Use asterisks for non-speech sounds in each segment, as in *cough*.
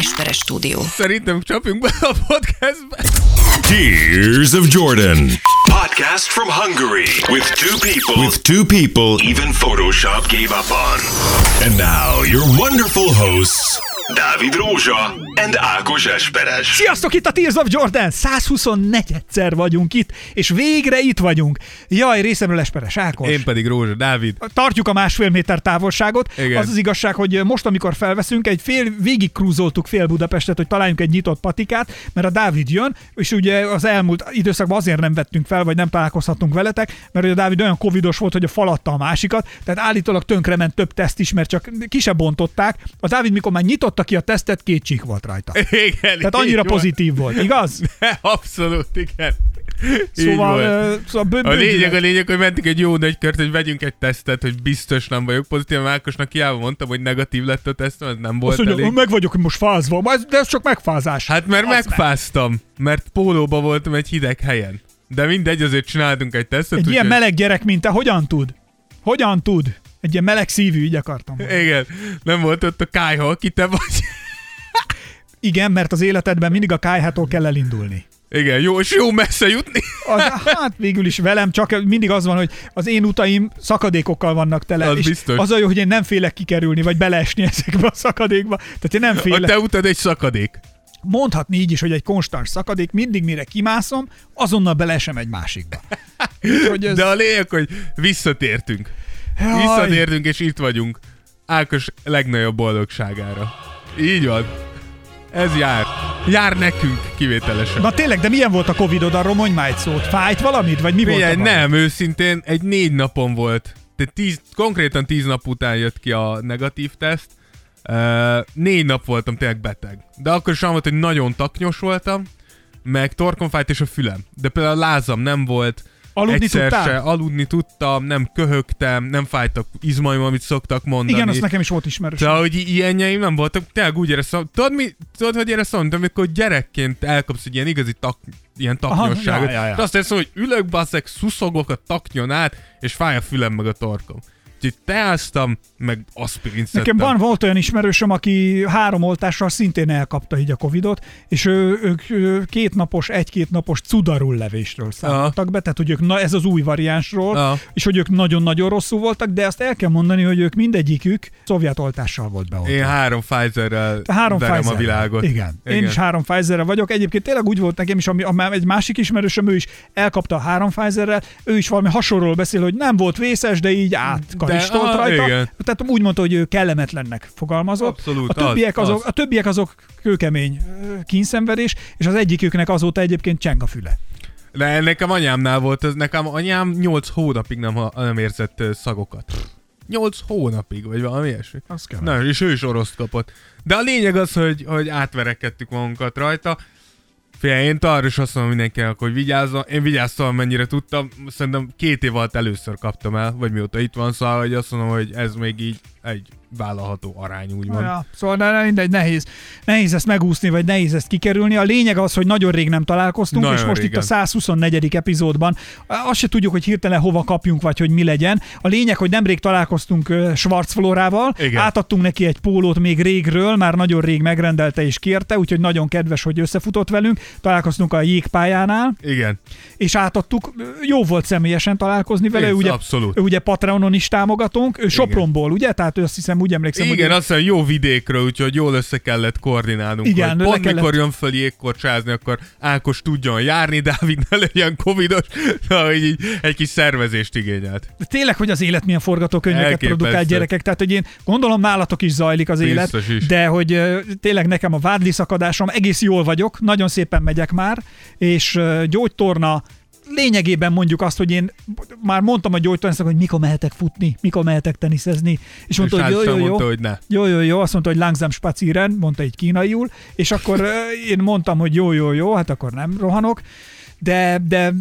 Esperes stúdió. Szerintem csapjunk be a podcastbe. Tears of Jordan. Podcast from Hungary with two people With two people. even Photoshop gave up on. And now, your wonderful hosts, Dávid Rózsa and Ákos Esperes. Sziasztok, itt a Tears of Jordan! 124-szer vagyunk itt, és végre itt vagyunk. Jaj, részemről Esperes Ákos. Én pedig Rózsa Dávid. Tartjuk a másfél méter távolságot. Igen. Az az igazság, hogy most, amikor felveszünk, egy fél, végig krúzoltuk fél Budapestet, hogy találjunk egy nyitott patikát, mert a Dávid jön, és ugye az elmúlt időszakban azért nem vettünk fel, vagy nem találkozhatunk veletek, mert ugye a Dávid olyan covidos volt, hogy a falatta a másikat, tehát állítólag tönkrement több teszt is, mert csak ki se bontották. A Dávid, mikor már nyitotta ki a tesztet, két csík volt rajta. *laughs* Igen, Tehát annyira pozitív volt, igaz? *laughs* Abszolút, igen. Szóval, volt. ö, szóval bő, A lényeg, a lényeg, hogy mentünk egy jó nagy kört, hogy vegyünk egy tesztet, hogy biztos nem vagyok pozitív. A Ákosnak hiába mondtam, hogy negatív lett a tesztem, ez nem volt Azt mondja, elég. meg vagyok most fázva, de ez csak megfázás. Hát mert Az megfáztam, mert pólóba voltam egy hideg helyen. De mindegy, azért csináltunk egy tesztet. Egy ilyen úgyhogy- meleg gyerek, mint te, hogyan tud? Hogyan tud? Egy ilyen meleg szívű, így akartam. mondani. Igen, nem volt ott a kájha, aki te vagy. Igen, mert az életedben mindig a kájhától kell elindulni. Igen, jó, és jó messze jutni. Az, hát végül is velem, csak mindig az van, hogy az én utaim szakadékokkal vannak tele. Az és biztos. Az a jó, hogy én nem félek kikerülni, vagy beleesni *laughs* ezekbe a szakadékba. Tehát én nem A félek. te utad egy szakadék. Mondhatni így is, hogy egy konstans szakadék, mindig mire kimászom, azonnal beleesem egy másikba. Úgyhogy ez... De a lényeg, hogy visszatértünk. Jaj. Visszatértünk, és itt vagyunk. Ákos legnagyobb boldogságára. Így van. Ez jár. Jár nekünk kivételesen. Na tényleg, de milyen volt a Covid-od? Arról mondj már egy szót. Fájt valamit? Vagy mi Figyelj, volt nem, őszintén egy négy napon volt. De tíz, konkrétan tíz nap után jött ki a negatív teszt. Uh, négy nap voltam tényleg beteg. De akkor is volt, hogy nagyon taknyos voltam, meg torkonfájt és a fülem. De például a lázam nem volt, Aludni egyszer tudtál? se, aludni tudtam, nem köhögtem, nem fájtak izmaim, amit szoktak mondani. Igen, az nekem is volt ismerős. De hogy ilyenjeim nem voltak, tényleg úgy éreztem, tudod, mi, tudod hogy éreztem, mint amikor gyerekként elkapsz egy ilyen igazi tak, ilyen taknyosságot. ja, ja, ja. De azt érzem, hogy ülök, basszek, szuszogok a taknyon át, és fáj a fülem meg a torkom. Úgyhogy teáztam, meg aspirin Nekem van, volt olyan ismerősöm, aki három oltással szintén elkapta így a Covidot, és ő, ők ő, két napos, egy-két napos cudarul levésről számoltak be, tehát hogy ők, na, ez az új variánsról, Aha. és hogy ők nagyon-nagyon rosszul voltak, de azt el kell mondani, hogy ők mindegyikük szovjet oltással volt beoltva. Én három Pfizerrel Három Pfizer. a világot. Igen. Igen. Én is három Pfizerrel vagyok. Egyébként tényleg úgy volt nekem is, ami, ami egy másik ismerősöm, ő is elkapta a három Pfizerrel, ő is valami hasonlóról beszél, hogy nem volt vészes, de így átkaristolt ah, rajta. igen. Tehát úgy mondta, hogy ő kellemetlennek fogalmazott. Abszolút, a, többiek az, azok, az. a többiek azok kőkemény kínszenvedés, és az egyiküknek azóta egyébként cseng a füle. De nekem anyámnál volt, ez nekem anyám 8 hónapig nem, nem érzett szagokat. 8 hónapig, vagy valami ilyesmi. Az kell. Na, és ő is oroszt kapott. De a lényeg az, hogy, hogy átverekedtük magunkat rajta. Figyelj, én arra is azt mondom mindenkinek, hogy vigyázzon. Én vigyáztam, amennyire tudtam. Szerintem két év alatt először kaptam el, vagy mióta itt van, szóval hogy azt mondom, hogy ez még így egy vállalható arány, úgymond. Ja, szóval de mindegy, nehéz, nehéz ezt megúszni, vagy nehéz ezt kikerülni. A lényeg az, hogy nagyon rég nem találkoztunk, Nagyon és most régen. itt a 124. epizódban azt se tudjuk, hogy hirtelen hova kapjunk, vagy hogy mi legyen. A lényeg, hogy nemrég találkoztunk Schwarzflorával, Igen. átadtunk neki egy pólót még régről, már nagyon rég megrendelte és kérte, úgyhogy nagyon kedves, hogy összefutott velünk. Találkoztunk a jégpályánál, Igen. és átadtuk. Jó volt személyesen találkozni vele, ő ugye, abszolút. ő ugye Patreonon is támogatónk, ő Sopronból, ugye? Tehát ő azt hiszem úgy emlékszem, Igen, hogy ő- azt hiszem jó vidékről, úgyhogy jól össze kellett koordinálnunk. Igen, hogy pont kellett- mikor jön föl jégkorcsázni, akkor Ákos tudjon járni, Dávid ne legyen covidos, *laughs* hogy így egy kis szervezést igényelt. De tényleg, hogy az élet milyen forgatókönyveket Elképesztő. produkál gyerekek. Tehát, hogy én gondolom nálatok is zajlik az élet, Biztos is. de hogy tényleg nekem a vádli szakadásom, egész jól vagyok, nagyon szépen megyek már, és gyógytorna lényegében mondjuk azt, hogy én már mondtam a gyógytornásznak, hogy mikor mehetek futni, mikor mehetek teniszezni, és mondta, és hogy jó, jó, jó. mondta, hogy ne. Jó, jó, jó, azt mondta, hogy langsam spazieren, mondta egy kínaiul, és akkor én mondtam, hogy jó, jó, jó, hát akkor nem rohanok, de, de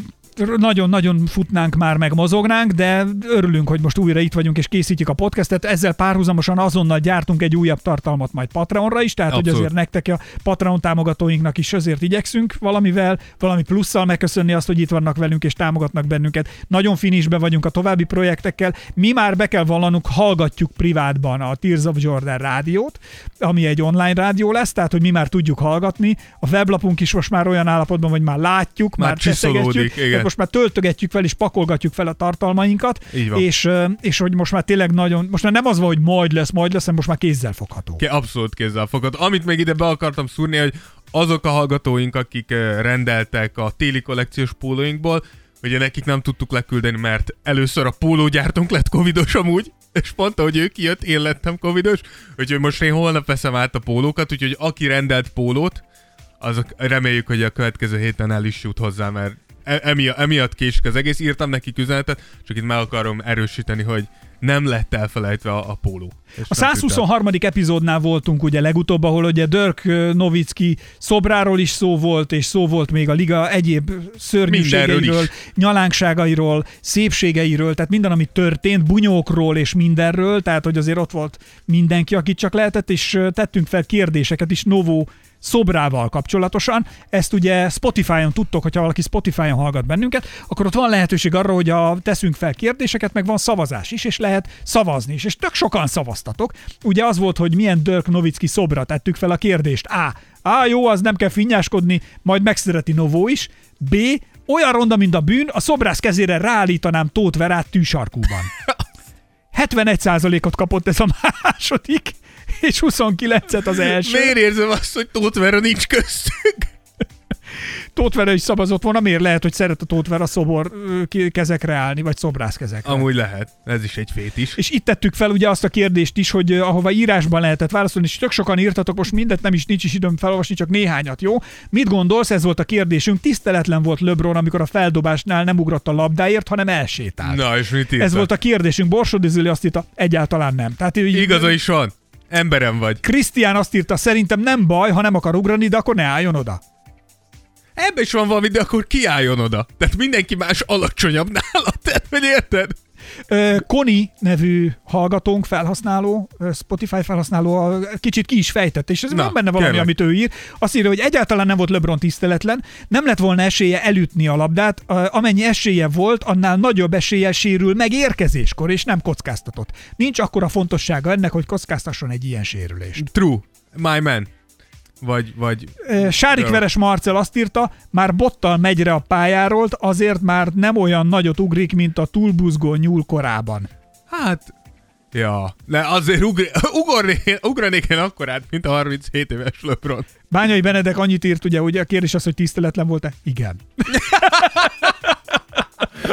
nagyon-nagyon futnánk már, meg mozognánk, de örülünk, hogy most újra itt vagyunk és készítjük a podcastet. Ezzel párhuzamosan azonnal gyártunk egy újabb tartalmat majd Patreonra is, tehát hogy Abszolút. azért nektek a Patreon támogatóinknak is azért igyekszünk valamivel, valami plusszal megköszönni azt, hogy itt vannak velünk és támogatnak bennünket. Nagyon finisbe vagyunk a további projektekkel. Mi már be kell vallanunk, hallgatjuk privátban a Tears of Jordan rádiót, ami egy online rádió lesz, tehát hogy mi már tudjuk hallgatni. A weblapunk is most már olyan állapotban, hogy már látjuk, Már már, csiszolódik, tehát most már töltögetjük fel és pakolgatjuk fel a tartalmainkat, és, és hogy most már tényleg nagyon, most már nem az van, hogy majd lesz, majd lesz, hanem most már kézzel fogható. Abszolút kézzel fogad. Amit még ide be akartam szúrni, hogy azok a hallgatóink, akik rendeltek a téli kollekciós pólóinkból, ugye nekik nem tudtuk leküldeni, mert először a pólógyártónk lett covidos amúgy, és mondta, hogy ő kijött, én lettem covidos, úgyhogy most én holnap veszem át a pólókat, úgyhogy aki rendelt pólót, azok reméljük, hogy a következő héten el is jut hozzá, mert emiatt, emiatt késik az egész. Írtam nekik üzenetet, csak itt meg akarom erősíteni, hogy nem lett elfelejtve a, a póló. A nem tűnt el. 123. epizódnál voltunk ugye legutóbb, ahol ugye Dirk Novicki szobráról is szó volt, és szó volt még a liga egyéb szörnyűségeiről, nyalánkságairól, szépségeiről, tehát minden, ami történt, bunyókról és mindenről, tehát hogy azért ott volt mindenki, akit csak lehetett, és tettünk fel kérdéseket is Novó szobrával kapcsolatosan. Ezt ugye Spotify-on tudtok, hogyha valaki Spotify-on hallgat bennünket, akkor ott van lehetőség arra, hogy a, teszünk fel kérdéseket, meg van szavazás is, és lehet szavazni is, és tök sokan szavaztatok. Ugye az volt, hogy milyen Dirk Novicki szobra tettük fel a kérdést. A. Á, jó, az nem kell finnyáskodni, majd megszereti Novó is. B. Olyan ronda, mint a bűn, a szobrász kezére ráállítanám Tóth Verát tűsarkúban. *laughs* 71%-ot kapott ez a második, és 29-et az első. Miért érzem azt, hogy Tóth Vera nincs köztünk? Tóth Vera is szavazott volna, miért lehet, hogy szeret a Tóth Vera szobor kezekre állni, vagy szobrász kezekre. Amúgy lehet. Ez is egy fét is. És itt tettük fel ugye azt a kérdést is, hogy ahova írásban lehetett válaszolni, és tök sokan írtatok, most mindet nem is nincs is időm felolvasni, csak néhányat, jó? Mit gondolsz, ez volt a kérdésünk, tiszteletlen volt LeBron, amikor a feldobásnál nem ugrott a labdáért, hanem elsétált. Na, és mit írta? ez volt a kérdésünk, Borsodi Züli azt írta, egyáltalán nem. Tehát így, Igaza is van. Emberem vagy. Krisztián azt írta, szerintem nem baj, ha nem akar ugrani, de akkor ne álljon oda. Ebben is van valami, de akkor kiálljon oda. Tehát mindenki más alacsonyabb nála. Tehát, hogy érted? Koni nevű hallgatónk, felhasználó, Spotify felhasználó, kicsit ki is fejtett, és ez Na, van benne valami, kérlek. amit ő ír. Azt írja, hogy egyáltalán nem volt LeBron tiszteletlen, nem lett volna esélye elütni a labdát, amennyi esélye volt, annál nagyobb eséllyel sérül meg érkezéskor, és nem kockáztatott. Nincs akkora fontossága ennek, hogy kockáztasson egy ilyen sérülést. True. My man. Vagy, vagy... Ö, Sárik Jó. Veres Marcel azt írta, már bottal megyre a pályáról, azért már nem olyan nagyot ugrik, mint a túlbuzgó nyúl korában. Hát... Ja, de azért ugri, ugornék, ugranék én akkorát, mint a 37 éves LeBron. Bányai Benedek annyit írt, ugye, ugye a kérdés az, hogy tiszteletlen volt-e? Igen. *laughs*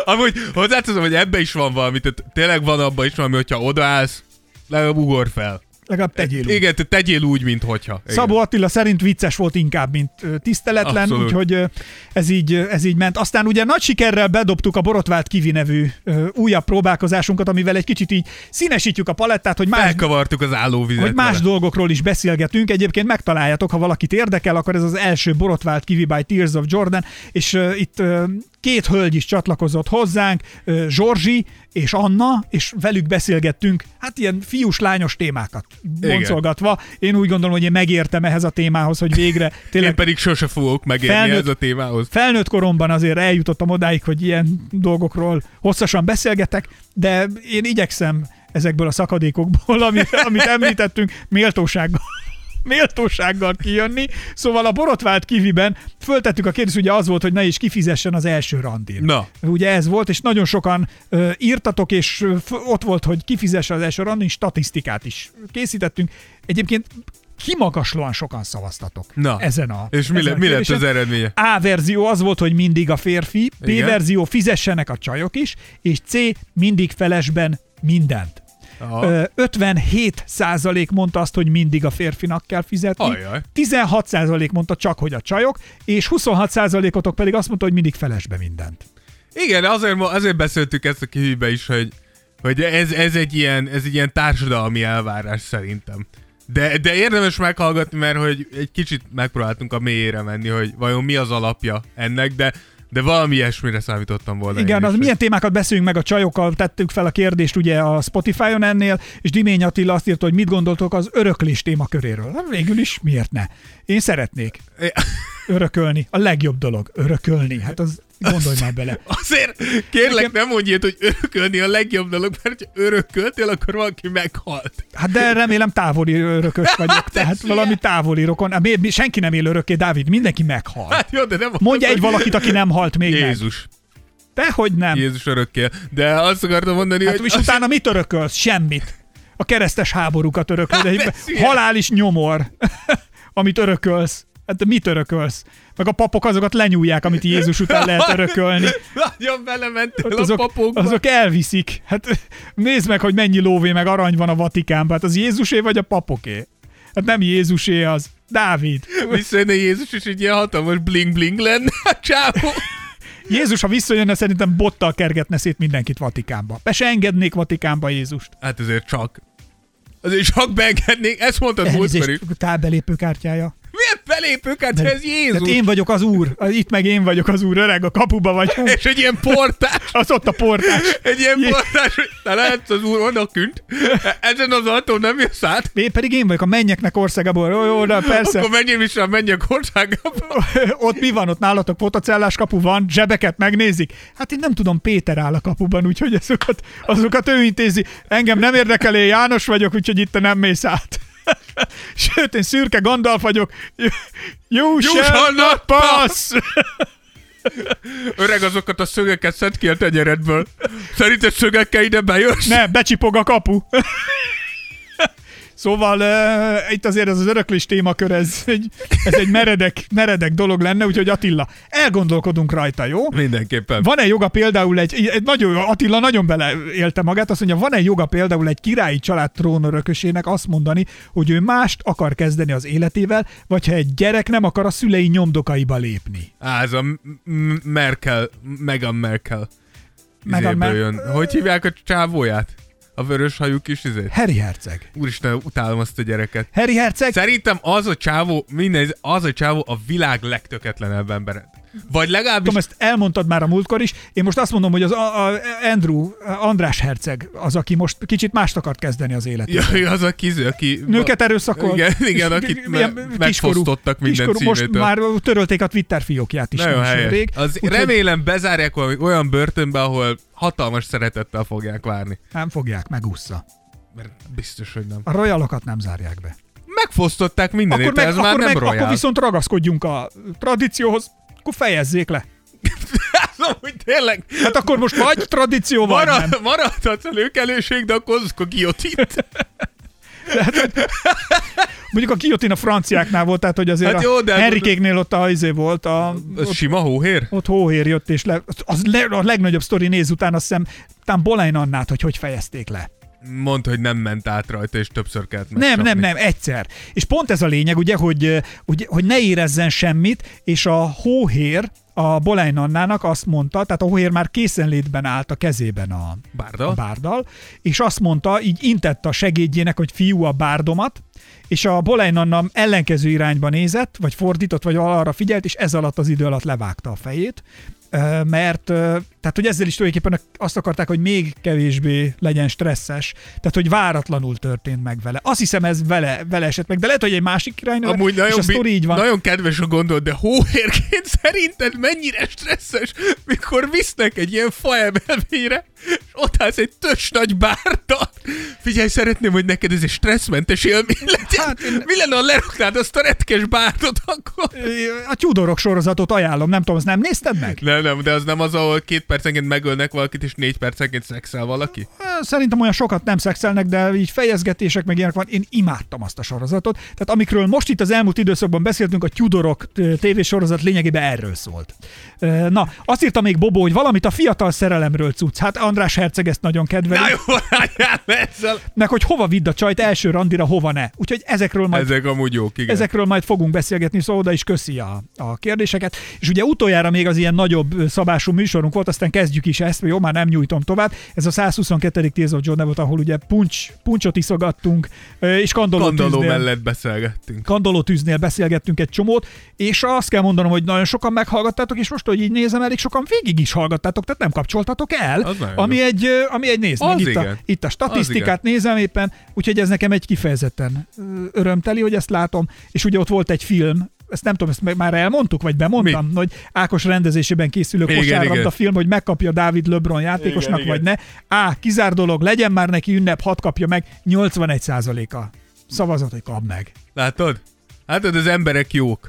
Amúgy hozzáteszem, hogy ebbe is van valami, tehát tényleg van abban is valami, hogyha odaállsz, legalább ugor fel. Legalább tegyél úgy. Igen, te tegyél úgy, mint hogyha. Igen. Szabó Attila szerint vicces volt inkább, mint tiszteletlen, Abszolút. úgyhogy ez így, ez így ment. Aztán ugye nagy sikerrel bedobtuk a borotvált kivi nevű újabb próbálkozásunkat, amivel egy kicsit így színesítjük a palettát, hogy más, Felkavartuk az állóvizet. hogy más vele. dolgokról is beszélgetünk. Egyébként megtaláljátok, ha valakit érdekel, akkor ez az első borotvált kivi by Tears of Jordan, és uh, itt uh, két hölgy is csatlakozott hozzánk, Zsorzsi és Anna, és velük beszélgettünk, hát ilyen fiús-lányos témákat boncolgatva. Én úgy gondolom, hogy én megértem ehhez a témához, hogy végre *laughs* Én tényleg pedig sose fogok megérni Felnőtt- ez a témához. felnőtt koromban azért eljutottam odáig, hogy ilyen dolgokról hosszasan beszélgetek, de én igyekszem ezekből a szakadékokból, *laughs* amit, amit említettünk, méltósággal méltósággal kijönni. Szóval a borotvált kiviben föltettük a kérdést, ugye az volt, hogy ne is kifizessen az első randin. Na. Ugye ez volt, és nagyon sokan ö, írtatok, és ö, ott volt, hogy kifizesse az első randin, statisztikát is készítettünk. Egyébként kimagaslóan sokan szavaztatok Na. ezen a És mi, le, mi lett az eredménye? A verzió az volt, hogy mindig a férfi, B Igen. verzió fizessenek a csajok is, és C mindig felesben mindent. Aha. Ö, 57 százalék mondta azt, hogy mindig a férfinak kell fizetni, Ajaj. 16 százalék mondta csak, hogy a csajok, és 26 százalékotok pedig azt mondta, hogy mindig felesbe mindent. Igen, azért, azért beszéltük ezt a kihűbe is, hogy, hogy ez, ez, egy ilyen, ez egy ilyen társadalmi elvárás szerintem. De, de érdemes meghallgatni, mert hogy egy kicsit megpróbáltunk a mélyére menni, hogy vajon mi az alapja ennek, de De valami ilyesmire számítottam volna. Igen, az is, milyen témákat beszélünk meg a csajokkal, tettük fel a kérdést ugye a Spotify-on ennél, és Dimény Attila azt írta, hogy mit gondoltok az öröklés témaköréről. Hát végül is miért ne? Én szeretnék örökölni. A legjobb dolog, örökölni. Hát az gondolj már bele. Azért kérlek, nem mondj ilyet, hogy örökölni a legjobb dolog, mert ha örököltél, akkor valaki meghalt. Hát de remélem távoli örökös *laughs* vagyok, Hát tehát valami távoli rokon. Hát mi, mi, senki nem él örökké, Dávid, mindenki meghal. Hát jó, de nem Mondj egy hogy- valakit, aki nem halt még meg. Jézus. Dehogy nem. Jézus örökkél. De azt akartam mondani, Hát hogy... és utána mit örökölsz? Semmit. A keresztes háborúkat örököl, beszélj. halál is nyomor, *laughs* amit örökölsz. Hát mit örökölsz? Meg a papok azokat lenyúlják, amit Jézus után lehet örökölni. Nagyon belementél Hát a azok, papokba. azok elviszik. Hát nézd meg, hogy mennyi lóvé meg arany van a Vatikánban. Hát az Jézusé vagy a papoké? Hát nem Jézusé az. Dávid. Visszajönne Jézus, és egy ilyen hatalmas bling-bling lenne a *laughs* csávó. Jézus, ha visszajönne, szerintem bottal kergetne szét mindenkit Vatikánba. Be se engednék Vatikánba Jézust. Hát azért csak. Azért csak beengednék, ezt mondtad múltkor is. Elnézést, távbelépőkártyája. Milyen belépőket, ez Jézus? Tehát én vagyok az úr, itt meg én vagyok az úr, öreg a kapuba vagy. *laughs* És egy ilyen portás, *laughs* Az ott a portás. egy ilyen Jé- portás, te lehetsz az úr onnan künt, ezen az ajtón nem jössz át, Én pedig én vagyok a mennyeknek országából. Jó, jó, de persze. akkor menjél vissza a mennyek országába. *laughs* ott mi van? Ott nálatok fotocellás kapu van, zsebeket megnézik. Hát én nem tudom, Péter áll a kapuban, úgyhogy azokat, azokat ő intézi. Engem nem érdekel, én János vagyok, úgyhogy itt nem mész át. *laughs* Sőt, én szürke Gandalf vagyok. You, you shall not pass! Öreg azokat a szögeket szed ki a tenyeredből. Szerinted szögekkel ide bejössz? Ne, becsipog a kapu. Szóval uh, itt azért ez az öröklés témakör, ez egy, ez egy meredek, meredek dolog lenne, úgyhogy Attila, elgondolkodunk rajta, jó? Mindenképpen. Van-e joga például egy, egy nagyon, Attila nagyon beleélte magát, azt mondja, van-e joga például egy királyi család trónörökösének azt mondani, hogy ő mást akar kezdeni az életével, vagy ha egy gyerek nem akar a szülei nyomdokaiba lépni. Á, ez a Merkel, Meghan Merkel. Meghan Mer- jön. Hogy hívják a csávóját? A vörös hajú kis izét? Harry Herceg. Úristen, utálom azt a gyereket. Harry Herceg, Szerintem az a csávó, minden, az a csávó a világ legtöketlenebb embere. Vagy legalábbis... tudom, ezt elmondtad már a múltkor is. Én most azt mondom, hogy az a, a Andrew, András Herceg az, aki most kicsit mást akart kezdeni az életében. Ja, az a kiző, aki... Nőket erőszakolt. Igen, igen, akit me- megfosztottak minden kiskorú, Most már törölték a Twitter fiókját is. Nagyon nem helyes. Rég. Az Úgyhogy remélem bezárják olyan börtönbe, ahol hatalmas szeretettel fogják várni. Nem fogják, megúszza. Mert biztos, hogy nem. A royalokat nem zárják be. Megfosztották mindenét, Akkor, meg, ez már akkor, nem meg, royal. akkor viszont ragaszkodjunk a tradícióhoz, akkor fejezzék le. *laughs* Amúgy tényleg, Hát akkor most vagy tradíció, vagy nem. marad, maradhatsz a lőkelőség, de akkor a giotint. Mondjuk a guillotine a franciáknál volt, tehát hogy azért Hát hát jó, de- a Henrikéknél ott a izé volt, a, ott, sima hóhér? ott hóhér jött, és le, az le, a legnagyobb sztori néz után azt hiszem, talán Bolein Annát, hogy hogy fejezték le. Mondd, hogy nem ment át rajta, és többször kellett Nem, megcsapni. nem, nem, egyszer. És pont ez a lényeg, ugye, hogy, hogy, hogy ne érezzen semmit, és a hóhér, a Bolein Annának azt mondta, tehát a hóhér már készenlétben állt a kezében a, Bárdal? a bárdal, és azt mondta, így intett a segédjének, hogy fiú a bárdomat, és a Bolein Anna ellenkező irányba nézett, vagy fordított, vagy arra figyelt, és ez alatt az idő alatt levágta a fejét, mert, tehát hogy ezzel is tulajdonképpen azt akarták, hogy még kevésbé legyen stresszes, tehát hogy váratlanul történt meg vele. Azt hiszem ez vele, vele esett meg, de lehet, hogy egy másik királynő, Amúgy és nagyon, a sztori így van. nagyon kedves a gondol, de hóhérként szerinted mennyire stresszes, mikor visznek egy ilyen faemelvényre, és ott állsz egy tös nagy bártal. Figyelj, szeretném, hogy neked ez egy stresszmentes élmény legyen. Hát én- Mi lenne, ha leraknád azt a retkes bárdot akkor? A Tudorok sorozatot ajánlom, nem tudom, azt nem nézted meg? Nem, nem, de az nem az, ahol két percenként megölnek valakit, és négy percenként szexel valaki? Szerintem olyan sokat nem szexelnek, de így fejezgetések meg ilyenek van. Én imádtam azt a sorozatot. Tehát amikről most itt az elmúlt időszakban beszéltünk, a Tudorok tévésorozat lényegében erről szólt. Na, azt írta még Bobo, hogy valamit a fiatal szerelemről cucc. Hát András herceg ezt nagyon kedveli. Na jó, *laughs* ezzel. Meg hogy hova vidd a csajt első randira, hova ne. Úgyhogy ezekről majd Ezek amúgy jók, igen. Ezekről majd fogunk beszélgetni, szóval oda is köszi a, a kérdéseket. És ugye utoljára még az ilyen nagyobb szabású műsorunk volt, aztán kezdjük is ezt, jó, már nem nyújtom tovább. Ez a 122. Tears of Jordan volt, ahol ugye puncs, puncsot iszogattunk, és kandoló, Kandalló tűznél, mellett beszélgettünk. kandoló tűznél beszélgettünk egy csomót, és azt kell mondanom, hogy nagyon sokan meghallgattátok, és most, hogy így nézem, elég sokan végig is hallgattátok, tehát nem kapcsoltatok el, Az ami jó. egy, ami egy meg, Az itt a, igen. itt a statisztikát nézem éppen, úgyhogy ez nekem egy kifejezetten örömteli, hogy ezt látom, és ugye ott volt egy film, ezt nem tudom, ezt már elmondtuk, vagy bemondtam, Mi? hogy Ákos rendezésében készülő Igen, kosárlabda igen. film, hogy megkapja Dávid LeBron játékosnak, Igen, vagy ne. Á, kizár dolog, legyen már neki ünnep, hat kapja meg, 81 a szavazat, hogy kap meg. Látod? Látod, az emberek jók.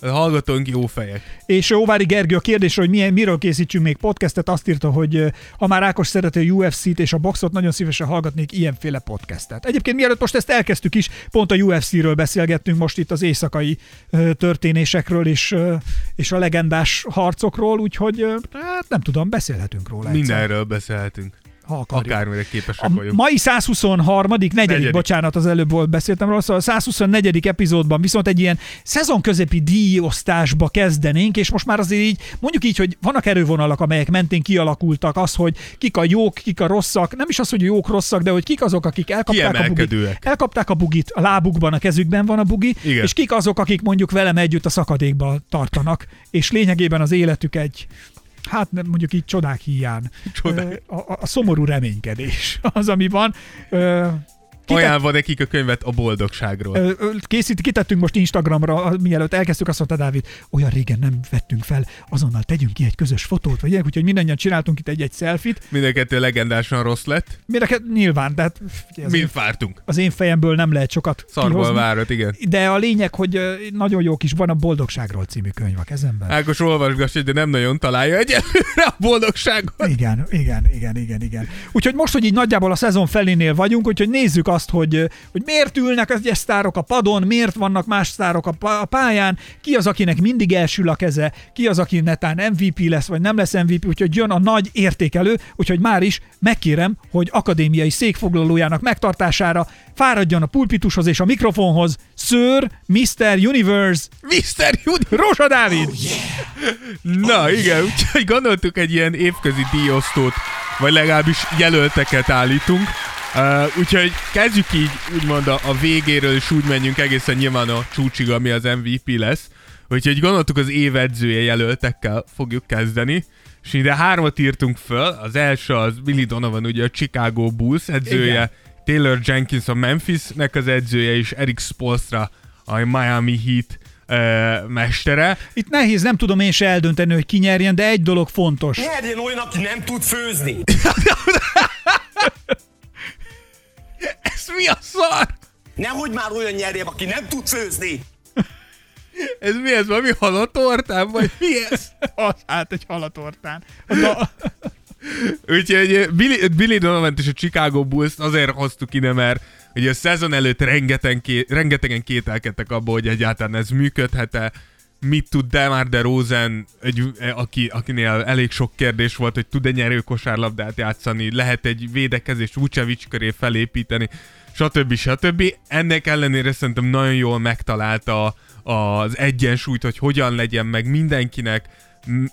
A hallgatónk jó fejek. És Óvári Gergő a kérdésre, hogy milyen, miről készítsünk még podcastet, azt írta, hogy ha már Ákos szereti a UFC-t és a boxot, nagyon szívesen hallgatnék ilyenféle podcastet. Egyébként mielőtt most ezt elkezdtük is, pont a UFC-ről beszélgettünk most itt az éjszakai történésekről és, és a legendás harcokról, úgyhogy hát nem tudom, beszélhetünk róla. egyszer, Mindenről beszélhetünk. Ha akarjuk. Akármire képesek A vagyunk. mai 123. negyedik, Negyedik. bocsánat, az előbb volt beszéltem róla, szóval a 124. epizódban viszont egy ilyen szezonközepi díjosztásba kezdenénk, és most már azért így, mondjuk így, hogy vannak erővonalak, amelyek mentén kialakultak, az, hogy kik a jók, kik a rosszak, nem is az, hogy jók, rosszak, de hogy kik azok, akik elkapták a bugit. Elkapták a bugit, a lábukban, a kezükben van a bugi, Igen. és kik azok, akik mondjuk velem együtt a szakadékba tartanak, és lényegében az életük egy hát nem, mondjuk így csodák hiány. Csodák. A, a, a szomorú reménykedés az, ami van. Ö, kitett- Ajánlva nekik a könyvet a boldogságról. Ö, ö, Készít, kitettünk most Instagramra, mielőtt elkezdtük, azt mondta Dávid, olyan régen nem vettünk fel, azonnal tegyünk ki egy közös fotót, vagy ilyenek, úgyhogy mindannyian csináltunk itt egy-egy selfit. Mind a kettő legendásan rossz lett. Mire nyilván, tehát Mind én, vártunk. az én fejemből nem lehet sokat Szarból kihozni. várat, igen. De a lényeg, hogy nagyon jó kis van a Boldogságról című könyv a kezemben. Ákos olvasgass, de nem nagyon találja egyelőre a boldogságot. Igen, igen, igen, igen, igen. Úgyhogy most, hogy így nagyjából a szezon felénél vagyunk, úgyhogy nézzük azt, hogy, hogy miért ülnek az egyes sztárok a padon, miért vannak más sztárok a pá- a pályán, ki az, akinek mindig elsül a keze, ki az, aki netán MVP lesz, vagy nem lesz MVP, úgyhogy jön a nagy értékelő, úgyhogy már is megkérem, hogy akadémiai székfoglalójának megtartására fáradjon a pulpitushoz és a mikrofonhoz Sir Mr. Universe Mr. Juni! Rózsa Dávid! Na igen, úgyhogy gondoltuk egy ilyen évközi díjosztót, vagy legalábbis jelölteket állítunk. Uh, úgyhogy kezdjük így úgymond a, a végéről, és úgy menjünk egészen nyilván a csúcsig, ami az MVP lesz. Úgyhogy gondoltuk az év edzője jelöltekkel fogjuk kezdeni. És ide hármat írtunk föl. Az első az Billy Donovan, ugye a Chicago Bulls edzője, Igen. Taylor Jenkins a Memphisnek az edzője, és Eric Spoelstra a Miami Heat uh, mestere. Itt nehéz, nem tudom én se eldönteni, hogy ki nyerjen, de egy dolog fontos. Nyerjen olyan, aki nem tud főzni. *laughs* Ez mi a szar? Nehogy már olyan nyerjen, aki nem tud főzni. Ez mi ez? Valami halatortán? Vagy mi ez? Az, hát egy halatortán. *laughs* Da, Úgyhogy Billy, Billy donovan és a Chicago Bulls azért hoztuk ide, mert ugye a szezon előtt rengetegen, ké, rengetegen kételkedtek abba, hogy egyáltalán ez működhet-e, mit tud Demar de Rosen, egy, aki, akinél elég sok kérdés volt, hogy tud-e nyerő kosárlabdát játszani, lehet egy védekezést Vucevic köré felépíteni, stb. stb. Ennek ellenére szerintem nagyon jól megtalálta az egyensúlyt, hogy hogyan legyen meg mindenkinek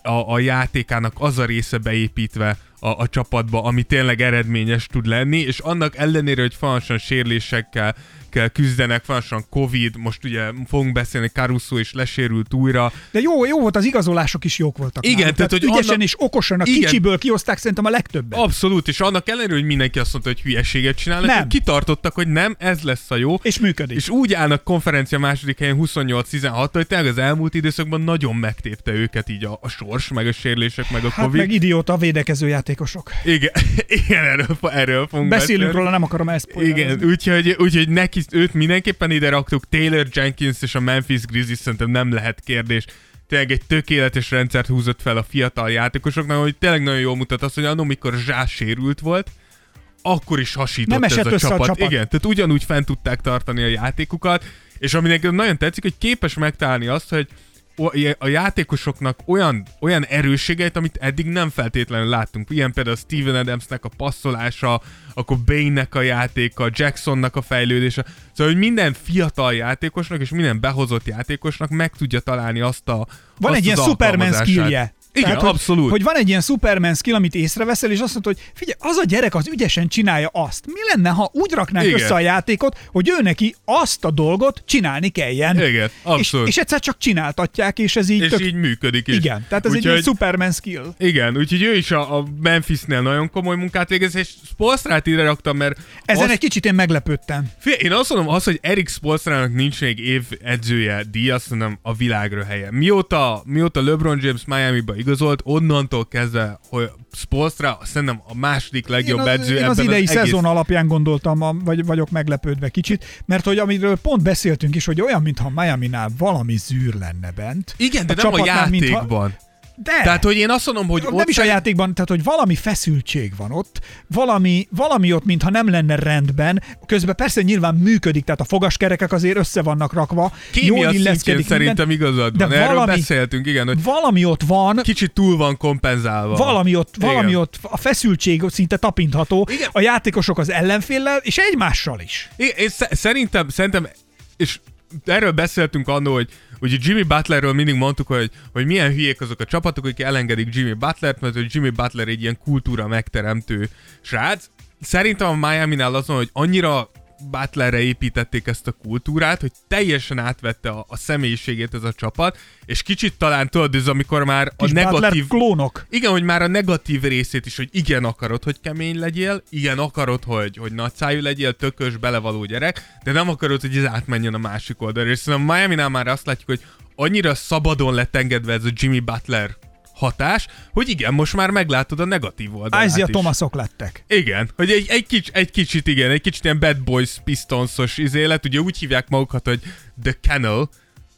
a, a játékának az a része beépítve a, a csapatba, ami tényleg eredményes tud lenni, és annak ellenére, hogy folyamatosan sérülésekkel kell küzdenek, folyamatosan Covid, most ugye fogunk beszélni, Caruso is lesérült újra, de jó, jó volt, az igazolások is jók voltak. Igen, náluk. tehát, hogy ügyesen annak- és okosan a Igen. kicsiből kihozták szerintem a legtöbbet. Abszolút, és annak ellenére, hogy mindenki azt mondta, hogy hülyeséget csinálnak, Nem. kitartottak, hogy nem, ez lesz a jó. És működik. És úgy állnak konferencia második helyen 28-16, hogy tényleg az elmúlt időszakban nagyon megtépte őket így a, a sors, meg a sérülések, meg a hát Covid. meg idióta védekező játékosok. Igen, *laughs* igen erről, erről fogunk Beszélünk beszélni. róla, nem akarom ezt Igen, úgyhogy, úgyhogy neki, őt mindenképpen ide raktuk, Taylor Jenkins és a Memphis Grizzlies szerintem nem lehet kérdés. Tényleg egy tökéletes rendszert húzott fel a fiatal játékosoknak, hogy tényleg nagyon jól mutat azt, hogy annól, amikor Zsá sérült volt, akkor is hasított Nem ez esett a össze a csapat. csapat. Igen, tehát ugyanúgy fent tudták tartani a játékukat, és ami nekem nagyon tetszik, hogy képes megtalálni azt, hogy a játékosoknak olyan, olyan erősségeit, amit eddig nem feltétlenül láttunk. Ilyen például Steven Adamsnek a passzolása, akkor Bane-nek a játéka, Jacksonnak a fejlődése. Szóval, hogy minden fiatal játékosnak és minden behozott játékosnak meg tudja találni azt a Van azt egy ilyen Superman skillje. Igen, Tehát, abszolút. Hogy, hogy van egy ilyen Superman skill, amit észreveszel, és azt mondod, hogy figyelj, az a gyerek az ügyesen csinálja azt. Mi lenne, ha úgy raknánk Igen. össze a játékot, hogy ő neki azt a dolgot csinálni kelljen. Igen, abszolút. És, és egyszer csak csináltatják, és ez így és tök... így működik is. Igen, tehát ez egy ilyen Úgyhogy- Superman skill. Igen, úgyhogy ő is a, a Memphisnél nagyon komoly munkát végez, és Spolstrát ide raktam, mert Ezen azt, egy kicsit én meglepődtem. Figyelj, én azt mondom, az, hogy Erik Spolstrának nincs még év edzője, díj, azt mondom, a világra helye. Mióta, mióta LeBron James Miami-ba igazolt, onnantól kezdve, hogy Spolstra szerintem a második legjobb én az, edző én az ebben idei az egész... szezon alapján gondoltam, a- vagy vagyok meglepődve kicsit, mert hogy amiről pont beszéltünk is, hogy olyan, mintha Miami-nál valami zűr lenne bent. Igen, de A nem a csapatnál, mintha- játékban. De! Tehát, hogy én azt mondom, hogy nem ott is a játékban, tehát hogy valami feszültség van ott, valami, valami ott, mintha nem lenne rendben, közben persze nyilván működik, tehát a fogaskerekek azért össze vannak rakva, Kémia jól illeszkedik szerintem minden, igazad de van. Erről valami- beszéltünk, igen, hogy valami ott van, kicsit túl van kompenzálva. valami ott, valami Igen. ott, a feszültség szinte tapintható, Igen. a játékosok az ellenféllel, és egymással is. Én sze- szerintem, szerintem, és erről beszéltünk annól, hogy ugye Jimmy Butlerről mindig mondtuk, hogy, hogy milyen hülyék azok a csapatok, akik elengedik Jimmy Butlert, mert hogy Jimmy Butler egy ilyen kultúra megteremtő srác. Szerintem a Miami-nál azon, hogy annyira Butlerre építették ezt a kultúrát, hogy teljesen átvette a, a személyiségét ez a csapat, és kicsit talán tudod, ez amikor már a Kis Butler negatív... klónok. Igen, hogy már a negatív részét is, hogy igen akarod, hogy kemény legyél, igen akarod, hogy, hogy nagyszájú legyél, tökös, belevaló gyerek, de nem akarod, hogy ez átmenjen a másik oldalra. És szerintem Miami-nál már azt látjuk, hogy annyira szabadon lett engedve ez a Jimmy Butler hatás, hogy igen, most már meglátod a negatív oldalát Isaiah is. Thomasok lettek. Igen, hogy egy, egy, kics, egy kicsit, igen, egy kicsit ilyen Bad Boys Pistonsos izélet, ugye úgy hívják magukat, hogy The Kennel,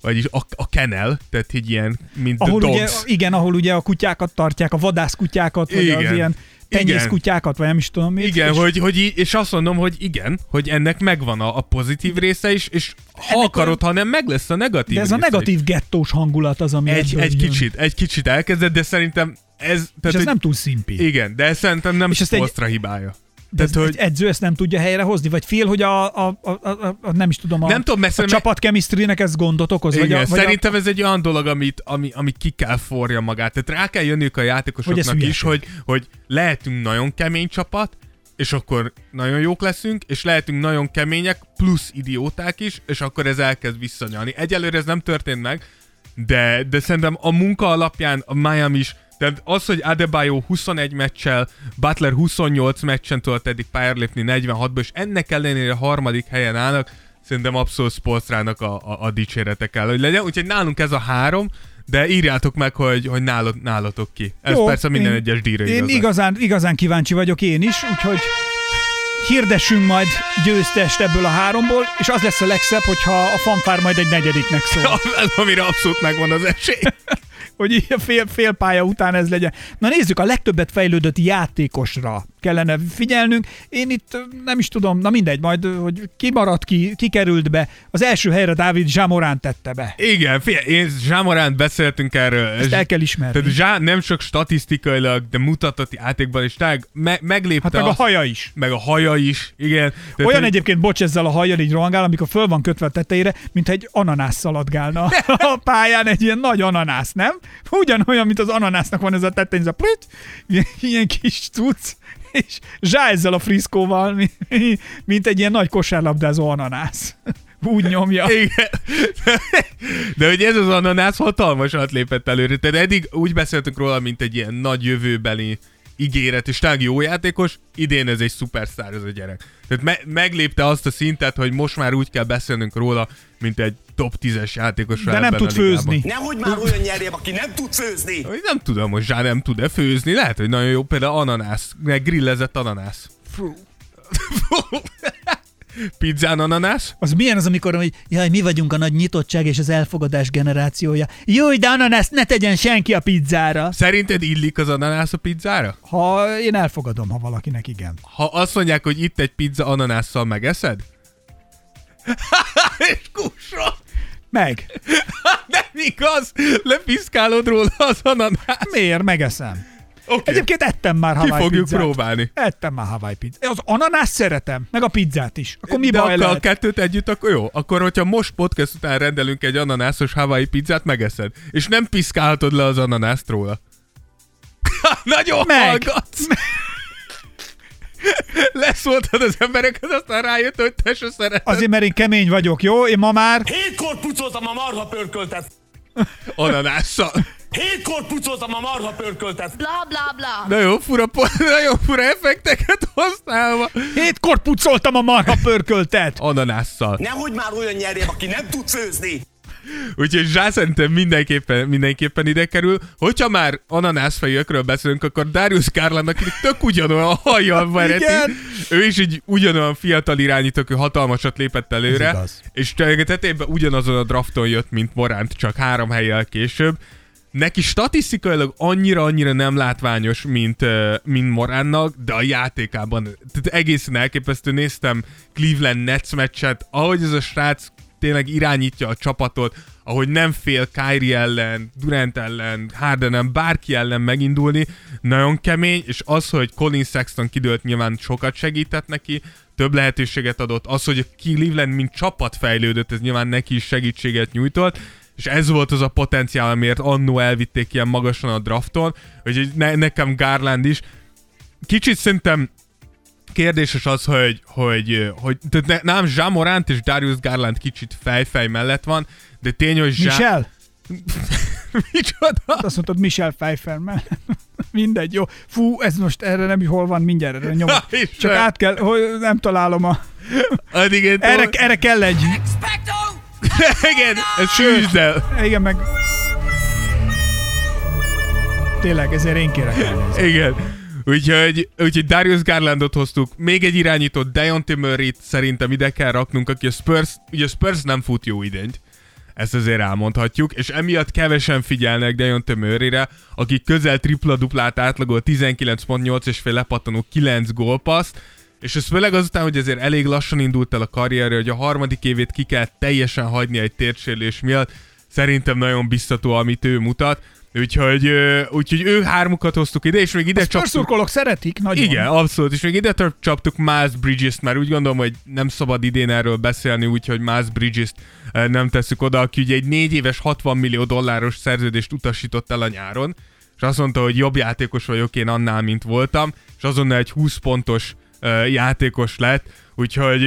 vagyis a, a kennel, tehát így ilyen, mint Ahol the ugye, dogs. igen, ahol ugye a kutyákat tartják, a vadászkutyákat, vagy az Igen. ilyen tenyészkutyákat, vagy nem is tudom mit. Igen, és hogy, hogy í- és azt mondom, hogy igen, hogy ennek megvan a, a pozitív része is, és ha Ennek akarod, ha nem, meg lesz a negatív De ez a része is. negatív gettós hangulat az, ami Egy, egy kicsit, egy kicsit elkezdett, de szerintem ez... És Tehát, ez hogy, nem túl szimpi. Igen, de ez szerintem nem És ezt egy- hibája. De ez, hogy... hogy egy edző ezt nem tudja helyre hozni, vagy fél, hogy a, a, a, a, a, a nem is tudom, a, Nem tudom, mert a csapat chemistrynek ez gondot okoz, igen, vagy, a, vagy szerintem ez egy olyan dolog, amit, ami, ami ki kell forja magát. Tehát rá kell jönniük a Hogy játékosoknak is, hülyeség. hogy, hogy lehetünk nagyon kemény csapat, és akkor nagyon jók leszünk, és lehetünk nagyon kemények, plusz idióták is, és akkor ez elkezd visszanyalni. Egyelőre ez nem történt meg, de, de szerintem a munka alapján a Miami is, tehát az, hogy Adebayo 21 meccsel, Butler 28 meccsen tudott eddig pályára lépni 46-ba, és ennek ellenére harmadik helyen állnak, szerintem abszolút Spolstrának a, a, a dicsérete kell, hogy legyen. Úgyhogy nálunk ez a három, de írjátok meg, hogy, hogy nálad, nálatok ki. Ez Jó, persze minden én- egyes díjra Én igaz. igazán, igazán kíváncsi vagyok én is, úgyhogy hirdessünk majd győztest ebből a háromból, és az lesz a legszebb, hogyha a fanfár majd egy negyediknek szól. *laughs* Amire abszolút megvan az esély. *laughs* hogy fél, fél pálya után ez legyen. Na nézzük, a legtöbbet fejlődött játékosra kellene figyelnünk. Én itt nem is tudom, na mindegy, majd hogy ki maradt ki, ki került be. Az első helyre Dávid Zsamorán tette be. Igen, figyelj, én Zsámoránt beszéltünk erről. Ezt el kell ismerni. Tehát Zsá nem csak statisztikailag, de mutatott játékban is, tehát me- meglépte Hát meg a azt- haja is. meg a haja is, igen. Tehát, Olyan hogy- egyébként, bocs, ezzel a hajjal így rohangál, amikor föl van kötve a tetejére, mint egy ananász szaladgálna *laughs* a pályán, egy ilyen nagy ananász, nem? Ugyanolyan, mint az ananásznak van ez a tetején, ez a ilyen, ilyen kis cucc, és zsá ezzel a friszkóval, mi- mint egy ilyen nagy kosárlabdázó ananász. Úgy nyomja. Igen. De hogy ez az ananász hatalmasat lépett előre. Tehát eddig úgy beszéltünk róla, mint egy ilyen nagy jövőbeli ígéret, és tényleg jó játékos, idén ez egy szupersztár ez a gyerek. Tehát me- meglépte azt a szintet, hogy most már úgy kell beszélnünk róla, mint egy top 10-es játékos. De nem tud főzni. Nehogy már olyan nyerjél, aki nem tud főzni. Nem tudom, hogy Zsá nem tud-e főzni, lehet, hogy nagyon jó, például ananász, meg grillezett ananász. *laughs* Pizzán ananász? Az milyen az, amikor, hogy jaj, mi vagyunk a nagy nyitottság és az elfogadás generációja. Jó, de ananász ne tegyen senki a pizzára. Szerinted illik az ananász a pizzára? Ha én elfogadom, ha valakinek igen. Ha azt mondják, hogy itt egy pizza ananásszal megeszed? *laughs* És kusra! Meg. *laughs* Nem igaz! Lepiszkálod róla az ananász. Miért? Megeszem. Okay. Egyébként ettem már Ki Hawaii fogjuk pizzát. próbálni. Ettem már Hawaii pizzát. Az ananász szeretem, meg a pizzát is. Akkor mi De baj akkor a lehet? kettőt együtt, akkor jó. Akkor, hogyha most podcast után rendelünk egy ananászos Hawaii pizzát, megeszed. És nem piszkálhatod le az ananászt róla. *laughs* Nagyon Meg. hallgatsz. *laughs* Leszóltad az embereket, aztán rájött, hogy te se szereted Azért, mert én kemény vagyok, jó? Én ma már... Hétkor pucoltam a marha pörköltet. Ananásszal. Hétkor pucoltam a marha pörköltet. bla bla bla. Nagyon fura, *laughs* nagyon fura effekteket használva. Hétkor pucoltam a marha pörköltet. Ananásszal. Nehogy már olyan nyerjem, aki nem tud főzni. Úgyhogy Zsá szerintem mindenképpen, mindenképpen ide kerül. Hogyha már ananászfejűekről beszélünk, akkor Darius Garlandnak aki tök ugyanolyan hajjal vereti. Ő is egy ugyanolyan fiatal irányító, aki hatalmasat lépett előre. És tetében ugyanazon a drafton jött, mint Moránt, csak három helyjel később. Neki statisztikailag annyira-annyira nem látványos, mint, mint Moránnak, de a játékában tehát egészen elképesztő. Néztem Cleveland Nets meccset, ahogy ez a srác tényleg irányítja a csapatot, ahogy nem fél Kyrie ellen, Durant ellen, Hardenen, bárki ellen megindulni, nagyon kemény, és az, hogy Colin Sexton kidőlt nyilván sokat segített neki, több lehetőséget adott, az, hogy Cleveland mint csapat fejlődött, ez nyilván neki is segítséget nyújtott, és ez volt az a potenciál, amiért annó elvitték ilyen magasan a drafton, hogy ne, nekem Garland is. Kicsit szerintem kérdéses az, hogy, hogy, hogy tehát ne, nem Jean Morant és Darius Garland kicsit fejfej mellett van, de tény, hogy Jean... Michel? *laughs* Micsoda? Azt mondtad Michel Pfeiffer mellett. *laughs* Mindegy, jó. Fú, ez most erre nem hol van, mindjárt erre nyomok. *laughs* Csak nem. át kell, hogy nem találom a... Addig én Erre, erre kell egy... Igen, ez sűrűsd el. Igen, meg... Tényleg, ezért én kérek elnézést. Igen. Úgyhogy, úgyhogy Darius Garlandot hoztuk, még egy irányított Deontay Murray-t szerintem ide kell raknunk, aki a Spurs, ugye a Spurs nem fut jó idényt. Ezt azért elmondhatjuk, és emiatt kevesen figyelnek Deontay Murray-re, aki közel tripla-duplát átlagol 19.8 és fél lepattanó 9 gólpaszt, és ez főleg azután, hogy azért elég lassan indult el a karrierje, hogy a harmadik évét ki kell teljesen hagyni egy térsérülés miatt, szerintem nagyon biztató, amit ő mutat. Úgyhogy, úgyhogy ő hármukat hoztuk ide, és még ide A csaptuk... Spurs-szurkolók szeretik, nagyon. Igen, abszolút, és még ide csaptuk Miles Bridges-t, mert úgy gondolom, hogy nem szabad idén erről beszélni, úgyhogy Miles Bridges-t nem tesszük oda, aki ugye egy négy éves 60 millió dolláros szerződést utasított el a nyáron, és azt mondta, hogy jobb játékos vagyok én annál, mint voltam, és azonnal egy 20 pontos játékos lett, úgyhogy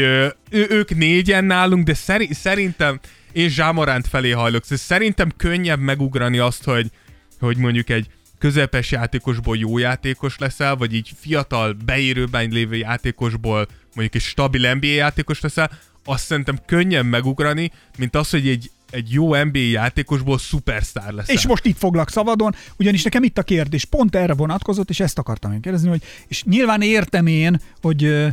ők négyen nálunk, de szeri- szerintem én Zsámoránt felé hajlok, szóval szerintem könnyebb megugrani azt, hogy, hogy mondjuk egy közepes játékosból jó játékos leszel, vagy így fiatal, beérőben lévő játékosból mondjuk egy stabil NBA játékos leszel, azt szerintem könnyen megugrani, mint az, hogy egy, egy jó NBA játékosból szupersztár leszel. És most itt foglak szabadon, ugyanis nekem itt a kérdés pont erre vonatkozott, és ezt akartam én kérdezni, hogy és nyilván értem én, hogy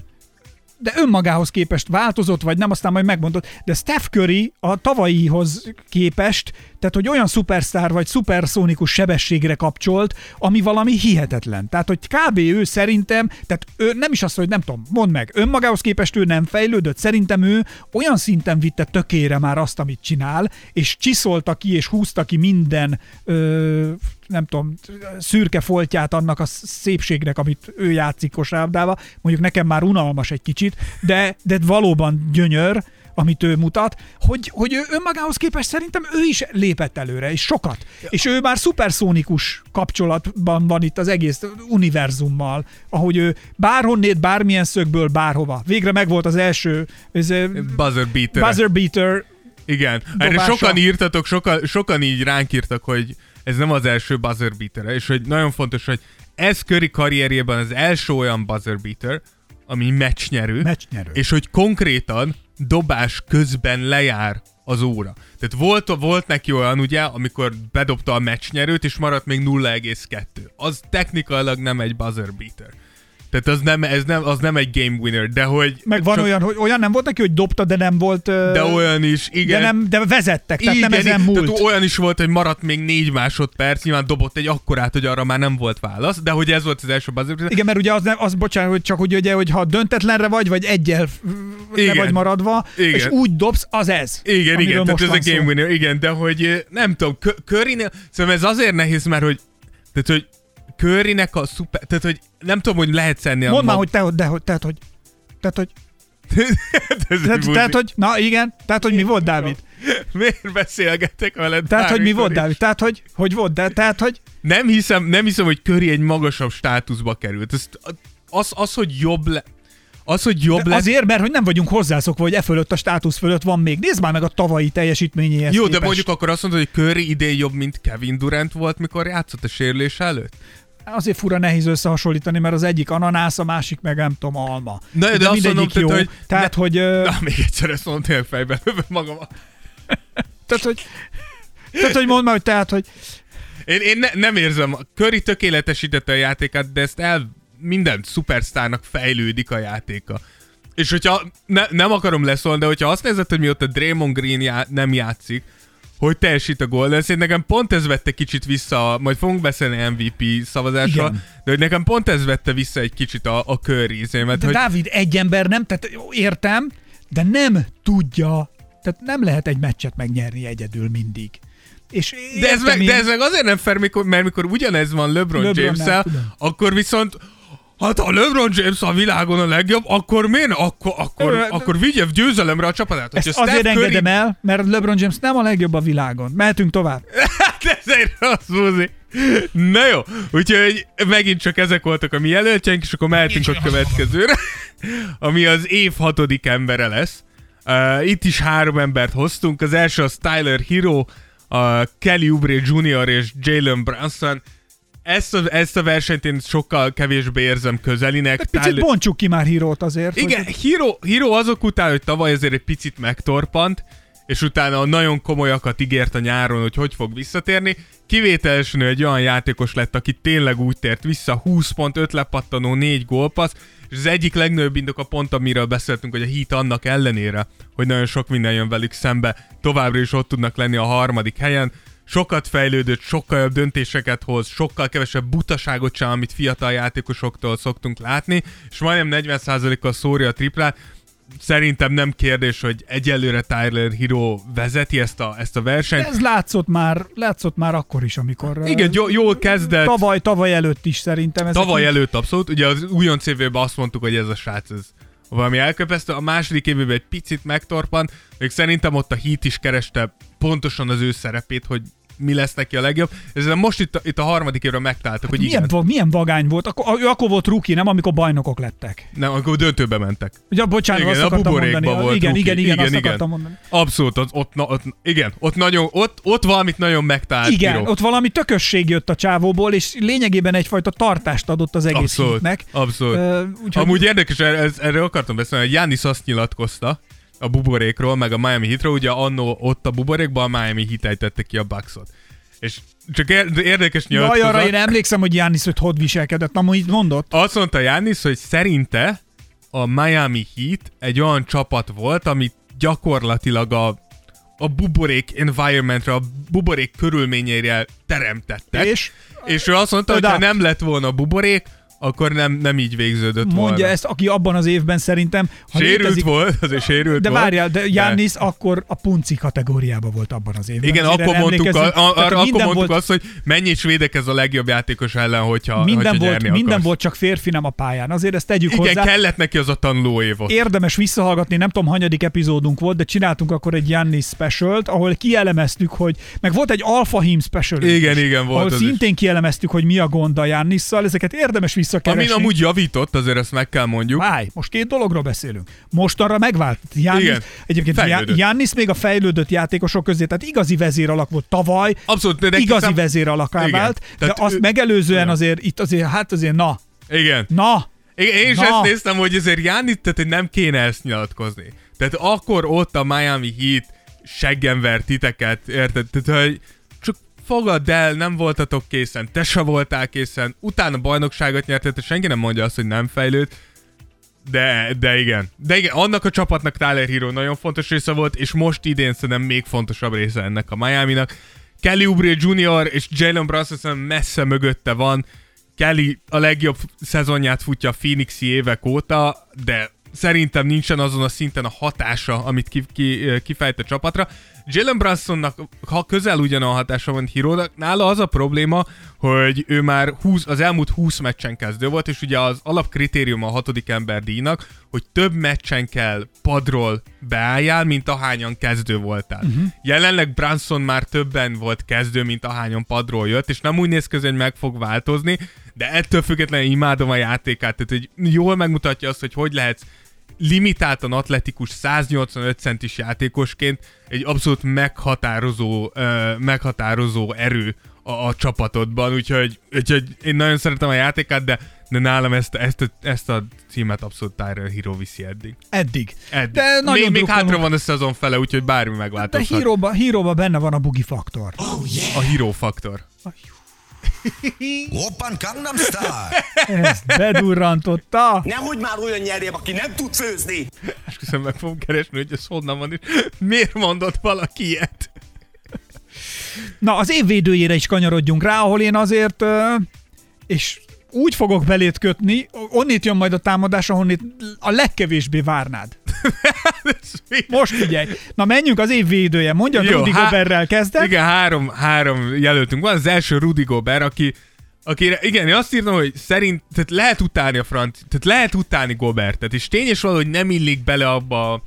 de önmagához képest változott, vagy nem, aztán majd megmondod, de Steph Curry a tavalyihoz képest, tehát hogy olyan szupersztár vagy szuperszónikus sebességre kapcsolt, ami valami hihetetlen. Tehát, hogy kb. ő szerintem, tehát ő nem is azt, hogy nem tudom, mondd meg, önmagához képest ő nem fejlődött, szerintem ő olyan szinten vitte tökére már azt, amit csinál, és csiszolta ki, és húzta ki minden ö, nem tudom, szürke foltját annak a szépségnek, amit ő játszik kosárlabdába. Mondjuk nekem már unalmas egy kicsit, de, de valóban gyönyör, amit ő mutat, hogy, hogy ő önmagához képest szerintem ő is lépett előre, és sokat. És ő már szuperszónikus kapcsolatban van itt az egész univerzummal, ahogy ő bárhonnét, bármilyen szögből, bárhova. Végre megvolt az első ez, Buzzer beater. buzzer beater, Igen, erre dobása. sokan írtatok, sokan, sokan így ránk írtak, hogy ez nem az első buzzer beater és hogy nagyon fontos, hogy ez Curry karrierjében az első olyan buzzer beater, ami meccsnyerő, Meccsnyerő. és hogy konkrétan dobás közben lejár az óra. Tehát volt, volt neki olyan, ugye, amikor bedobta a meccsnyerőt, és maradt még 0,2. Az technikailag nem egy buzzer beater. Tehát az nem, ez nem, az nem egy game winner, de hogy... Meg van csak- olyan, hogy olyan nem volt neki, hogy dobta, de nem volt... De olyan is, igen. de, nem, de vezettek, tehát igen, nem ezen múlt. Tehát olyan is volt, hogy maradt még négy másodperc, nyilván dobott egy akkorát, hogy arra már nem volt válasz, de hogy ez volt az első buzzer. Igen, mert ugye az, nem, az bocsánat, hogy csak úgy, ugye, hogy ha döntetlenre vagy, vagy egyel Igen. vagy maradva, Igen. és úgy dobsz, az ez. Igen, igen, tehát ez a game winner, igen, de hogy nem tudom, Kö- Currynél, szóval ez azért nehéz, mert hogy, tehát hogy Currynek a szuper, tehát hogy nem tudom, hogy lehet szenni a Mondd már, hogy te, de, hogy, tehát, hogy, tehát, hogy, *laughs* ez tehát, tehát, hogy, na igen, tehát, hogy mi volt, Dávid? Miért beszélgetek veled? Tehát, hogy mi volt? Dávid? Tehát, hogy, hogy volt, de, tehát, hogy, Nem hiszem, nem hiszem, hogy Curry egy magasabb státuszba került. Az, az, az hogy jobb le... Az, hogy jobb de lesz... azért, mert hogy nem vagyunk hozzászokva, hogy e fölött a státusz fölött van még. Nézd már meg a tavalyi teljesítményéhez Jó, de képest. mondjuk akkor azt mondod, hogy Curry idén jobb, mint Kevin Durant volt, mikor játszott a sérülés előtt? Azért fura nehéz összehasonlítani, mert az egyik ananász, a másik meg nem tudom, alma. Na, de azt mindegyik mondom, jó. tehát, hogy- tehát, hogy, ö, Na, még egyszer ezt mondom, tényleg fejbe *laughs* magam. *laughs* tehát, hogy, tehát, hogy mondd már, hogy tehát, hogy Én, én ne, nem érzem, Curry tökéletesítette a játékát, de ezt el minden szupersztárnak fejlődik a játéka. És hogyha, ne, nem akarom leszólni, de hogyha azt nézed, hogy mióta Draymond Green já, nem játszik, hogy teljesít a Golden State, nekem pont ez vette kicsit vissza, majd fogunk beszélni MVP szavazásról, Igen. de hogy nekem pont ez vette vissza egy kicsit a, a Curry izémet, De hogy Dávid, egy ember nem, tehát értem, de nem tudja, tehát nem lehet egy meccset megnyerni egyedül mindig. És De ez, meg, én- de ez meg azért nem fair, mikor, mert mikor ugyanez van LeBron, LeBronnál, James-el, tudom. akkor viszont Hát ha LeBron James a világon a legjobb, akkor miért? Akkor, akkor, akkor vigye győzelemre a csapatát. Ezt azért Steph Curry- engedem el, mert LeBron James nem a legjobb a világon. Mehetünk tovább. *laughs* Hát ez egy rossz buzi. Na jó, úgyhogy megint csak ezek voltak a mi jelöltjeink, és akkor mehetünk a következőre, *laughs* ami az év hatodik embere lesz. Uh, itt is három embert hoztunk, az első az Tyler Hero, a Kelly Oubre Jr. és Jalen Brunson. Ezt a, ezt a versenyt én sokkal kevésbé érzem közelinek. Egy picit Tyler- bontsuk ki már hírót azért. igen, Hogy... Hero, Hero azok után, hogy tavaly azért egy picit megtorpant, és utána nagyon komolyakat ígért a nyáron, hogy hogy fog visszatérni. Kivételesen egy olyan játékos lett, aki tényleg úgy tért vissza, 20 pont, 5 lepattanó, 4 gólpassz, és az egyik legnagyobb indok a pont, amiről beszéltünk, hogy a hit annak ellenére, hogy nagyon sok minden jön velük szembe, továbbra is ott tudnak lenni a harmadik helyen, sokat fejlődött, sokkal jobb döntéseket hoz, sokkal kevesebb butaságot sem, amit fiatal játékosoktól szoktunk látni, és majdnem 40%-kal szórja a triplát. Szerintem nem kérdés, hogy egyelőre Tyler Hero vezeti ezt a, ezt a versenyt. Ez látszott már, látszott már akkor is, amikor... Igen, jó, jól kezdett. Tavaly, tavaly előtt is szerintem. ezek Tavaly így- előtt abszolút, ugye az újonc évében azt mondtuk, hogy ez a srác, ez valami elköpesztő, a második évben egy picit megtorpant, még szerintem ott a Heat is kereste pontosan az ő szerepét, hogy mi lesz neki a legjobb. Ezzel most itt a, itt a harmadik évről megtaláltak, hogy Milyen, igen. va- milyen vagány volt? Akkor, ő akkor volt rookie, nem? Amikor bajnokok lettek. Nem, akkor döntőbe mentek. Ugye, bocsánat, Igen, azt a akartam buborékba mondani. volt igen, rookie. igen, igen, Igen, azt igen. akartam mondani. Abszolút, ott, ott, na, ott igen, ott nagyon, ott, ott valamit nagyon megtalált Igen, Hero. ott valami tökösség jött a csávóból, és lényegében egyfajta tartást adott az egész Abszolút, hitnek. abszolút. Ö, úgyhogy- Amúgy érdekes, ez- erről akartam beszélni, hogy Jánisz azt nyilatkozta a buborékról, meg a Miami Heatról, ugye annó ott a buborékban a Miami Heat ejtette ki a Bucksot. És csak ér- érdekes Jaj, nyilatkozat. arra én emlékszem, hogy Jánisz hogy hogy viselkedett. Így mondott. Azt mondta Jánisz, hogy szerinte a Miami Heat egy olyan csapat volt, ami gyakorlatilag a, a buborék environmentre, a buborék körülményeire teremtettek. És és ő azt mondta, hogy ha nem lett volna buborék, akkor nem, nem így végződött mondja volna. ezt, aki abban az évben szerintem... Ha Sérült létezik- volt, azért sérült De várjál, de Jánisz akkor a punci kategóriában volt abban az évben. Igen, akkor mondtuk, a, a, arra akkor mondtuk volt, azt, hogy mennyi is védekez a legjobb játékos ellen, hogyha, minden, hogyha volt, minden akarsz. volt csak férfi, nem a pályán. Azért ezt tegyük Igen, hozzá. kellett neki az a tanuló évot. Érdemes visszahallgatni, nem tudom, hanyadik epizódunk volt, de csináltunk akkor egy Jannis specialt, ahol kielemeztük, hogy meg volt egy Alpha Him special. Igen, is, igen, volt ahol az is. szintén kielemeztük, hogy mi a gond a Jannisszal, ezeket érdemes visszakeresni. Amin amúgy javított, azért ezt meg kell mondjuk. Várj, most két dologról beszélünk. Mostanra megvált. Jannis, Igen. egyébként Fejlődött. Jannis még a fejlődött játékosok közé, tehát igazi vezéralak volt tavaly, Abszolút, de igazi szám- vezéralaká vált, de azt ő- megelőzően Igen. azért itt azért, hát azért na, Igen. na, Igen, én is Na. ezt néztem, hogy azért Jáni, tehát nem kéne ezt nyilatkozni. Tehát akkor ott a Miami Heat seggen ver titeket, érted? Tehát, hogy fogadd el, nem voltatok készen, te se voltál készen, utána bajnokságot nyertetek, senki nem mondja azt, hogy nem fejlődt, de, de igen. De igen, annak a csapatnak Tyler Hero nagyon fontos része volt, és most idén szerintem még fontosabb része ennek a Miami-nak. Kelly Oubre Jr. és Jalen Brunson messze mögötte van. Kelly a legjobb szezonját futja a Phoenixi évek óta, de szerintem nincsen azon a szinten a hatása, amit ki, ki, kifejt a csapatra. Jalen Brunsonnak ha közel ugyan a hatása van Hírónak, nála az a probléma, hogy ő már 20, az elmúlt 20 meccsen kezdő volt, és ugye az alapkritérium a hatodik ember díjnak, hogy több meccsen kell padról beálljál, mint ahányan kezdő voltál. Uh-huh. Jelenleg Branson már többen volt kezdő, mint ahányan padról jött, és nem úgy néz ki, hogy meg fog változni, de ettől függetlenül imádom a játékát, tehát hogy jól megmutatja azt, hogy hogy lehetsz limitáltan atletikus 185 centis játékosként egy abszolút meghatározó, uh, meghatározó erő a, a csapatodban, úgyhogy, úgyhogy én nagyon szeretem a játékát, de, de nálam ezt, ezt, a, ezt a címet abszolút Tyrell Hero viszi eddig. Eddig. eddig. De nagyon még, még hátra van a szezon fele, úgyhogy bármi De megváltozhat. híróba, híróba benne van a bugi faktor. A hero faktor. Open Gangnam Style. Ezt bedurrantotta. Nehogy már olyan nyerjél, aki nem tud főzni. És köszönöm, meg fogom keresni, hogy ez honnan van, és miért mondott valaki ilyet? Na, az év védőjére is kanyarodjunk rá, ahol én azért, és úgy fogok belét kötni, onnét jön majd a támadás, ahonnét a legkevésbé várnád. *laughs* Most figyelj. Na menjünk az év védője. Mondja, Jó, Rudy há- Goberrel kezdek. Igen, három, három jelöltünk van. Az első Rudy Gobert, aki Akire, igen, én azt írtam, hogy szerint, tehát lehet utálni a franc, tehát lehet utálni Gobertet, és tényes valahogy nem illik bele abba a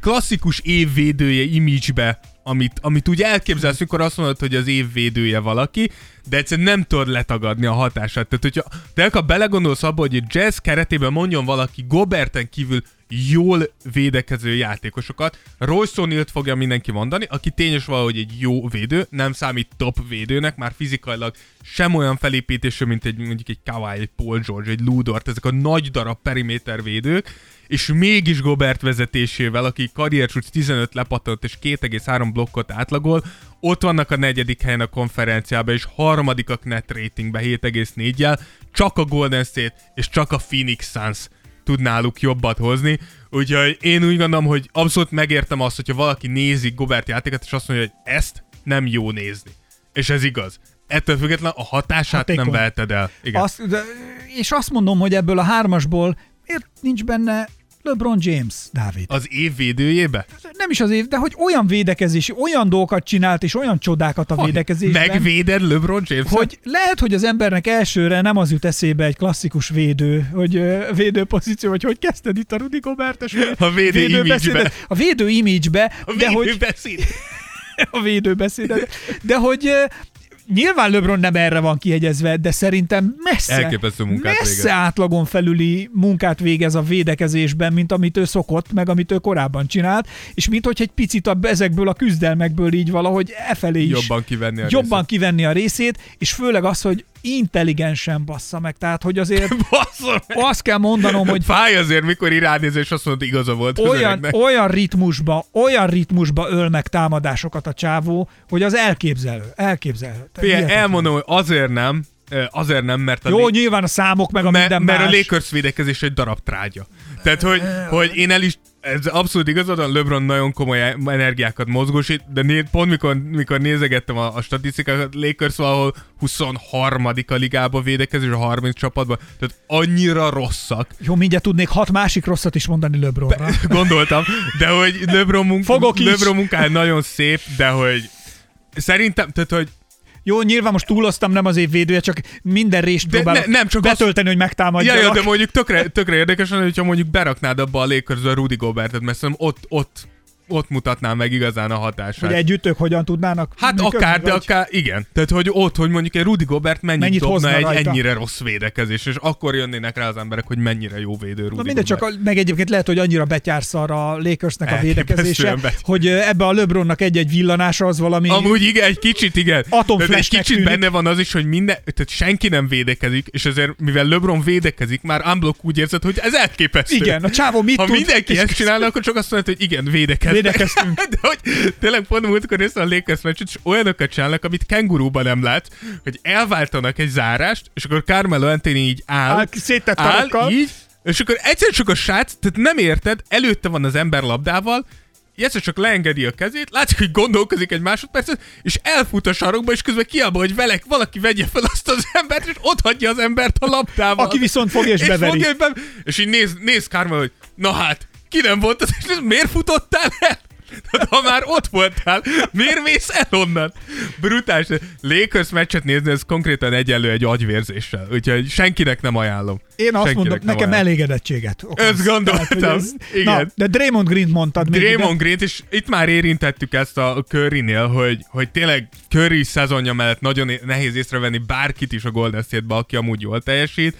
klasszikus évvédője image-be, amit, amit úgy elképzelsz, mikor azt mondod, hogy az évvédője valaki, de egyszerűen nem tudod letagadni a hatását. Tehát, hogyha te akkor belegondolsz abba, hogy egy jazz keretében mondjon valaki Goberten kívül jól védekező játékosokat, Royce O'Neal-t fogja mindenki mondani, aki tényes valahogy egy jó védő, nem számít top védőnek, már fizikailag sem olyan felépítésű, mint egy mondjuk egy Kawhi, egy Paul George, egy Ludort, ezek a nagy darab periméter védők, és mégis Gobert vezetésével, aki karriercsúcs 15 lepattant és 2,3 blokkot átlagol, ott vannak a negyedik helyen a konferenciában, és harmadikak net ratingbe 7,4-jel, csak a Golden State és csak a Phoenix Suns tud náluk jobbat hozni, úgyhogy én úgy gondolom, hogy abszolút megértem azt, hogyha valaki nézi Gobert játékot, és azt mondja, hogy ezt nem jó nézni. És ez igaz. Ettől függetlenül a hatását Hatékony. nem veheted el. Igen. Azt, de, és azt mondom, hogy ebből a hármasból miért nincs benne LeBron James, Dávid? Az év védőjébe? Nem is az év, de hogy olyan védekezési, olyan dolgokat csinált, és olyan csodákat a védekezésben. Megvéded LeBron james hogy lehet, hogy az embernek elsőre nem az jut eszébe egy klasszikus védő, hogy védő pozíció, hogy hogy kezdted itt a Rudy Gobertes A védő image-be. beszédet. A védő image-be, *laughs* de hogy beszéd. a védőbeszédet, de hogy Nyilván LeBron nem erre van kihegyezve, de szerintem messze, Elképesztő munkát messze végez. átlagon felüli munkát végez a védekezésben, mint amit ő szokott, meg amit ő korábban csinált, és mint hogy egy picit a, ezekből a küzdelmekből így valahogy e felé is Jobban kivenni a jobban részét. kivenni a részét, és főleg az, hogy intelligensen bassza meg. Tehát, hogy azért *laughs* Basszol meg! azt kell mondanom, hogy Fáj azért, mikor iránéz, és azt hogy igaza volt. olyan, olyan ritmusba, olyan ritmusba öl meg támadásokat a csávó, hogy az elképzelő. Elképzelő. Figyelj, elmondom, hogy azért nem, azért nem, mert a, Jó, Lé- nyilván a számok, meg a mert, minden mert a más. Lakers védekezés egy darab trágya. Tehát, hogy, hogy én el is, ez abszolút igazad van, LeBron nagyon komoly energiákat mozgósít, de né, pont mikor, mikor nézegettem a, a statisztikákat, Lakers valahol 23. a ligába védekezés, a 30 csapatban, tehát annyira rosszak, Jó, mindjárt tudnék hat másik rosszat is mondani LeBronra. *laughs* gondoltam, de hogy LeBron, munk-. LeBron munkája nagyon szép, de hogy szerintem, tehát hogy Jó, nyilván most túloztam, nem az év védője, csak minden részt próbálok ne- nem, csak betölteni, hogy Ja, megtámadjanak. ja, de mondjuk tökre, tökre érdekes lenne, hogyha mondjuk beraknád abba a a Rudy Gobertet, mert szerintem ott, ott, ott mutatná meg igazán a hatását. Hogy együtt ők hogyan tudnának Hát működni, akár, de vagy- akár, igen. Tehát, hogy ott, hogy mondjuk egy Rudy Gobert mennyit, Mennyit dobna hozna egy rajta. ennyire rossz védekezés, és akkor jönnének rá az emberek, hogy mennyire jó védő Rudy Na mindegy, csak a, meg egyébként lehet, hogy annyira betyársz arra a Lakersnek a védekezése, hogy ebbe a LeBronnak egy-egy villanása az valami... Amúgy igen, egy kicsit igen. Egy kicsit tűnik. benne van az is, hogy minden, tehát senki nem védekezik, és ezért, mivel LeBron védekezik, már unblock úgy érzed, hogy ez elképesztő. Igen, a csávó mit Ha tud? mindenki ezt csinálna, akkor csak azt mondod, hogy igen, védekezni Védekeztünk. *laughs* De hogy tényleg pont múltkor néztem a Lakers meccset, és olyanokat csinálnak, amit kengurúban nem látsz, hogy elváltanak egy zárást, és akkor Carmelo Anthony így áll, Áll, áll így, és akkor egyszer csak a srác, tehát nem érted, előtte van az ember labdával, egyszer csak leengedi a kezét, látszik, hogy gondolkozik egy másodpercet, és elfut a sarokba, és közben kiabál, hogy velek valaki vegye fel azt az embert, és ott hagyja az embert a labdával. Aki viszont fogja és beveri. Fogja, és, be... és így néz, néz Carmelo, hogy na hát, ki nem volt az, és miért futottál el? Tehát ha már ott voltál, miért mész el onnan? Brutális. Lakers meccset nézni, ez konkrétan egyenlő egy agyvérzéssel. Úgyhogy senkinek nem ajánlom. Én azt senkinek mondom, nekem ajánlom. elégedettséget. okoz. Ezt gondoltam, Tehát, hogy igen. Na, de Draymond Green mondtad még. Draymond Green, és itt már érintettük ezt a Currynél, hogy, hogy tényleg Curry szezonja mellett nagyon nehéz észrevenni bárkit is a Golden State-be, aki amúgy jól teljesít,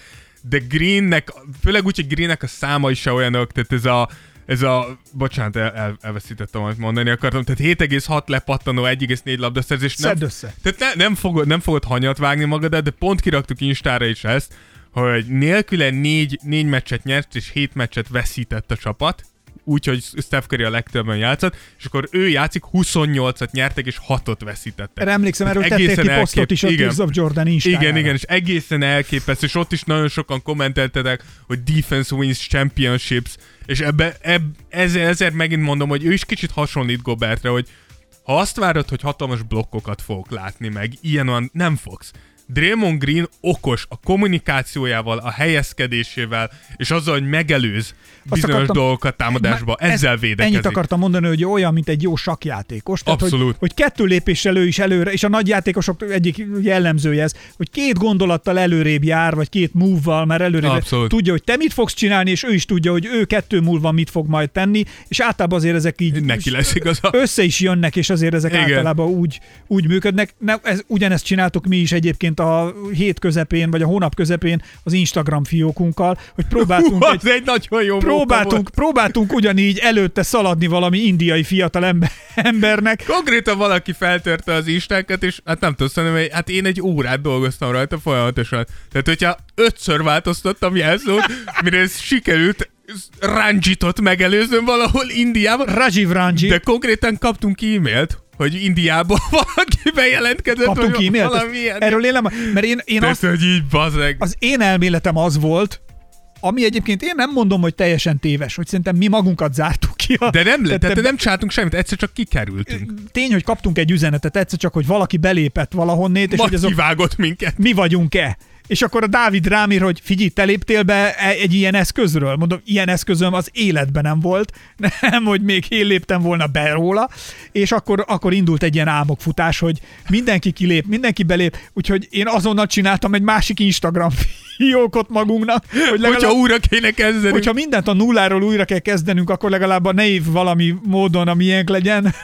de Greennek, főleg úgy, hogy Greennek a számai se olyanok, tehát ez a ez a, bocsánat, el, el, elveszítettem, amit mondani akartam, tehát 7,6 lepattanó, 1,4 labdaszerzés. Nem, Szedd össze. Tehát ne, nem, fogod, nem fogod hanyat vágni magadat, de pont kiraktuk Instára is ezt, hogy nélküle négy, négy meccset nyert, és hét meccset veszített a csapat, úgyhogy Steph Curry a legtöbben játszott, és akkor ő játszik, 28-at nyertek, és 6-ot veszítettek. Erre emlékszem, erről tették ki egészen posztot is a elkép- Tears of Jordan Instájára. igen, igen, és egészen elképesztő, és ott is nagyon sokan kommenteltetek, hogy defense wins championships, és ebbe, eb, ezzel, ezért megint mondom, hogy ő is kicsit hasonlít Gobertre, hogy ha azt várod, hogy hatalmas blokkokat fogok látni meg, ilyen olyan nem fogsz. Draymond Green okos a kommunikációjával, a helyezkedésével, és azzal, hogy megelőz bizonyos akartam- dolgokat támadásba, Ez- ezzel védekezik. Ennyit akartam mondani, hogy olyan, mint egy jó sakjátékos. Tehát, Abszolút. Hogy, hogy kettő lépéssel ő is előre, és a nagy játékosok egyik jellemzője ez, hogy két gondolattal előrébb jár, vagy két move-val már előrébb Abszolút. tudja, hogy te mit fogsz csinálni, és ő is tudja, hogy ő kettő múlva mit fog majd tenni, és általában azért ezek így Neki lesz igaza. össze is jönnek, és azért ezek. Igen. általában úgy, úgy működnek. Ne, ez, ugyanezt csináltuk mi is egyébként a hét közepén, vagy a hónap közepén az Instagram fiókunkkal, hogy próbáltunk Hú, egy, egy nagyon jó próbáltunk, próbáltunk ugyanígy előtte szaladni valami indiai fiatal ember, embernek. Konkrétan valaki feltörte az istánkat, és hát nem tudom, szerintem, hát én egy órát dolgoztam rajta folyamatosan. Tehát, hogyha ötször változtattam jelszót, *laughs* mire ez sikerült Ranjitot megelőzöm valahol Indiában, Rajiv Ranji, de konkrétan kaptunk e-mailt, hogy Indiából *laughs* valaki bejelentkezett, kaptunk vagy e-mailt. Erről élem, mert én, én azt, Persze, hogy így bazeg. az én elméletem az volt, ami egyébként én nem mondom, hogy teljesen téves, hogy szerintem mi magunkat zártuk ki. A, De nem, tehát te- nem csináltunk semmit, egyszer csak kikerültünk. Tény, hogy kaptunk egy üzenetet egyszer csak, hogy valaki belépett valahonnét, és Majd hogy azok kivágott minket. mi vagyunk-e. És akkor a Dávid rámír, hogy figyelj, te léptél be e- egy ilyen eszközről. Mondom, ilyen eszközöm az életben nem volt. *laughs* Nem, hogy még én léptem volna be róla. És akkor, akkor indult egy ilyen álmokfutás, hogy mindenki kilép, mindenki belép. Úgyhogy én azonnal csináltam egy másik Instagram *laughs* fiókot magunknak, hogy legalább, Hogyha újra kéne kezdeni. hogyha mindent a nulláról újra kell kezdenünk, akkor legalább a név valami módon, amilyenk legyen. *laughs*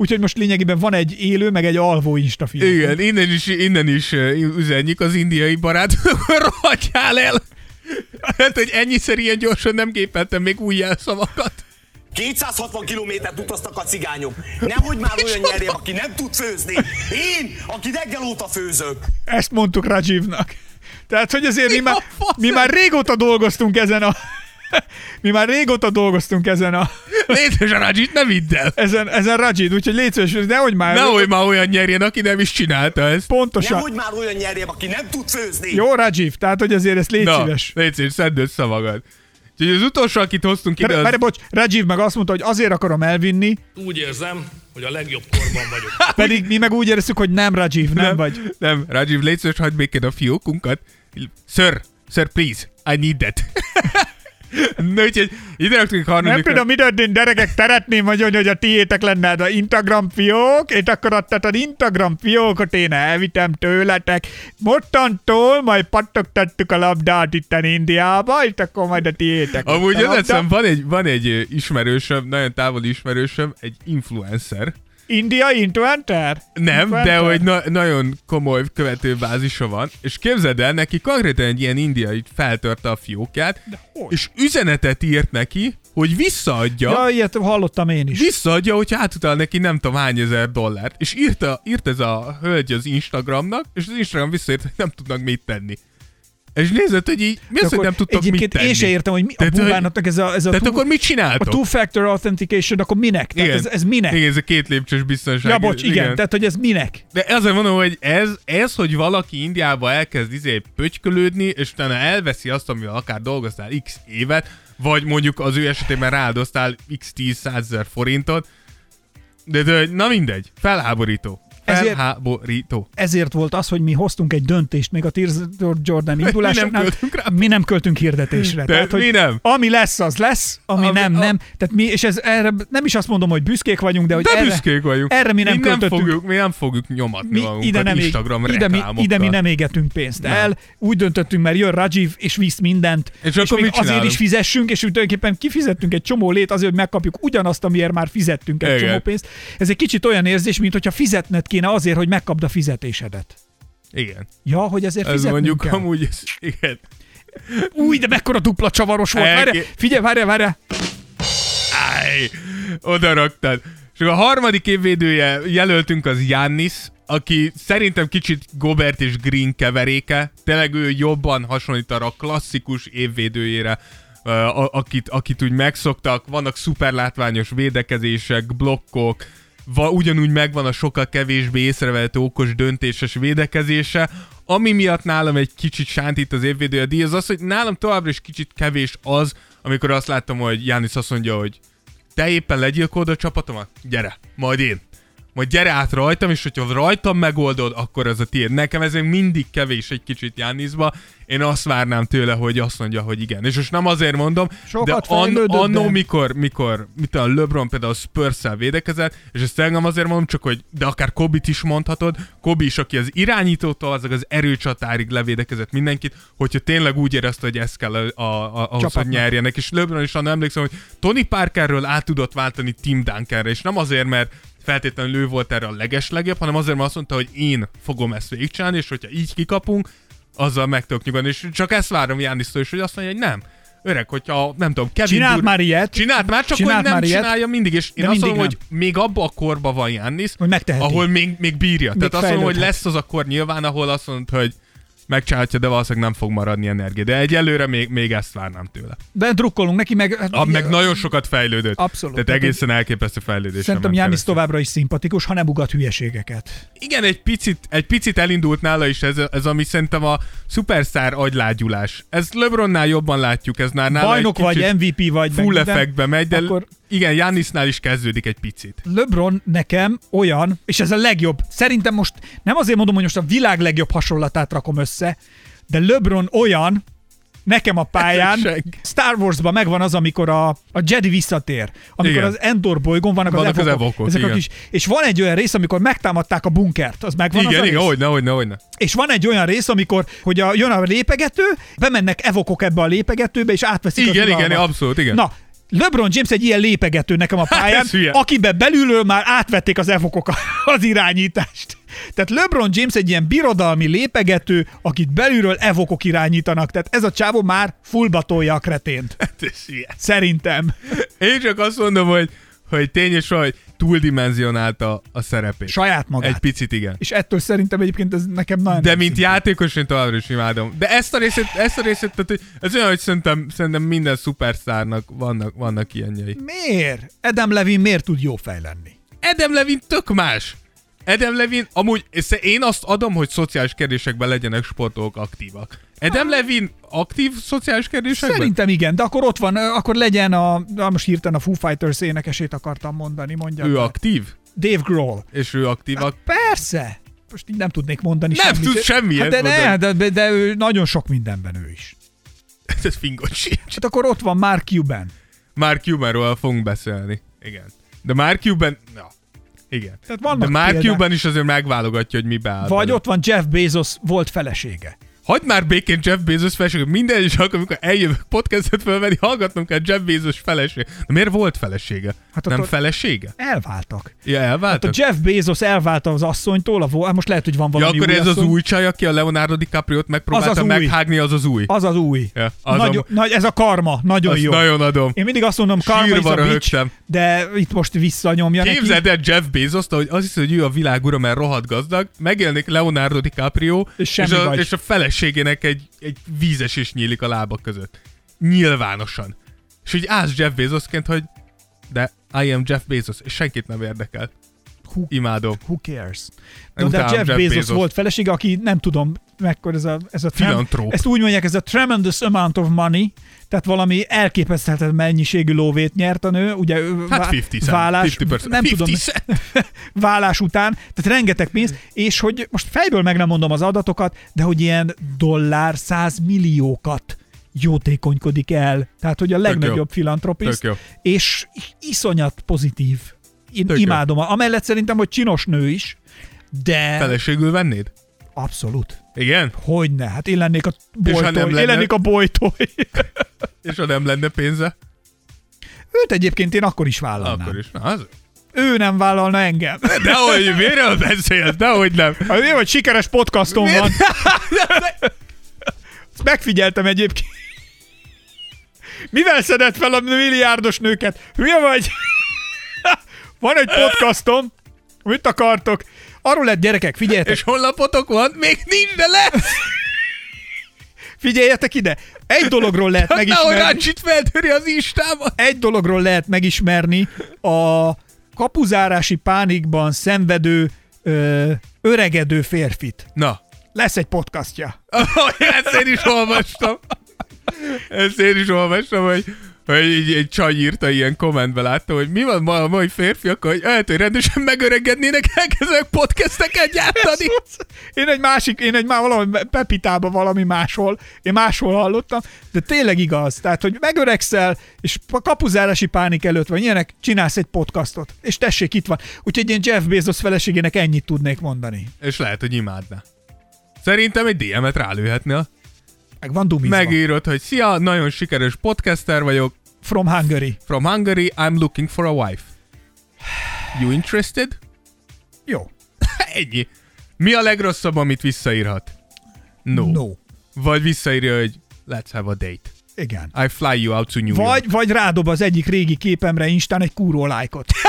Úgyhogy most lényegében van egy élő, meg egy alvó Insta fiók. Igen, innen is, innen is üzenjük az indiai barát, *laughs* rohadjál el! Hát, hogy ennyiszer ilyen gyorsan nem gépeltem még új jelszavakat. 260 kilométert utaztak a cigányok. Nehogy már *laughs* olyan nyerjem, aki nem tud főzni. Én, aki reggel óta főzök. Ezt mondtuk Rajivnak. Tehát, hogy azért mi Mi már, mi már régóta dolgoztunk ezen a... *laughs* Mi már régóta dolgoztunk ezen a... *laughs* Létszés a Rajit, ne vidd el! Ezen, ezen Rajid, úgyhogy légy szíves, nehogy már... Nehogy már olyan nyerjen, aki nem is csinálta ezt. Pontosan. Nehogy már olyan nyerjem, aki nem tud főzni. Jó, Rajiv, tehát, hogy azért ezt légy Na, szíves. létszés, szedd össze magad. Úgyhogy az utolsó, akit hoztunk ide, az... várj, bocs, Rajiv meg azt mondta, hogy azért akarom elvinni, Úgy érzem, hogy a legjobb korban vagyok. *laughs* pedig mi meg úgy érezzük, hogy nem Rajiv, nem, vagy. Nem, Rajiv, légy szíves, hagyd békén a fiókunkat. Sir, sir, please, I need that. Na, úgyhogy ide raktunk Nem harmadikra. tudom, mi történt, gyerekek, szeretném mondani, hogy a tiétek lenne az Instagram fiók, és akkor adtad az Instagram fiókot én elvitem tőletek. Mostantól majd pattogtattuk a labdát itt Indiába, és akkor majd a tiétek. Amúgy az van egy, van egy ismerősöm, nagyon távoli ismerősöm, egy influencer. India influencer? Nem, Influencer? de hogy na- nagyon komoly követőbázisa van, és képzeld el, neki konkrétan egy ilyen indiai feltörte a fiókját, és üzenetet írt neki, hogy visszaadja, Ja, ilyet hallottam én is. visszaadja, hogy átutal neki nem tudom hány ezer dollárt. És írta, írt ez a hölgy az Instagramnak, és az Instagram visszaírt, hogy nem tudnak mit tenni. És nézed, hogy így, mi az, hogy nem tudtok mit tenni? én se értem, hogy mi a Tehát, hogy- búvának ez a, ez a, Tehát two, akkor mit a csináltok? two-factor authentication, akkor minek? Tehát ez, ez minek? Igen, ez a két lépcsős biztonság. Ja, bocs, igen, igen. Tehát, hogy ez minek? De azért mondom, hogy ez, ez, hogy valaki Indiába elkezd izé pötykölődni, és utána elveszi azt, amivel akár dolgoztál x évet, vagy mondjuk az ő esetében ráldoztál x 10 százezer forintot, de, de na mindegy, felháborító. Ezért- Felháborító. Ezért volt az, hogy mi hoztunk egy döntést még a Tears Jordan *laughs* indulásánál. költünk rá. mi nem költünk hirdetésre. De Tehát, hogy mi nem? Ami lesz, az lesz, ami, Ami- nem, a- nem. Tehát mi, és ez erre nem is azt mondom, hogy büszkék vagyunk, de hogy De erre, büszkék vagyunk. erre mi nem mi nem, költöttünk. fogjuk, mi nem fogjuk nyomatni mi magunkat ide nem, ég, Instagram ide, mi, ide mi nem égetünk pénzt Nem. el. Úgy döntöttünk, mert jön Rajiv, és visz mindent. És akkor még azért is fizessünk, és úgy tulajdonképpen kifizettünk egy csomó lét azért, hogy megkapjuk ugyanazt, amiért már fizettünk egy csomó pénzt. Ez egy kicsit olyan érzés, mint hogyha fizetned kéne azért, hogy megkapd a fizetésedet. Igen. Ja, hogy ezért Ez mondjuk kell. amúgy, ez, igen. Új, de mekkora dupla csavaros volt. Elké- Várj, figyelj, várj, várj. Áj, oda raktad. És a harmadik évvédője jelöltünk az Jannis, aki szerintem kicsit Gobert és Green keveréke. Tényleg ő jobban hasonlít arra a klasszikus évvédőjére, akit, akit úgy megszoktak. Vannak szuper látványos védekezések, blokkok, va, ugyanúgy megvan a sokkal kevésbé észrevehető okos döntéses védekezése, ami miatt nálam egy kicsit sántít az évvédője díj, az az, hogy nálam továbbra is kicsit kevés az, amikor azt látom, hogy Jánisz azt mondja, hogy te éppen legyilkolod a csapatomat? Gyere, majd én. Majd gyere át rajtam, és hogyha rajtam megoldod, akkor ez a tiéd. Nekem ez még mindig kevés egy kicsit Jániszba. Én azt várnám tőle, hogy azt mondja, hogy igen. És most nem azért mondom, Sokat de an- annó, mikor, mikor mit a LeBron például spurs védekezett, és ezt nem azért mondom, csak hogy, de akár Kobit is mondhatod, Kobi is, aki az irányítótól, az az erőcsatárig levédekezett mindenkit, hogyha tényleg úgy érezte, hogy ez kell a, a, a, ahhoz, hogy nyerjenek. És LeBron is annak emlékszem, hogy Tony Parkerről át tudott váltani Tim Duncanre, és nem azért, mert feltétlenül ő volt erre a legeslegjobb, hanem azért, mert azt mondta, hogy én fogom ezt végigcsinálni, és hogyha így kikapunk, azzal meg tudok nyugodni. És csak ezt várom Jánisztól is, hogy azt mondja, hogy nem. Öreg, hogyha nem tudom, Kevin Csinált Dur- már ilyet. Csinált már, csak Csinált hogy nem már ilyet. csinálja mindig, és én azt mondom, hogy még abba a korba van megteheti. ahol még, még bírja. Tehát azt mondom, hogy lesz az a kor nyilván, ahol azt mondod, hogy megcsinálhatja, de valószínűleg nem fog maradni energia. De egyelőre még, még ezt várnám tőle. De drukkolunk neki, meg... A, meg nagyon sokat fejlődött. Abszolút. Tehát Tehát egészen elképesztő fejlődés. Szerintem Jánisz továbbra is szimpatikus, ha nem ugat hülyeségeket. Igen, egy picit, egy picit elindult nála is ez, ez ami szerintem a szupersztár agylágyulás. Ez LeBronnál jobban látjuk, ez már nála Bajnok egy vagy, MVP vagy, full effektbe megy, de akkor- igen, Jánisznál is kezdődik egy picit. LeBron nekem olyan, és ez a legjobb, szerintem most nem azért mondom, hogy most a világ legjobb hasonlatát rakom össze, de LeBron olyan, nekem a pályán. *laughs* Star Warsban megvan az, amikor a, a Jedi visszatér. Amikor Igen. az Endor bolygón vannak, Vannak az az evokok. evokok, ezek a igen. kis, és van egy olyan rész, amikor megtámadták a bunkert, az megvan az igen, a igen, hogyne, hogyne, hogyne. És van egy olyan rész, amikor hogy a, jön a lépegető, bemennek evokok ebbe a lépegetőbe, és átveszik Igen, az igen, uralmat. abszolút, igen. Na, LeBron James egy ilyen lépegető nekem a pályán, ez hülye. akiben belülről már átvették az evokok *laughs* az irányítást. Tehát LeBron James egy ilyen birodalmi lépegető, akit belülről evokok irányítanak. Tehát ez a csávó már fullba tolja a kretént. Ez hülye. Szerintem. Én csak azt mondom, hogy, hogy tény és hogy túldimenzionálta a szerepét. Saját magát. Egy picit igen. És ettől szerintem egyébként ez nekem nagyon... De mint játékos én továbbra is imádom. De ezt a részét, ezt a részét tehát, ez olyan, hogy szerintem, szerintem minden szupersztárnak vannak, vannak ilyenjei. Miért? Adam Levin miért tud jó fej lenni? Adam Levin tök más. Adam Levin, amúgy én azt adom, hogy szociális kérdésekben legyenek sportolók aktívak. Adam Levin aktív szociális kérdésekben? Szerintem igen, de akkor ott van, akkor legyen a, na most hirtelen a Foo Fighters énekesét akartam mondani, mondja. Ő aktív? Dave Grohl. És ő aktívak? Persze! Most így nem tudnék mondani Nem semmit. tudsz semmilyet hát de, ne, de, de, ő nagyon sok mindenben ő is. *laughs* Ez fingot sincs. Hát akkor ott van Mark Cuban. Mark Cubanról fogunk beszélni. Igen. De Mark Cuban... Na. Igen. Tehát vannak De Mark. Cuban is azért megválogatja, hogy mi beáll. Vagy ott van Jeff Bezos volt felesége. Hagyd már békén Jeff Bezos feleséget. Minden is amikor eljövök podcastot fölvenni, hallgatnunk kell Jeff Bezos feleség. De miért volt felesége? Hát Nem felesége? Elváltak. Ja, Hát a elváltak? Jeff Bezos elválta az asszonytól, a vo- hát most lehet, hogy van ja, valami akkor új ez az asszony. új csaj, aki a Leonardo DiCaprio-t megpróbálta Az az meghágni, az az új. Az az új. Ja, az nagyon, a- nagy, ez a karma, nagyon Azt jó. nagyon adom. Én mindig azt mondom, karma is Sírva a bitch, röhögtem. de itt most visszanyomja Képzeld el Jeff bezos hogy az hisz, hogy ő a világ ura, mert rohadt gazdag, megjelenik Leonardo DiCaprio, És és, a, és a feleség feleségének egy, egy vízesés nyílik a lábak között. Nyilvánosan. És úgy állsz Jeff Bezosként, hogy de I am Jeff Bezos, és senkit nem érdekel. Who, Imádom. who cares? No, de Jeff, Jeff Bezos, Bezos. volt felesége, aki nem tudom, mekkora ez a, ez a trem, ezt úgy mondják, ez a tremendous amount of money, tehát valami elképeszthetett mennyiségű lóvét nyert a nő, ugye Hát vá- 50 cent. vállás, 50%. nem 50 tudom, cent. *laughs* vállás után, tehát rengeteg pénz, és hogy most fejből meg nem mondom az adatokat, de hogy ilyen dollár százmilliókat jótékonykodik el. Tehát, hogy a legnagyobb jó. és iszonyat pozitív. Én Tök jó. imádom. Amellett szerintem, hogy csinos nő is, de Feleségül vennéd? abszolút. Igen? Hogyne, hát én lennék a nem bojtól. Én lenne? lennék a bojtól. *laughs* És ha nem lenne pénze? Őt egyébként én akkor is vállalnám. Akkor is. Na, az... Ő nem vállalna engem. Dehogy, miről beszélsz? Dehogy nem. Hát mi vagy sikeres podcastom van. *laughs* Ezt megfigyeltem egyébként. Mivel szedett fel a milliárdos nőket? Hülye vagy? Van egy podcastom. Mit akartok? Arról lett gyerekek, figyeljetek, És honlapotok van? Még nincs, de lesz! figyeljetek ide. Egy dologról lehet Nehogy megismerni. Rancsit feltöri az Istába. Egy dologról lehet megismerni a kapuzárási pánikban szenvedő ö, öregedő férfit. Na, Lesz egy podcastja. ezt én is olvastam. Ezt én is olvastam, hogy, hogy így, egy csaj írta ilyen kommentbe, látta, hogy mi van ma a mai férfiakkal, hogy lehet, hogy rendesen megöregednének, *laughs* elkezdenek podcasteket gyártani. *laughs* Én egy másik, én egy már valami Pepitába valami máshol, én máshol hallottam, de tényleg igaz. Tehát, hogy megöregszel, és a kapuzárási pánik előtt vagy ilyenek, csinálsz egy podcastot, és tessék, itt van. Úgyhogy én Jeff Bezos feleségének ennyit tudnék mondani. És lehet, hogy imádná. Szerintem egy DM-et rálőhetnél. Meg van dumizva. Megírod, hogy szia, nagyon sikeres podcaster vagyok, From Hungary. from Hungary, I'm looking for a wife. You interested? Jó. *laughs* Ennyi. Mi a legrosszabb, amit visszaírhat? No. No. Vagy visszaírja, hogy let's have a date. Igen. I fly you out to New York. Vagy, vagy rádob az egyik régi képemre Instán egy kúró lájkot. *laughs*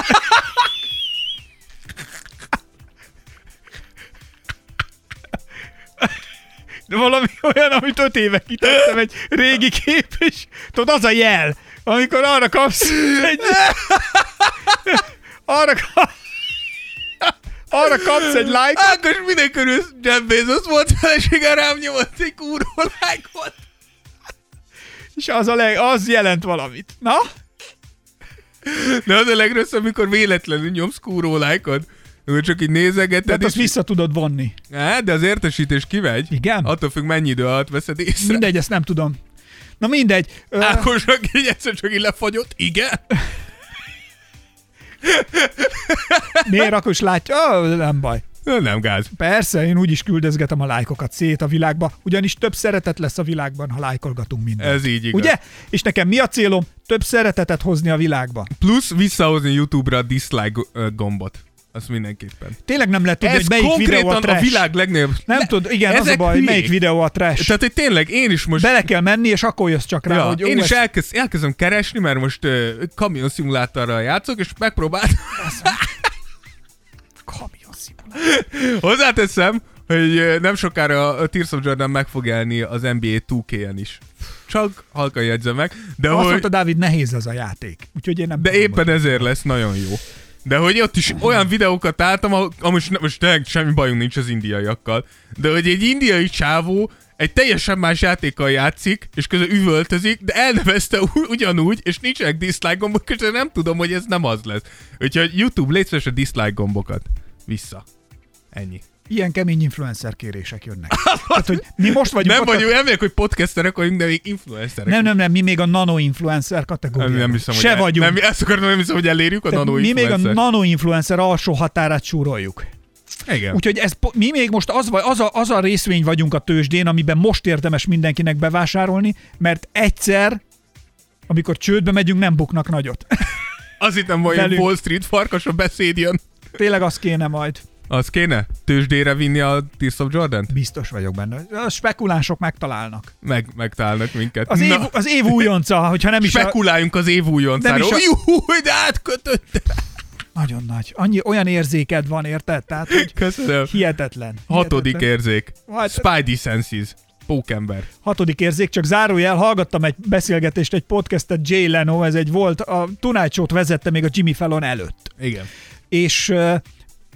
*laughs* De valami olyan, amit öt éve kitettem, egy régi kép, és tudod, az a jel, amikor arra kapsz egy... arra, kap, arra kapsz egy lájkot, Ákos minden körül Jeff Bezos volt felesége, rám nyomott egy kurva lájkot. és az, a leg, az jelent valamit. Na? De az a legrosszabb, amikor véletlenül nyomsz kúró lájkot. Akkor csak így nézegeted, Tehát azt és... vissza tudod vonni. Á, de az értesítés kivegy. Igen? Attól függ, mennyi idő alatt veszed észre. Mindegy, ezt nem tudom. Na mindegy. Ö, Ákosnak így egyszer csak így lefagyott. Igen? miért akkor is látja? Ó, nem baj. Nem gáz. Persze, én úgyis küldözgetem a lájkokat szét a világba, ugyanis több szeretet lesz a világban, ha lájkolgatunk mindent. Ez így igaz. Ugye? És nekem mi a célom? Több szeretetet hozni a világba. Plusz visszahozni YouTube-ra a dislike ö, gombot. Azt mindenképpen. Tényleg nem lehet tudni, Ez hogy melyik videó a konkrétan a, trash. világ legnagyobb... Nem Le- tud, igen, az a ezek baj, hülyék. melyik videó a trash. Tehát, hogy tényleg én is most... Bele kell menni, és akkor jössz csak rá, ja, hogy én ó, is ez- elkezd, elkezdem keresni, mert most uh, kamion szimulátorral játszok, és megpróbáltam. *laughs* Kamion szimulátor. Hozzáteszem, hogy nem sokára a Tears of Jordan meg fog elni az NBA 2K-en is. Csak halkan jegyzem meg. De, Azt hogy, mondta Dávid, nehéz ez a játék. Úgyhogy én nem de éppen ezért lesz nagyon jó. De hogy ott is olyan videókat találtam, ahol- ah, most, most tényleg semmi bajunk nincs az indiaiakkal, de hogy egy indiai csávó egy teljesen más játékkal játszik, és közben üvöltözik, de elnevezte ugyanúgy, és nincsenek dislike gombok, és nem tudom, hogy ez nem az lesz. Úgyhogy YouTube, légy a dislike gombokat. Vissza. Ennyi. Ilyen kemény influencer kérések jönnek. *laughs* Tehát, hogy mi most vagyunk Nem vagyunk, nem vagyok, hogy podcasterek vagyunk, de még influencerek. Nem, nem, nem, mi még a nano-influencer kategóriában. nem, nem hiszem, Se hogy vagyunk. Nem, ezt akartam, nem hiszem, hogy elérjük a Tehát nano mi még a nano-influencer alsó határát súroljuk. Igen. Úgyhogy ez, mi még most az, az, a, az a részvény vagyunk a tőzsdén, amiben most érdemes mindenkinek bevásárolni, mert egyszer, amikor csődbe megyünk, nem buknak nagyot. Azt hittem, hogy Velünk. Wall Street farkas a beszéd jön. Tényleg az kéne majd. Az kéne? Tőzsdére vinni a Tears of jordan Biztos vagyok benne. A spekulánsok megtalálnak. Meg, megtalálnak minket. Az, év, az év újonca, hogyha nem is a, Spekuláljunk az év újoncáról. Nem is Juhú, de átkötött! Nagyon nagy. Annyi, olyan érzéked van, érted? Tehát, hogy Köszönöm. hihetetlen. Hatodik hihetetlen. érzék. Hát- Spidey senses. pókember. Hatodik érzék, csak zárójel, hallgattam egy beszélgetést, egy podcastet Jay Leno, ez egy volt, a Tonight Show-t vezette még a Jimmy Fallon előtt. Igen. És ö,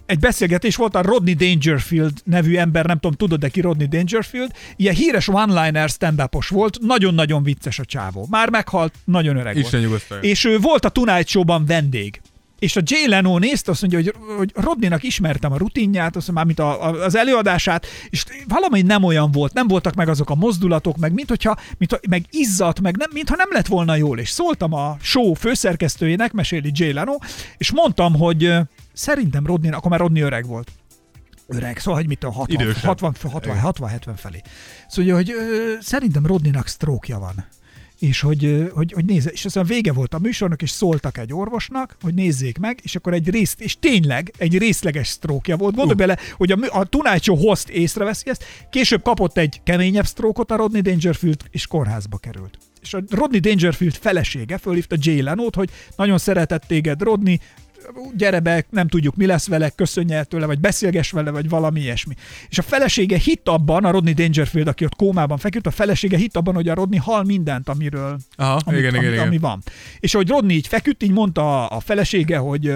egy beszélgetés volt a Rodney Dangerfield nevű ember, nem tudom, tudod-e ki Rodney Dangerfield? Ilyen híres one-liner stand volt, nagyon-nagyon vicces a csávó. Már meghalt, nagyon öreg Isten volt. nyugosztalja. És ő volt a Tonight Show-ban vendég. És a Jay Leno nézte, azt mondja, hogy, hogy Rodneynak ismertem a rutinját, azt mondja, mármint a, a, az előadását, és valami nem olyan volt, nem voltak meg azok a mozdulatok, meg mint hogyha, mint, meg izzadt, meg nem, mintha nem lett volna jól. És szóltam a show főszerkesztőjének, meséli Jay Leno, és mondtam, hogy szerintem Rodney, akkor már Rodney öreg volt. Öreg, szóval, hogy mit tudom, 60, Idősebb. 60, 60, 60, 70 felé. Szóval, hogy ö, szerintem Rodneynak stroke van és hogy, hogy, hogy nézze, és aztán vége volt a műsornak, és szóltak egy orvosnak, hogy nézzék meg, és akkor egy részt, és tényleg egy részleges sztrókja volt. Gondolj Uh. bele, hogy a, a Show host észreveszi ezt, később kapott egy keményebb sztrókot a Rodney Dangerfield, és kórházba került. És a Rodney Dangerfield felesége fölhívta Jay Leno-t, hogy nagyon szeretett téged Rodney, gyere be, nem tudjuk mi lesz vele, köszönj el tőle, vagy beszélgess vele, vagy valami ilyesmi. És a felesége hitt abban, a Rodney Dangerfield, aki ott kómában feküdt, a felesége hitt abban, hogy a Rodney hal mindent, amiről Aha, amit, igen, ami, igen, igen. ami van. És ahogy Rodney így feküdt, így mondta a, a felesége, hogy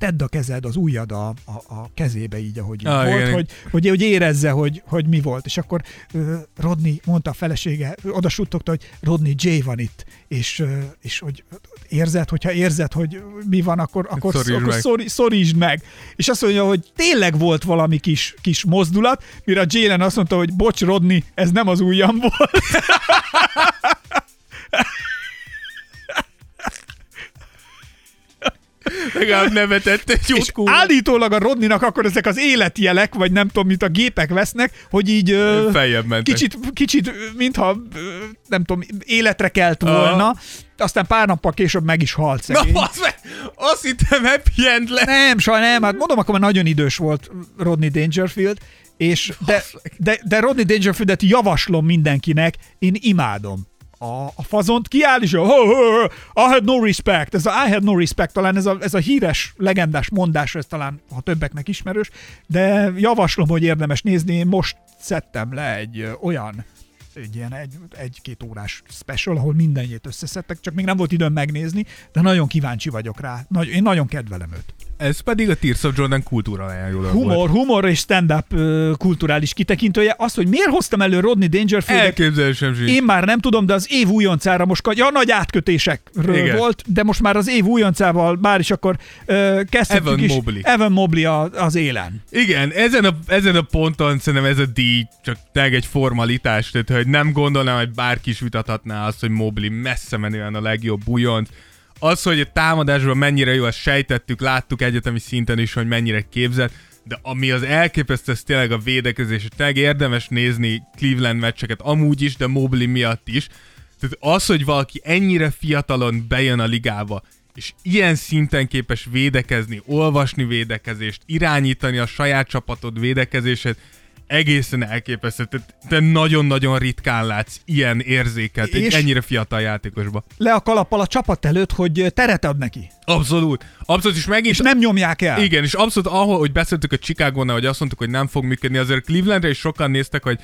tedd a kezed, az ujjad a, a, a kezébe így, ahogy Ah, volt, igen. hogy, hogy, hogy érezze, hogy, hogy mi volt. És akkor ö, Rodney mondta a felesége, oda suttogta, hogy Rodney J van itt, és, ö, és hogy érzed, hogyha érzed, hogy mi van, akkor, akkor, Szorítsd akkor meg. szori, szorítsd meg. És azt mondja, hogy tényleg volt valami kis, kis mozdulat, mire a Jalen azt mondta, hogy bocs, Rodney, ez nem az ujjam volt. *laughs* Legalább nevetett egy És kurva. állítólag a Rodninak akkor ezek az életjelek, vagy nem tudom, mit a gépek vesznek, hogy így Feljebb mentek. kicsit, kicsit mintha nem tudom, életre kelt volna, aztán pár nappal később meg is halt Na, szegény. az meg, azt hittem happy end lesz. Nem, saj nem, hát mondom, akkor már nagyon idős volt Rodney Dangerfield, és de, de, de Rodney Dangerfieldet javaslom mindenkinek, én imádom. A, a fazont kiáll, és a, I had no respect. Ez a I had no respect, talán ez a, ez a híres, legendás mondás, ez talán, ha többeknek ismerős, de javaslom, hogy érdemes nézni. Én most szedtem le egy olyan egy ilyen egy, egy-két órás special, ahol mindenjét összeszedtek, csak még nem volt időm megnézni, de nagyon kíváncsi vagyok rá. Nagy, én nagyon kedvelem őt. Ez pedig a Tears of Jordan kultúra ajánló Humor, volt. humor és stand-up ö, kulturális kitekintője. Az, hogy miért hoztam elő Rodney Dangerfieldet, Elképzelésem sincs. én már nem tudom, de az év újoncára most, ja, nagy átkötésekről Igen. Volt, de most már az év újoncával már is akkor ö, kezdhetjük Evan is. Mobley. Evan Mobley a, az élen. Igen, ezen a, ezen a ponton szerintem ez a díj csak tényleg egy formalitás, tehát hogy nem gondolnám, hogy bárki is vitathatná azt, hogy Mobley messze menően a legjobb újonc. Az, hogy a támadásban mennyire jó, azt sejtettük, láttuk egyetemi szinten is, hogy mennyire képzett, de ami az elképesztő, ez tényleg a védekezés, és tényleg érdemes nézni Cleveland meccseket amúgy is, de Mobley miatt is. Tehát az, hogy valaki ennyire fiatalon bejön a ligába, és ilyen szinten képes védekezni, olvasni védekezést, irányítani a saját csapatod védekezését, egészen elképesztő. Tehát te nagyon-nagyon ritkán látsz ilyen érzéket egy És- ennyire fiatal játékosba. Le a kalappal a csapat előtt, hogy teret ad neki. Abszolút. Abszolút, és megint... És nem nyomják el. Igen, és abszolút ahol, hogy beszéltük a Chicagónál, hogy azt mondtuk, hogy nem fog működni, azért Clevelandre is sokan néztek, hogy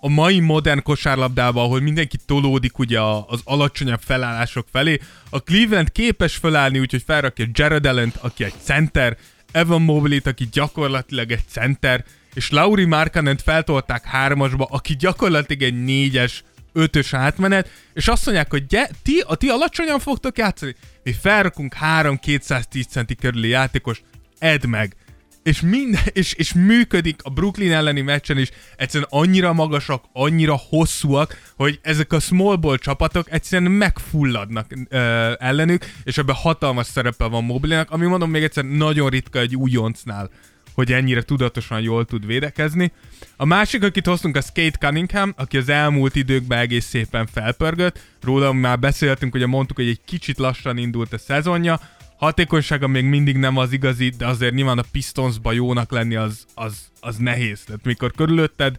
a mai modern kosárlabdában, ahol mindenki tolódik ugye az alacsonyabb felállások felé, a Cleveland képes felállni, úgyhogy felrakja Jared allen aki egy center, Evan Mobley-t, aki gyakorlatilag egy center, és Lauri Markkanen feltolták hármasba, aki gyakorlatilag egy négyes, ötös átmenet, és azt mondják, hogy gy- ti, a ti alacsonyan fogtok játszani, mi felrakunk három 210 centi körüli játékos, edd meg. És, minden, és, és működik a Brooklyn elleni meccsen is, egyszerűen annyira magasak, annyira hosszúak, hogy ezek a small ball csapatok egyszerűen megfulladnak ö, ellenük, és ebben hatalmas szerepe van Moblinak, ami mondom még egyszer nagyon ritka egy újoncnál, hogy ennyire tudatosan jól tud védekezni. A másik, akit hoztunk, a Skate Cunningham, aki az elmúlt időkben egész szépen felpörgött. Róla már beszéltünk, ugye mondtuk, hogy egy kicsit lassan indult a szezonja. Hatékonysága még mindig nem az igazi, de azért nyilván a Pistonsba jónak lenni az, az, az nehéz. Tehát mikor körülötted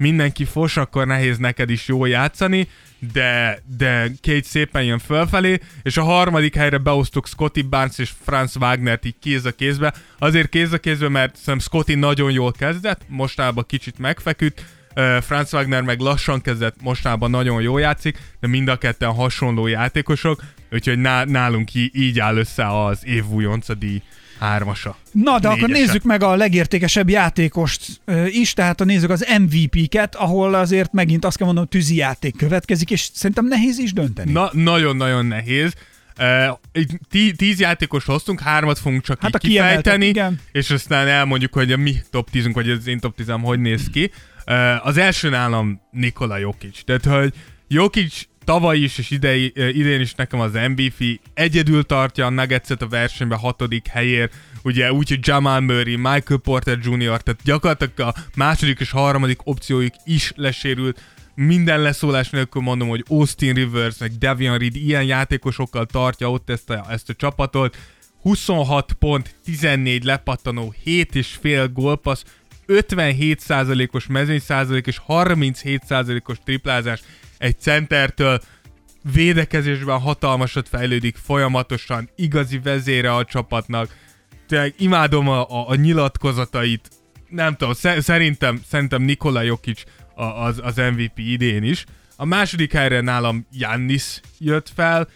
mindenki fos, akkor nehéz neked is jól játszani, de, de Kate szépen jön fölfelé, és a harmadik helyre beosztuk Scotty Barnes és Franz Wagnert így kéz a kézbe. Azért kéz a kézbe, mert szerintem Scotty nagyon jól kezdett, mostában kicsit megfeküdt, Franz Wagner meg lassan kezdett, mostában nagyon jó játszik, de mind a ketten hasonló játékosok, úgyhogy ná- nálunk így áll össze az év újonca díj hármasa. Na, de akkor Négyese. nézzük meg a legértékesebb játékost is, tehát a nézzük az MVP-ket, ahol azért megint azt kell mondanom, tűzi játék következik, és szerintem nehéz is dönteni. Na, nagyon-nagyon nehéz. Uh, tí- tíz játékos hoztunk, hármat fogunk csak Hát így kifejteni, és aztán elmondjuk, hogy a mi top 10 vagy az én top 10 hogy néz ki. Uh, az első nálam Nikola Jokic. Tehát, hogy Jokic tavaly is és idei, idén is nekem az MVP, egyedül tartja a Nuggetset a versenyben hatodik helyért, ugye úgy, hogy Jamal Murray, Michael Porter Jr., tehát gyakorlatilag a második és harmadik opciójuk is lesérült, minden leszólás nélkül mondom, hogy Austin Rivers, meg Devian Reed ilyen játékosokkal tartja ott ezt a, ezt a csapatot. 26 pont, 14 lepattanó, 7 és fél gólpassz, 57%-os mezőny százalék és 37%-os triplázás egy centertől védekezésben hatalmasat fejlődik folyamatosan, igazi vezére a csapatnak. Tényleg imádom a, a, a nyilatkozatait. Nem tudom, sze- szerintem, szerintem Nikola Jokic az, az MVP idén is. A második helyre nálam Jannis jött fel.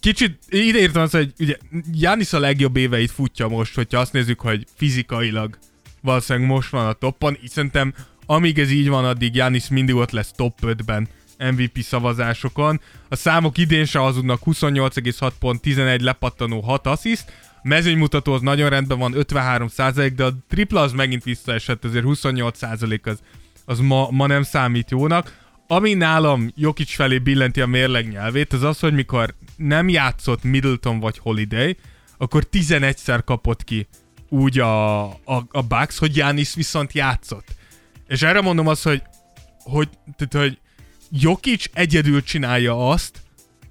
Kicsit ide írtam azt, hogy ugye Jannis a legjobb éveit futja most, hogyha azt nézzük, hogy fizikailag valószínűleg most van a toppon. Így szerintem amíg ez így van, addig Janis mindig ott lesz top 5-ben MVP szavazásokon. A számok idén se hazudnak 28,6 pont, 11 lepattanó, 6 assziszt. A mezőnymutató az nagyon rendben van, 53 de a tripla az megint visszaesett, azért 28 az, az ma, ma nem számít jónak. Ami nálam Jokic felé billenti a mérleg nyelvét, az az, hogy mikor nem játszott Middleton vagy Holiday, akkor 11-szer kapott ki úgy a, a, a Bucks, hogy Giannis viszont játszott. És erre mondom azt, hogy, hogy, tehát, hogy Jokic egyedül csinálja azt,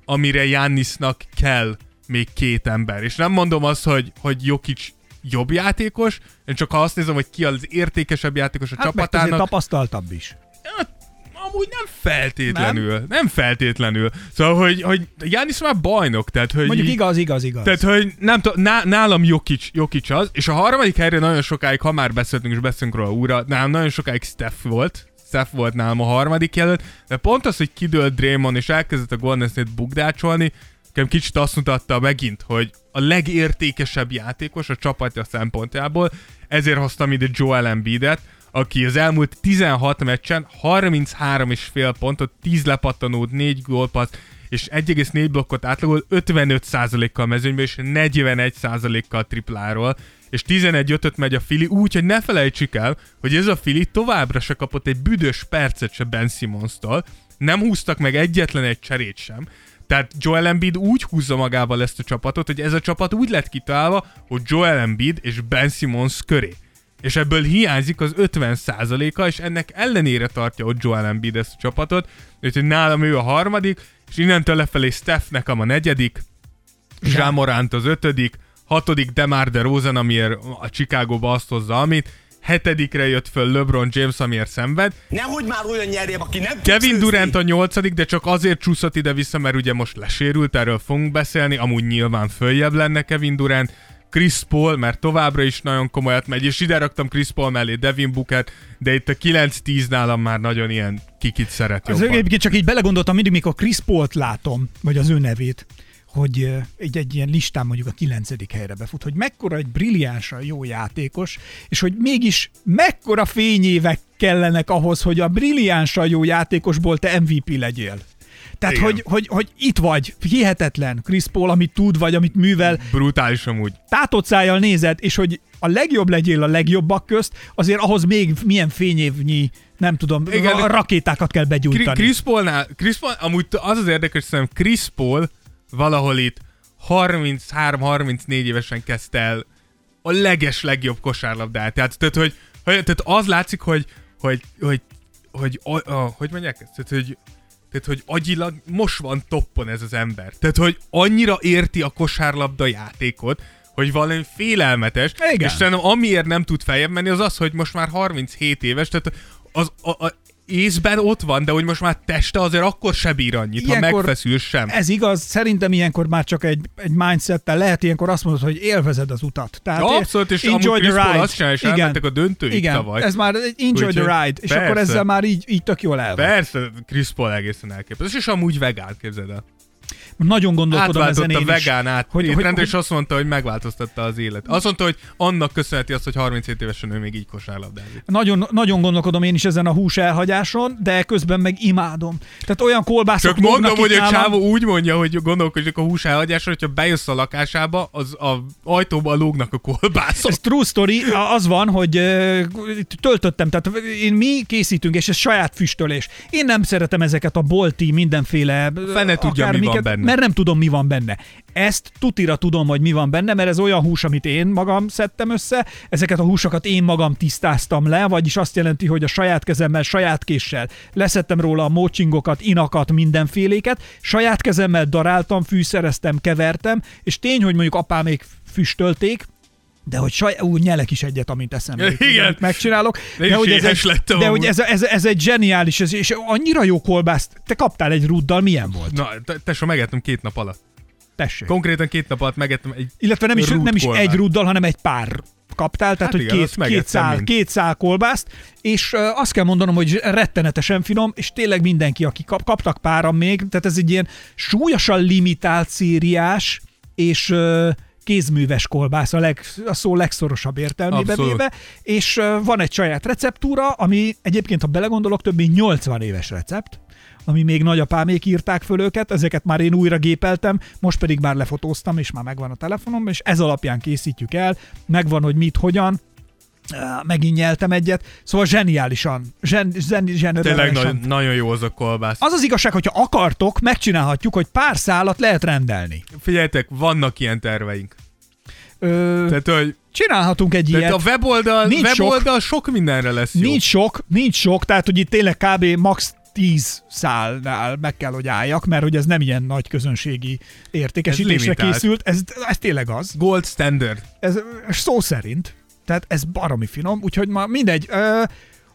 amire Jannisnak kell még két ember. És nem mondom azt, hogy, hogy Jokic jobb játékos, én csak ha azt nézem, hogy ki az értékesebb játékos a hát meg csapatának. tapasztaltabb is. Hát, amúgy nem feltétlenül. Nem, nem feltétlenül. Szóval, hogy, hogy Jánisz már bajnok, tehát, hogy... Mondjuk igaz, igaz, igaz. tehát, hogy nem tudom, ná, nálam Jokic, Jokic az, és a harmadik helyre nagyon sokáig, ha már beszéltünk és beszélünk róla újra, nálam nagyon sokáig Steph volt, Steph volt nálam a harmadik jelölt, de pont az, hogy kidőlt Draymond és elkezdett a Golden State bukdácsolni, nekem kicsit azt mutatta megint, hogy a legértékesebb játékos a csapatja szempontjából, ezért hoztam ide Joel Embiidet, aki az elmúlt 16 meccsen 33,5 pontot, 10 lepattanót, 4 gólpassz, és 1,4 blokkot átlagol 55%-kal mezőnybe, és 41%-kal tripláról, és 11-5 megy a Fili, úgy, hogy ne felejtsük el, hogy ez a Fili továbbra se kapott egy büdös percet se Ben Simmons-tól, nem húztak meg egyetlen egy cserét sem, tehát Joel Embiid úgy húzza magával ezt a csapatot, hogy ez a csapat úgy lett kitalálva, hogy Joel Embiid és Ben Simmons köré. És ebből hiányzik az 50%-a, és ennek ellenére tartja ott Joel Embiid ezt a csapatot, úgyhogy nálam ő a harmadik, és innentől lefelé Steph nekem a negyedik, Jean Morant az ötödik, hatodik Demar DeRozan, amiért a Chicago-ba azt hozza, amit, hetedikre jött föl LeBron James, amiért szenved, Nehogy már olyan nyerjem, aki nem Kevin. Durant a nyolcadik, de csak azért csúszott ide-vissza, mert ugye most lesérült, erről fogunk beszélni, amúgy nyilván följebb lenne Kevin Durant. Chris Paul, mert továbbra is nagyon komolyat megy, és ide raktam Chris Paul mellé Devin Booker, de itt a 9-10 nálam már nagyon ilyen kikit szeret Az jobban. egyébként csak így belegondoltam mindig, mikor Chris Paul-t látom, vagy az ő nevét, hogy egy, egy ilyen listán mondjuk a kilencedik helyre befut, hogy mekkora egy brilliánsan jó játékos, és hogy mégis mekkora fényévek kellenek ahhoz, hogy a brilliánsan jó játékosból te MVP legyél. Tehát, Igen. hogy, hogy, hogy itt vagy, hihetetlen Chris Paul, amit tud, vagy amit művel, Brutális amúgy. tátott szájjal nézed, és hogy a legjobb legyél a legjobbak közt, azért ahhoz még milyen fényévnyi, nem tudom, Igen, a rakétákat kell begyújtani. Chris Paulnál, Chris Paul, amúgy az az érdekes, hogy szerintem Chris Paul valahol itt 33-34 évesen kezdte el a leges legjobb kosárlabdát. Tehát, tehát, hogy, hogy, tehát az látszik, hogy, hogy, hogy, hogy, hogy, hogy, hogy mondják ezt? Tehát, hogy, tehát, hogy agyilag most van toppon ez az ember. Tehát, hogy annyira érti a kosárlabda játékot, hogy valami félelmetes, Igen. és szerintem amiért nem tud feljebb menni, az az, hogy most már 37 éves, tehát az, a, a, észben ott van, de hogy most már teste azért akkor se bír annyit, ha megfeszül sem. Ez igaz, szerintem ilyenkor már csak egy, egy mindsettel lehet ilyenkor azt mondod, hogy élvezed az utat. Tehát Ja, abszolút, és amúgy Chris Paul azt csinálja, és elmentek a döntőig Igen, tavaly. ez már egy enjoy Úgyhogy the ride, és akkor ezzel már így, így tök jól el van. Persze, Chris Paul egészen elképesztő, és amúgy vegán, képzeld el. Nagyon gondolkodom a én is. vegán át, Hogy, hogy, hogy, rendre, hogy, és azt mondta, hogy megváltoztatta az élet. Azt mondta, hogy annak köszönheti azt, hogy 37 évesen ő még így kosárlabdázik. nagyon, nagyon gondolkodom én is ezen a hús elhagyáson, de közben meg imádom. Tehát olyan kolbászok Csak mondom, hogy itt a nálam- csávó úgy mondja, hogy gondolkodik a hús elhagyásra, hogyha bejössz a lakásába, az a ajtóba lógnak a kolbászok. Ez true story, az van, hogy töltöttem, tehát én mi készítünk, és ez saját füstölés. Én nem szeretem ezeket a bolti mindenféle Fene tudja, mi van benne. Mert nem tudom, mi van benne. Ezt tutira tudom, hogy mi van benne, mert ez olyan hús, amit én magam szedtem össze, ezeket a húsokat én magam tisztáztam le, vagyis azt jelenti, hogy a saját kezemmel, saját késsel leszettem róla a mócsingokat, inakat, mindenféléket, saját kezemmel daráltam, fűszereztem, kevertem, és tény, hogy mondjuk apámék füstölték, de hogy saj, úgy nyelek is egyet, amint eszembe *laughs* jut, Igen. amit megcsinálok. De is hogy ez, egy, lettem de hogy ez, ez, ez, egy zseniális, ez, és annyira jó kolbászt. Te kaptál egy ruddal, milyen volt? Na, te- tesó, megettem két nap alatt. Tessék. Konkrétan két nap alatt megettem egy Illetve nem is, nem is kolbászt. egy ruddal, hanem egy pár kaptál, tehát Hát hogy igen, két, két, szál, mind. két szál kolbászt, és uh, azt kell mondanom, hogy rettenetesen finom, és tényleg mindenki, aki kap, kaptak páran még, tehát ez egy ilyen súlyosan limitált szériás, és uh, kézműves kolbász a, leg, a szó legszorosabb értelmébe Abszolút. véve, és van egy saját receptúra, ami egyébként, ha belegondolok, több mint 80 éves recept, ami még nagyapámék írták föl őket, ezeket már én újra gépeltem, most pedig már lefotóztam, és már megvan a telefonom, és ez alapján készítjük el, megvan, hogy mit, hogyan, megint nyeltem egyet, szóval zseniálisan, zsen, zsen, Tényleg zseniálisan. nagyon, nagyon jó az a kolbász. Az az igazság, hogyha akartok, megcsinálhatjuk, hogy pár szálat lehet rendelni. Figyeljetek, vannak ilyen terveink. Ö, Tehát, hogy csinálhatunk egy tehát ilyet. a weboldal, Nincs sok. weboldal sok. mindenre lesz jó. Nincs sok, nincs sok, tehát hogy itt tényleg kb. max 10 szálnál meg kell, hogy álljak, mert hogy ez nem ilyen nagy közönségi értékesítésre limitált. készült. Ez, ez tényleg az. Gold standard. Ez szó szerint. Tehát ez baromi finom, úgyhogy ma mindegy. Ö,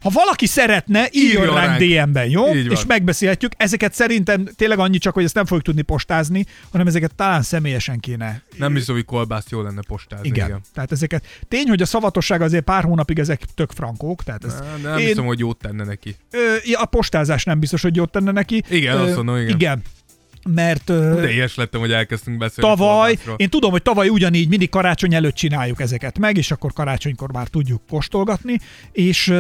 ha valaki szeretne, írjon ránk. DM-ben, jó? És megbeszélhetjük. Ezeket szerintem tényleg annyi csak, hogy ezt nem fogjuk tudni postázni, hanem ezeket talán személyesen kéne. Nem hiszem, hogy kolbászt jó lenne postázni. igen. igen. Tehát ezeket. Tény, hogy a szavatosság azért pár hónapig ezek tök frankók. Tehát ez, De nem hiszem, hogy jót tenne neki. Ö, a postázás nem biztos, hogy jót tenne neki. Igen, Ö, azt mondom, igen. Igen. Mert De ilyes lettem, hogy elkezdtünk beszélni tavaly, én tudom, hogy tavaly ugyanígy mindig karácsony előtt csináljuk ezeket meg, és akkor karácsonykor már tudjuk kóstolgatni, és,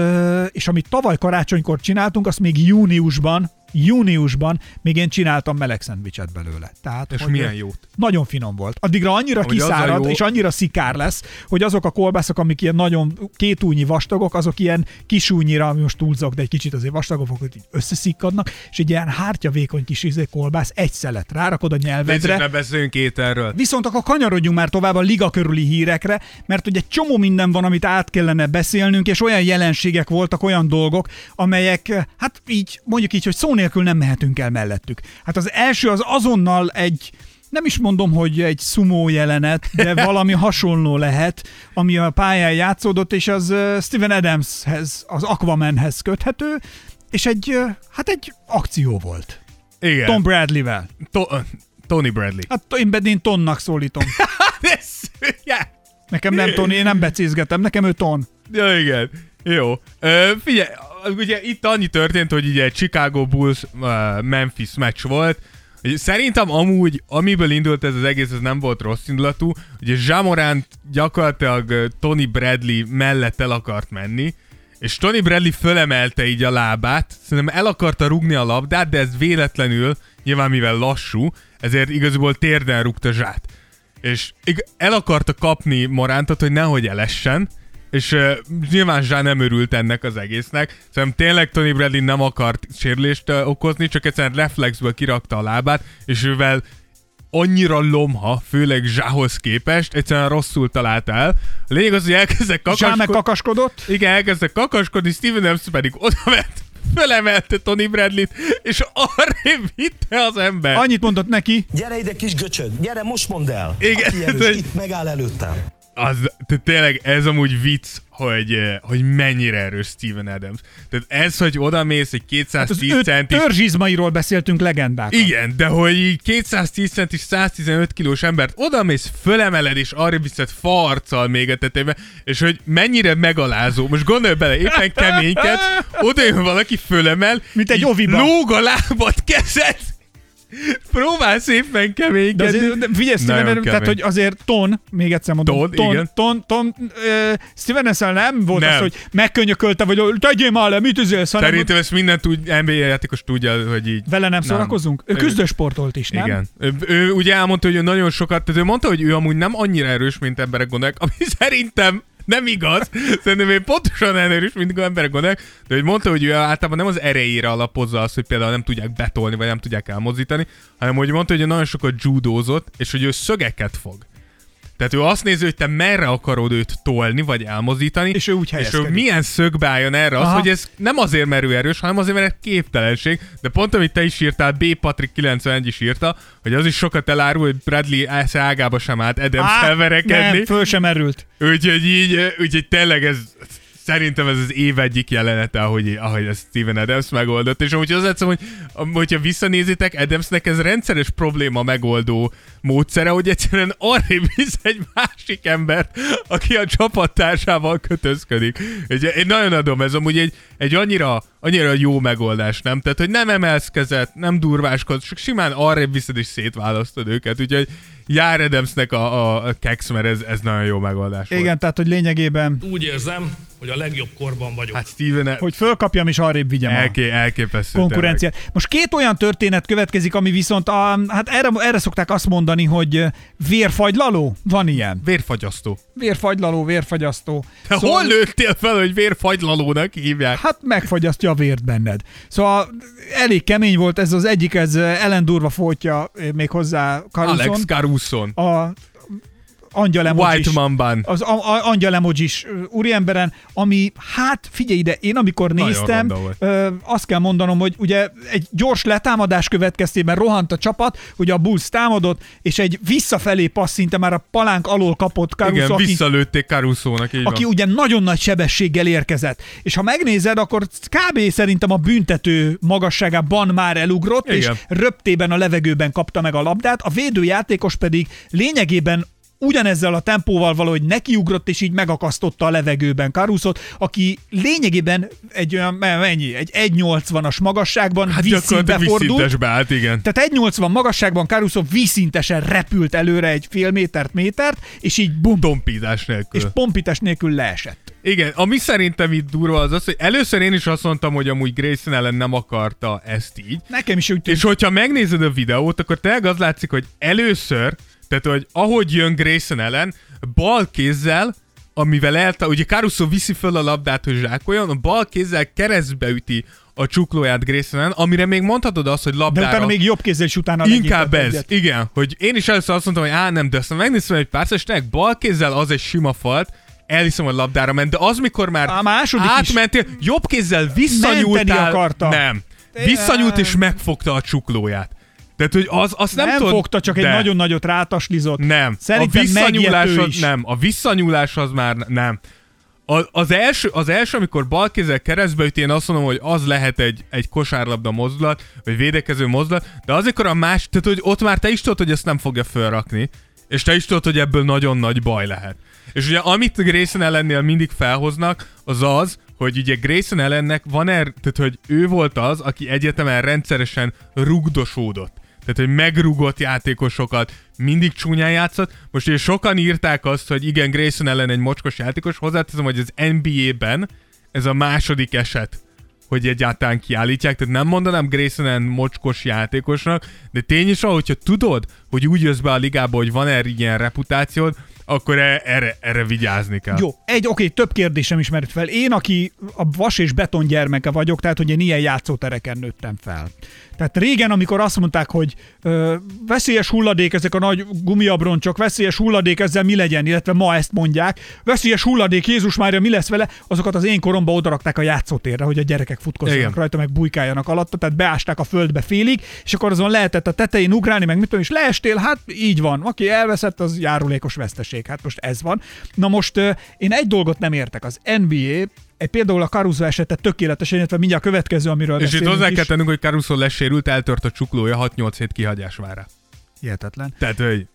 és amit tavaly karácsonykor csináltunk, azt még júniusban, júniusban még én csináltam meleg szendvicset belőle. Tehát, És hogy milyen jót? Nagyon finom volt. Addigra annyira Hogy kiszárad, jó- és annyira szikár lesz, hogy azok a kolbászok, amik ilyen nagyon kétúnyi vastagok, azok ilyen kisúnyira, most túlzok, de egy kicsit azért vastagok, hogy így összeszikkadnak, és egy ilyen hártyavékony kis izé kolbász, egy szelet rárakod a nyelvedre, ne beszéljünk ételről. Viszont akkor kanyarodjunk már tovább a liga körüli hírekre, mert ugye csomó minden van, amit át kellene beszélnünk, és olyan jelenségek voltak, olyan dolgok, amelyek, hát így, mondjuk így, hogy szó nélkül nem mehetünk el mellettük. Hát az első az azonnal egy, nem is mondom, hogy egy szumó jelenet, de *laughs* valami hasonló lehet, ami a pályán játszódott, és az Steven Adamshez, az Aquamanhez köthető, és egy, hát egy akció volt. Igen. Tom Bradley-vel. To- Tony Bradley. Hát én pedig Tonnak szólítom. *laughs* Ez, yeah. Nekem nem Tony, én nem becézgetem, nekem ő Ton. Ja, igen. Jó. Ö, figyelj, ugye itt annyi történt, hogy ugye Chicago Bulls uh, meccs volt, Szerintem amúgy, amiből indult ez az egész, ez nem volt rossz indulatú. Ugye Jamorant gyakorlatilag ö, Tony Bradley mellett el akart menni, és Tony Bradley fölemelte így a lábát, szerintem el akarta rugni a labdát, de ez véletlenül, nyilván mivel lassú, ezért igazából térden rúgta zsát. És el akarta kapni Morántot, hogy nehogy elessen, és uh, nyilván Zsá nem örült ennek az egésznek. Szerintem tényleg Tony Bradley nem akart sérülést uh, okozni, csak egyszerűen reflexből kirakta a lábát, és ővel annyira lomha, főleg Zsához képest, egyszerűen rosszul talált el. A lényeg az, hogy elkezdek Zsá kakaskodni. megkakaskodott. Igen, elkezdtek kakaskodni, Steven Adams pedig odament, fölemelte Tony Bradley-t, és arra vitte az ember. Annyit mondott neki, Gyere ide, kis göcsöd, gyere, most mondd el. Igen, Aki erős, itt megáll előttem. Az, te- tényleg ez amúgy vicc hogy, eh, hogy mennyire erős Steven Adams. Tehát ez, hogy oda mész egy Hát az 210 öt centis... törzsizmairól beszéltünk legendák. Igen, de hogy így 210 centis, 115 kilós embert oda mész, fölemeled, és arra viszed farccal még a tetejébe, és hogy mennyire megalázó. Most gondolj bele, éppen keményked, oda jön valaki, fölemel, Mint egy oviba. lóg a lábad, kezed, próbál szépen De, keménykedni. azért, de figyelj, Steven Adams, tehát, kemény. hogy azért ton, még egyszer mondom, Ton, ton, igen. ton, ton, ö, Steven Adams nem volt Nem. az, hogy megkönyökölte, vagy tegyél már le, mit üzélsz, hanem Szerintem ezt minden tud, NBA játékos tudja, hogy így. vele nem szórakozunk? Ő Ő- küzdősportolt is, nem? Igen. Ő, ő, ugye elmondta, hogy ő nagyon sokat, tehát ő mondta, hogy ő amúgy nem annyira erős, mint emberek gondolják, ami *laughs* szerintem nem igaz. Szerintem ő pontosan erős, mint emberek gondolják, de hogy mondta, hogy ő általában nem az erejére alapozza azt, hogy például nem tudják betolni, vagy nem tudják elmozdítani, hanem hogy mondta, hogy ő nagyon sokat judózott, és hogy ő szögeket fog. Tehát ő azt nézi, hogy te merre akarod őt tolni, vagy elmozdítani, És ő úgy és ő milyen szögbe álljon erre az, Aha. hogy ez nem azért, mert ő erős, hanem azért, mert képtelenség. De pont amit te is írtál, B. Patrick 91 is írta, hogy az is sokat elárul, hogy Bradley esze ágába sem állt adams Á, verekedni. nem, föl sem erült. Úgyhogy így, úgyhogy tényleg ez, szerintem ez az év egyik jelenete, ahogy, ahogy ezt Steven Adams megoldott, és amúgy az egyszerűen, hogy hogyha visszanézitek, Adamsnek ez rendszeres probléma megoldó módszere, hogy egyszerűen arrébb visz egy másik embert, aki a csapattársával kötözködik. Egy, én nagyon adom, ez amúgy egy, egy annyira, annyira jó megoldás, nem? Tehát, hogy nem emelsz kezet, nem durváskodsz, csak simán arrébb viszed és szétválasztod őket, úgyhogy jár Adamsnek a, a, a kex, mert ez, ez nagyon jó megoldás volt. Igen, tehát, hogy lényegében, Úgy érzem, hogy a legjobb korban vagyok. Hát Steven, hogy fölkapjam és arrébb vigyem a elké, elképesztő. konkurenciát. Most két olyan történet következik, ami viszont, a, hát erre, erre szokták azt mondani, hogy vérfagylaló? Van ilyen. tényleg. Vérfagyasztó. Vérfagylaló, vérfagyasztó. Te szóval... hol lőttél fel, hogy vérfagylalónak hívják? Hát megfagyasztja a vért benned. Szóval elég kemény volt ez az egyik, ez Ellen Durva folytja még hozzá Caruson. Alex Caruson. A angyal emojis. White Mamban. Az a, a, angyal emojis úriemberen, ami, hát figyelj ide, én amikor Nagyon néztem, ö, azt kell mondanom, hogy ugye egy gyors letámadás következtében rohant a csapat, ugye a Bulls támadott, és egy visszafelé passz szinte már a palánk alól kapott Caruso, Igen, aki, visszalőtték Carusónak, így aki van. ugye nagyon nagy sebességgel érkezett. És ha megnézed, akkor kb. szerintem a büntető magasságában már elugrott, Igen. és röptében a levegőben kapta meg a labdát, a védőjátékos pedig lényegében ugyanezzel a tempóval valahogy nekiugrott, és így megakasztotta a levegőben Carusot, aki lényegében egy olyan, mennyi, egy 1,80-as magasságban Hát vízszintbe fordult. vízszintesbe állt, igen. Tehát 1,80 magasságban Caruso vízszintesen repült előre egy fél métert, métert, és így bum, Tompítás nélkül. és pompítás nélkül leesett. Igen, ami szerintem itt durva az az, hogy először én is azt mondtam, hogy amúgy Grayson ellen nem akarta ezt így. Nekem is úgy tűnt. És hogyha megnézed a videót, akkor tényleg az látszik, hogy először, tehát hogy ahogy jön Grayson ellen, bal kézzel, amivel elta, ugye Caruso viszi föl a labdát, hogy zsákoljon, a bal kézzel keresztbe üti a csuklóját Grayson amire még mondhatod azt, hogy De labdára... utána még jobb kézzel is utána Inkább ez, egyet. igen, hogy én is először azt mondtam, hogy á nem, de aztán megnéztem egy pár, tényleg bal kézzel az egy sima falt, elhiszem, hogy labdára ment, de az, mikor már A második is. átmentél, jobb kézzel visszanyúltál. Nem. Visszanyúlt és megfogta a csuklóját. Tehát, hogy az, azt nem, Nem, tudod, fogta, csak egy de. nagyon nagyot rátaslizott. Nem. Szerintem a visszanyúlás az, nem. A visszanyúlás az már nem. A, az, első, az első, amikor bal kézzel keresztbe üt, én azt mondom, hogy az lehet egy, egy kosárlabda mozdulat, vagy védekező mozdulat, de azért a más, tehát hogy ott már te is tudod, hogy ezt nem fogja felrakni, és te is tudod, hogy ebből nagyon nagy baj lehet. És ugye amit Grayson ellennél mindig felhoznak, az az, hogy ugye Grayson ellennek van er, tehát hogy ő volt az, aki egyetemen rendszeresen rugdosódott. Tehát, hogy megrugott játékosokat, mindig csúnyán játszott. Most ugye sokan írták azt, hogy igen, Grayson ellen egy mocskos játékos. Hozzáteszem, hogy az NBA-ben ez a második eset, hogy egyáltalán kiállítják. Tehát nem mondanám Grayson ellen mocskos játékosnak, de tény is, az, hogyha tudod, hogy úgy jössz be a ligába, hogy van erre ilyen reputációd, akkor e- erre, erre vigyázni kell. Jó, egy, oké, több kérdésem is merült fel. Én, aki a vas és beton gyermeke vagyok, tehát hogy én ilyen játszótereken nőttem fel. Tehát régen, amikor azt mondták, hogy ö, veszélyes hulladék, ezek a nagy gumiabroncsok, veszélyes hulladék, ezzel mi legyen, illetve ma ezt mondják, veszélyes hulladék, Jézus Mária, mi lesz vele, azokat az én koromban odarakták a játszótérre, hogy a gyerekek futkozzanak Igen. rajta, meg bujkáljanak alatta, tehát beásták a földbe félig, és akkor azon lehetett a tetején ugrálni, meg mit tudom, és leestél, hát így van. Aki elveszett, az járulékos veszteség. Hát most ez van. Na most ö, én egy dolgot nem értek. Az NBA egy, például a Caruso esete tökéletesen, illetve mindjárt a következő, amiről És itt hozzá kell tennünk, hogy Caruso lesérült, eltört a csuklója 6-8 hét kihagyás vár rá. Hihetetlen. Tehát, hogy...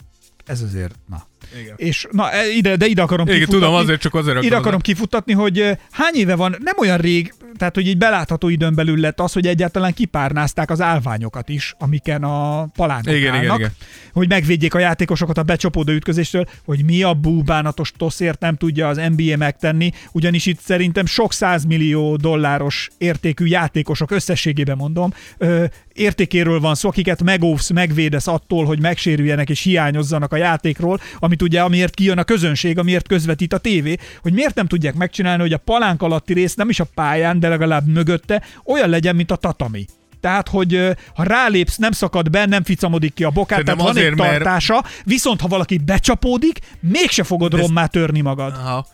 Ez azért, na. Igen. És na, e- ide, de ide akarom Igen, kifutatni. tudom, azért csak azért Ide akarom kifutatni, hogy hány éve van, nem olyan rég, tehát hogy egy belátható időn belül lett az, hogy egyáltalán kipárnázták az állványokat is, amiken a palánkok Igen, igen, állnak, igen. hogy megvédjék a játékosokat a becsapódó ütközéstől, hogy mi a búbánatos toszért nem tudja az NBA megtenni, ugyanis itt szerintem sok százmillió dolláros értékű játékosok összességében mondom, ö, értékéről van szó, akiket megóvsz, megvédesz attól, hogy megsérüljenek és hiányozzanak a játékról, amit ugye amiért kijön a közönség, amiért közvetít a tévé, hogy miért nem tudják megcsinálni, hogy a palánk alatti rész nem is a pályán, de legalább mögötte olyan legyen, mint a tatami. Tehát, hogy ha rálépsz, nem szakad be, nem ficamodik ki a bokát, Szerintem tehát van egy azért, mert- tartása, viszont ha valaki becsapódik, mégse fogod Ez- rommá törni magad. Aha.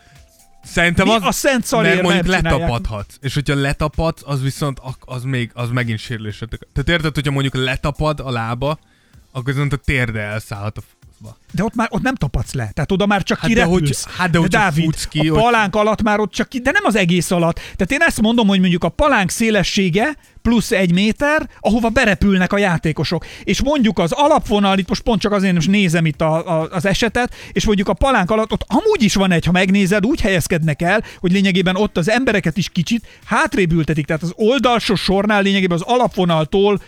Szerintem Mi az, a szent szarért mert mondjuk letapadhatsz. És hogyha letapadsz, az viszont az még, az megint sérülésre. Tehát érted, hogyha mondjuk letapad a lába, akkor viszont a térde elszállhat a faszba. De ott már ott nem tapadsz le. Tehát oda már csak Hát de kirepülsz. hogy- hát de hogyha Dávid, futsz ki, a hogy- palánk alatt már ott csak ki, de nem az egész alatt. Tehát én ezt mondom, hogy mondjuk a palánk szélessége plusz egy méter, ahova berepülnek a játékosok. És mondjuk az alapvonal, itt most pont csak azért most nézem itt a, a, az esetet, és mondjuk a palánk alatt ott amúgy is van egy, ha megnézed, úgy helyezkednek el, hogy lényegében ott az embereket is kicsit hátrébb ültetik. Tehát az oldalsó sornál lényegében az alapvonaltól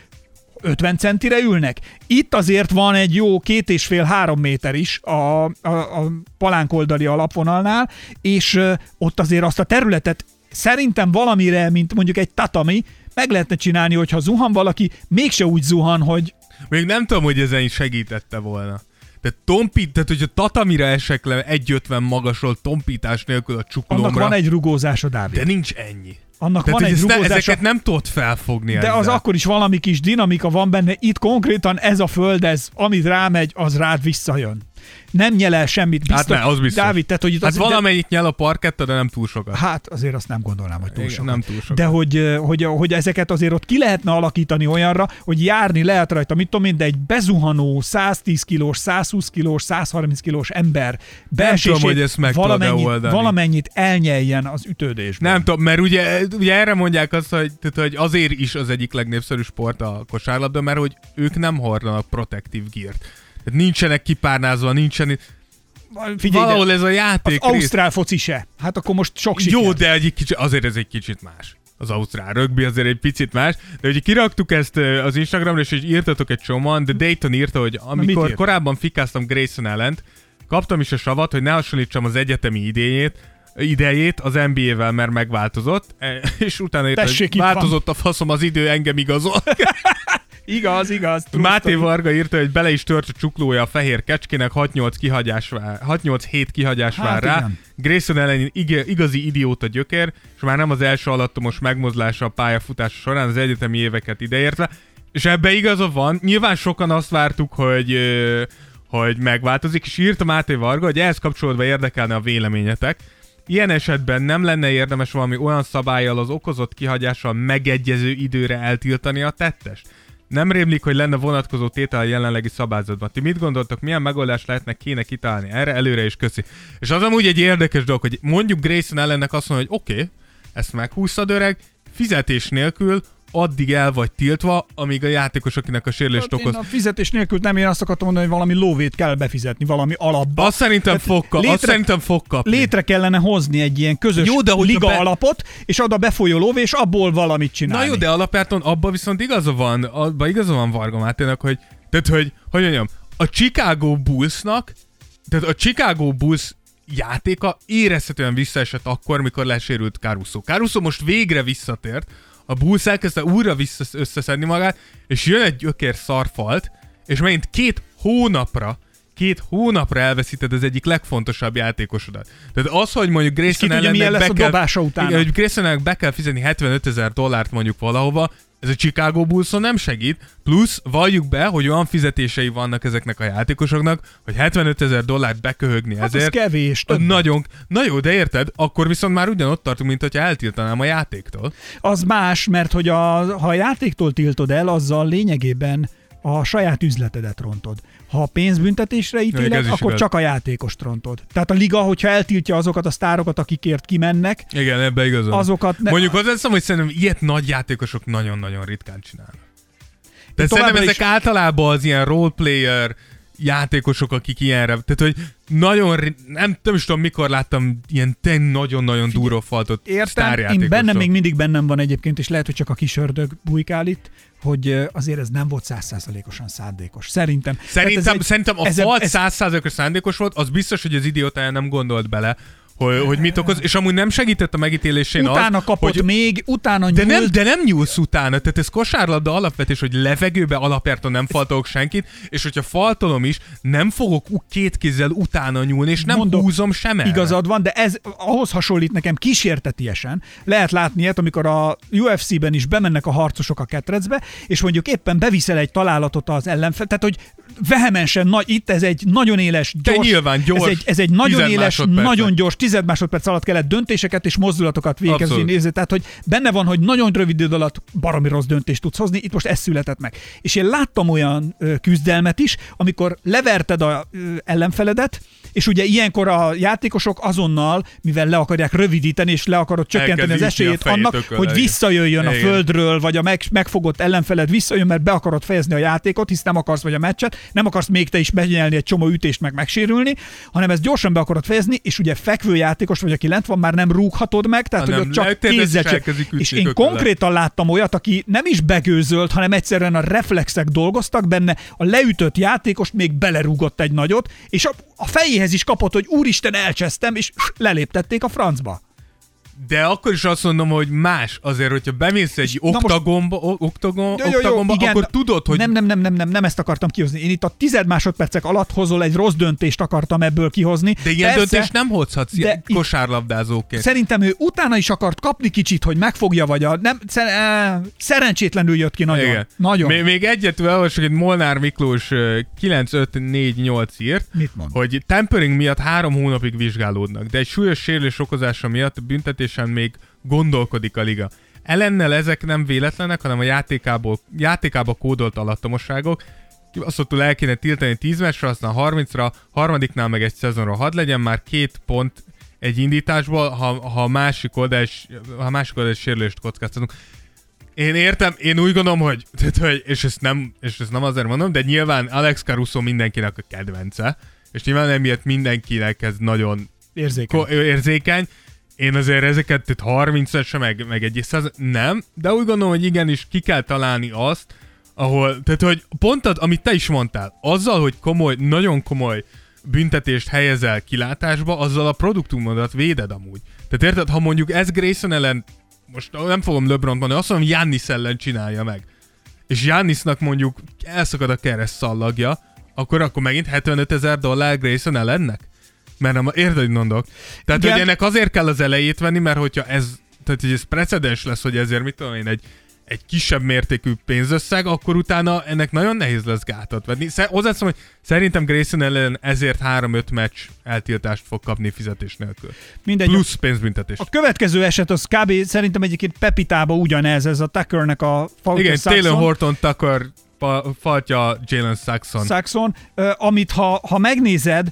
50 centire ülnek. Itt azért van egy jó két és fél három méter is a, a, a palánk oldali alapvonalnál, és ott azért azt a területet szerintem valamire, mint mondjuk egy tatami, meg lehetne csinálni, hogyha zuhan valaki, mégse úgy zuhan, hogy Még nem tudom, hogy ezen is segítette volna. De tompít, tehát hogyha tatamira esek le 1,50 magasról tompítás nélkül a csuklómra, annak van egy rugózása, Dávid. de nincs ennyi. Annak Tehát, van egy ne, rugózása. ezeket nem tudod felfogni De ezzel. az akkor is valami kis dinamika van benne, itt konkrétan ez a föld, ez, amit rámegy, az rád visszajön. Nem nyel el semmit. Biztos, Hát ne, az biztos. Dávid, tehát, hogy itt Hát az, valamennyit nyel a parketta, de nem túl sokat. Hát azért azt nem gondolnám, hogy túl sokat. nem túl sokat. De hogy, hogy, hogy ezeket azért ott ki lehetne alakítani olyanra, hogy járni lehet rajta, mit tudom én, de egy bezuhanó 110 kilós, 120 kilós, 130 kilós ember beesését hogy ezt meg valamennyit, oldani. valamennyit elnyeljen az ütődésben. Nem tudom, mert ugye, ugye erre mondják azt, hogy, tehát, hogy azért is az egyik legnépszerűbb sport a kosárlabda, mert hogy ők nem hordanak protektív gírt. Nincsenek kipárnázva, nincsen... Figyelj, Valahol ez a az játék rész. Ausztrál foci se. Hát akkor most sok siker. Jó, de egy kicsit, azért ez egy kicsit más. Az ausztrál rögbi azért egy picit más, de ugye kiraktuk ezt az Instagramra, és így írtatok egy csomóan, de Dayton írta, hogy amikor korábban fikáztam Grayson ellent, kaptam is a savat, hogy ne hasonlítsam az egyetemi idejét, idejét az NBA-vel, mert megváltozott, e, és utána írta, Tessék, hogy itt van. változott a faszom, az idő engem igazol. *laughs* Igaz, igaz. true Máté. Varga írta, hogy bele is tört a csuklója a fehér kecskének, 6-8 kihagyás vár, 6-8 hét kihagyás Hát vár rá. igen. Grayson ellen ig- igazi idióta gyökér, és már nem az első alattomos megmozlása a pályafutása során az egyetemi éveket ideértve. És ebbe igaza van. Nyilván sokan azt vártuk, hogy, hogy megváltozik, és írta Máté Varga, hogy ehhez kapcsolódva érdekelne a véleményetek. Ilyen esetben nem lenne érdemes valami olyan szabályjal az okozott kihagyással megegyező időre eltiltani a tettest? Nem rémlik, hogy lenne vonatkozó tétel a jelenlegi szabályzatban. Ti mit gondoltok, milyen megoldást lehetne kéne kitalálni erre? Előre is köszi. És az amúgy egy érdekes dolog, hogy mondjuk Grayson ellennek azt mondja, hogy oké, okay, ezt meghúztad öreg, fizetés nélkül addig el vagy tiltva, amíg a játékos, akinek a sérülést Hát én okoz. a fizetés nélkül nem, én azt akartam mondani, hogy valami lóvét kell befizetni, valami alapba. Azt szerintem fog, kap, azt létre- szerintem fog kapni. Létre kellene hozni egy ilyen közös Jó, de liga be- alapot, és oda befolyó lóvé, és abból valamit Na csinálni. jó, de alapjáton abban viszont igaza van, abban igaza van Varga Máténak, hogy, tehát, hogy, hogy mondjam, a Chicago Bullsnak, tehát a Chicago Bulls játéka érezhetően visszaesett akkor, mikor lesérült Caruso. Caruso most végre visszatért, a Bulls elkezdte újra vissza összeszedni magát, és jön egy gyökér szarfalt, és megint két hónapra két hónapra elveszíted az egyik legfontosabb játékosodat. Tehát az, hogy mondjuk Grayson ellennek be kell. Igen, hogy be kell fizetni 75 ezer dollárt mondjuk valahova, Ez a Chicago Bullson nem segít, plusz valljuk be, hogy olyan fizetései vannak ezeknek a játékosoknak, hogy 75 ezer dollárt beköhögni Hát ez ezért. kevés, az több. Nagyon, na jó, de érted, akkor viszont már ugyanott tartunk, mint hogyha eltiltanám a játéktól. Az más, mert hogy a, ha a játéktól tiltod el, azzal lényegében a saját üzletedet rontod. Ha a pénzbüntetésre ítéled, akkor igaz. csak a játékost rontod. Tehát a liga, hogyha eltiltja azokat a sztárokat, akikért kimennek, Igen, ebbe igazad. Azokat ne- Mondjuk hozzáteszem, hogy szerintem ilyet nagy játékosok nagyon-nagyon ritkán csinálnak. De szerintem ezek is- általában az ilyen roleplayer játékosok, akik ilyenre, tehát hogy nagyon, nem, nem is tudom mikor láttam ilyen tényleg nagyon-nagyon duró faltot Értem, én bennem még mindig bennem van egyébként, és lehet, hogy csak a kis ördög bujkál itt, hogy azért ez nem volt százszázalékosan szándékos. Szerintem. Szerintem, ez egy- szerintem a ez- ez- 100%-os szándékos volt, az biztos, hogy az idiótája nem gondolt bele, hogy, hogy mit okoz, és amúgy nem segített a megítélésén Utána az, kapott hogy még, utána De nem, de nem nyúlsz utána, tehát ez kosárlabda alapvetés, hogy levegőbe alapjártan nem faltolok senkit, és hogyha faltolom is, nem fogok két kézzel utána nyúlni, és nem Mondok, húzom sem erre. Igazad van, de ez ahhoz hasonlít nekem kísértetiesen. Lehet látni ilyet, amikor a UFC-ben is bemennek a harcosok a ketrecbe, és mondjuk éppen beviszel egy találatot az ellenfel, tehát hogy vehemensen, nagy, itt ez egy nagyon éles, De gyors, nyilván gyors, ez egy, ez egy nagyon éles, nagyon gyors, tized másodperc alatt kellett döntéseket és mozdulatokat végezni. Nézni. Tehát, hogy benne van, hogy nagyon rövid idő alatt baromi rossz döntést tudsz hozni, itt most ez született meg. És én láttam olyan ö, küzdelmet is, amikor leverted a ö, ellenfeledet, és ugye ilyenkor a játékosok azonnal, mivel le akarják rövidíteni, és le akarod csökkenteni Elkezdi az a esélyét annak, ököllel, hogy igen. visszajöjjön a Igen. földről, vagy a meg, megfogott ellenfeled visszajön, mert be akarod fejezni a játékot, hisz nem akarsz vagy a meccset, nem akarsz még te is benyelni egy csomó ütést, meg megsérülni, hanem ezt gyorsan be akarod fejezni, és ugye fekvő játékos vagy, aki lent van, már nem rúghatod meg, tehát Hanem hogy ott csak kézzel ütni És én konkrétan láttam olyat, aki nem is begőzölt, hanem egyszerűen a reflexek dolgoztak benne, a leütött játékos még belerúgott egy nagyot, és a, a fejéhez is kapott, hogy úristen, elcsesztem, és leléptették a francba. De akkor is azt mondom, hogy más azért, hogyha bemész egy na most- oktagonba, o- oktagon, Jó, jó, jó, oktagonba igen, akkor tudod, hogy Nem, nem, nem, nem, nem, nem ezt akartam kihozni. Én itt a tized másodpercek alatt hozol egy rossz döntést akartam ebből kihozni. de ilyen Persze, döntést nem hozhatsz de kosárlabdázóként. Szerintem ő utána is akart kapni kicsit, hogy megfogja, vagy a... Nem, szer, eh, szerencsétlenül jött ki nagyon. Igen. Nagyon. Még, még egyet elolvasok, egy Molnár Miklós ö, 9548 írt, Mit mond? hogy tempering miatt három hónapig vizsgálódnak, de egy súlyos sérülés okozása miatt büntetésen még gondolkodik a liga. Ellennel ezek nem véletlenek, hanem a játékából, játékába kódolt alattomosságok. Kibaszottul el kéne tiltani 10 meccsre, aztán 30-ra, harmadiknál meg egy szezonra hadd legyen már két pont egy indításból, ha, ha másik oldal ha másik oldal sérülést kockáztatunk. Én értem, én úgy gondolom, hogy, *laughs* tehát, hogy és, ezt nem, és ezt nem azért mondom, de nyilván Alex Caruso mindenkinek a kedvence, és nyilván emiatt mindenkinek ez nagyon Érzékeny. ko- érzékeny. Én azért ezeket, tehát 30 se meg, meg egy száz, nem, de úgy gondolom, hogy igenis ki kell találni azt, ahol, tehát hogy pont az, amit te is mondtál, azzal, hogy komoly, nagyon komoly büntetést helyezel kilátásba, azzal a produktumodat véded amúgy. Tehát érted, ha mondjuk ez Grayson ellen, most nem fogom LeBron mondani, azt mondom, Jannis ellen csinálja meg, és Jannisnak mondjuk elszakad a kereszt szallagja, akkor akkor megint 75 ezer dollár Grayson ellennek? Mert nem, érted, hogy mondok? Tehát, Igen. hogy ennek azért kell az elejét venni, mert hogyha ez, tehát hogy ez precedens lesz, hogy ezért mit tudom én, egy, egy kisebb mértékű pénzösszeg, akkor utána ennek nagyon nehéz lesz gátat venni. Hozzáteszem, hogy szerintem Grayson ellen ezért 3-5 meccs eltiltást fog kapni fizetés nélkül. Mindegy. Plusz pénzbüntetés. A következő eset az kb. szerintem egyébként Pepitába ugyanez, ez a Tuckernek a Falcon Igen. Taylor Horton Tucker faltja Jalen Saxon. Saxon, amit ha, ha megnézed,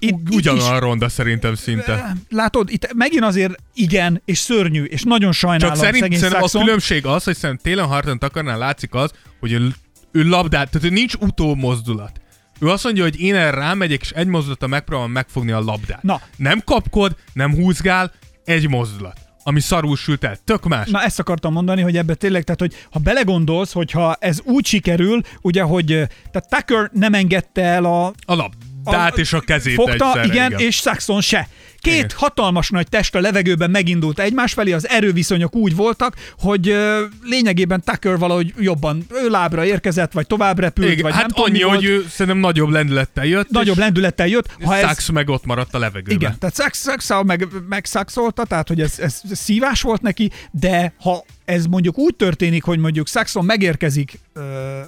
itt, itt Ugyanolyan ronda szerintem szinte. látod, itt megint azért igen, és szörnyű, és nagyon sajnálom Csak szerint, szegény szerintem a Saxon. különbség az, hogy szerintem Taylor Horton Tuckernél látszik az, hogy ő, ő labdát, tehát ő nincs utó mozdulat. Ő azt mondja, hogy én erre rámegyek, és egy mozdulata megpróbálom megfogni a labdát. Na. Nem kapkod, nem húzgál, egy mozdulat. Ami szarul sült el. Tök más. Na ezt akartam mondani, hogy ebbe tényleg, tehát hogy ha belegondolsz, hogyha ez úgy sikerül, ugye, hogy tehát Tucker nem engedte el a, A labdát és a kezét fogta, egyszerre, igen, és Saxon se. Két Igen. hatalmas nagy test a levegőben megindult egymás felé, az erőviszonyok úgy voltak, hogy ö, lényegében Tucker valahogy jobban ő lábra érkezett, vagy tovább repült, Igen, vagy hát nem tudom, annyi, mi hogy ő szerintem nagyobb lendülettel jött, Nagyobb lendülettel jött. Ha ez, Sax meg ott maradt a levegőben. igen, tehát Sax, Sax meg, megszakszolta, tehát hogy ez, ez szívás volt neki, de ha ez mondjuk úgy történik, hogy mondjuk Saxon megérkezik,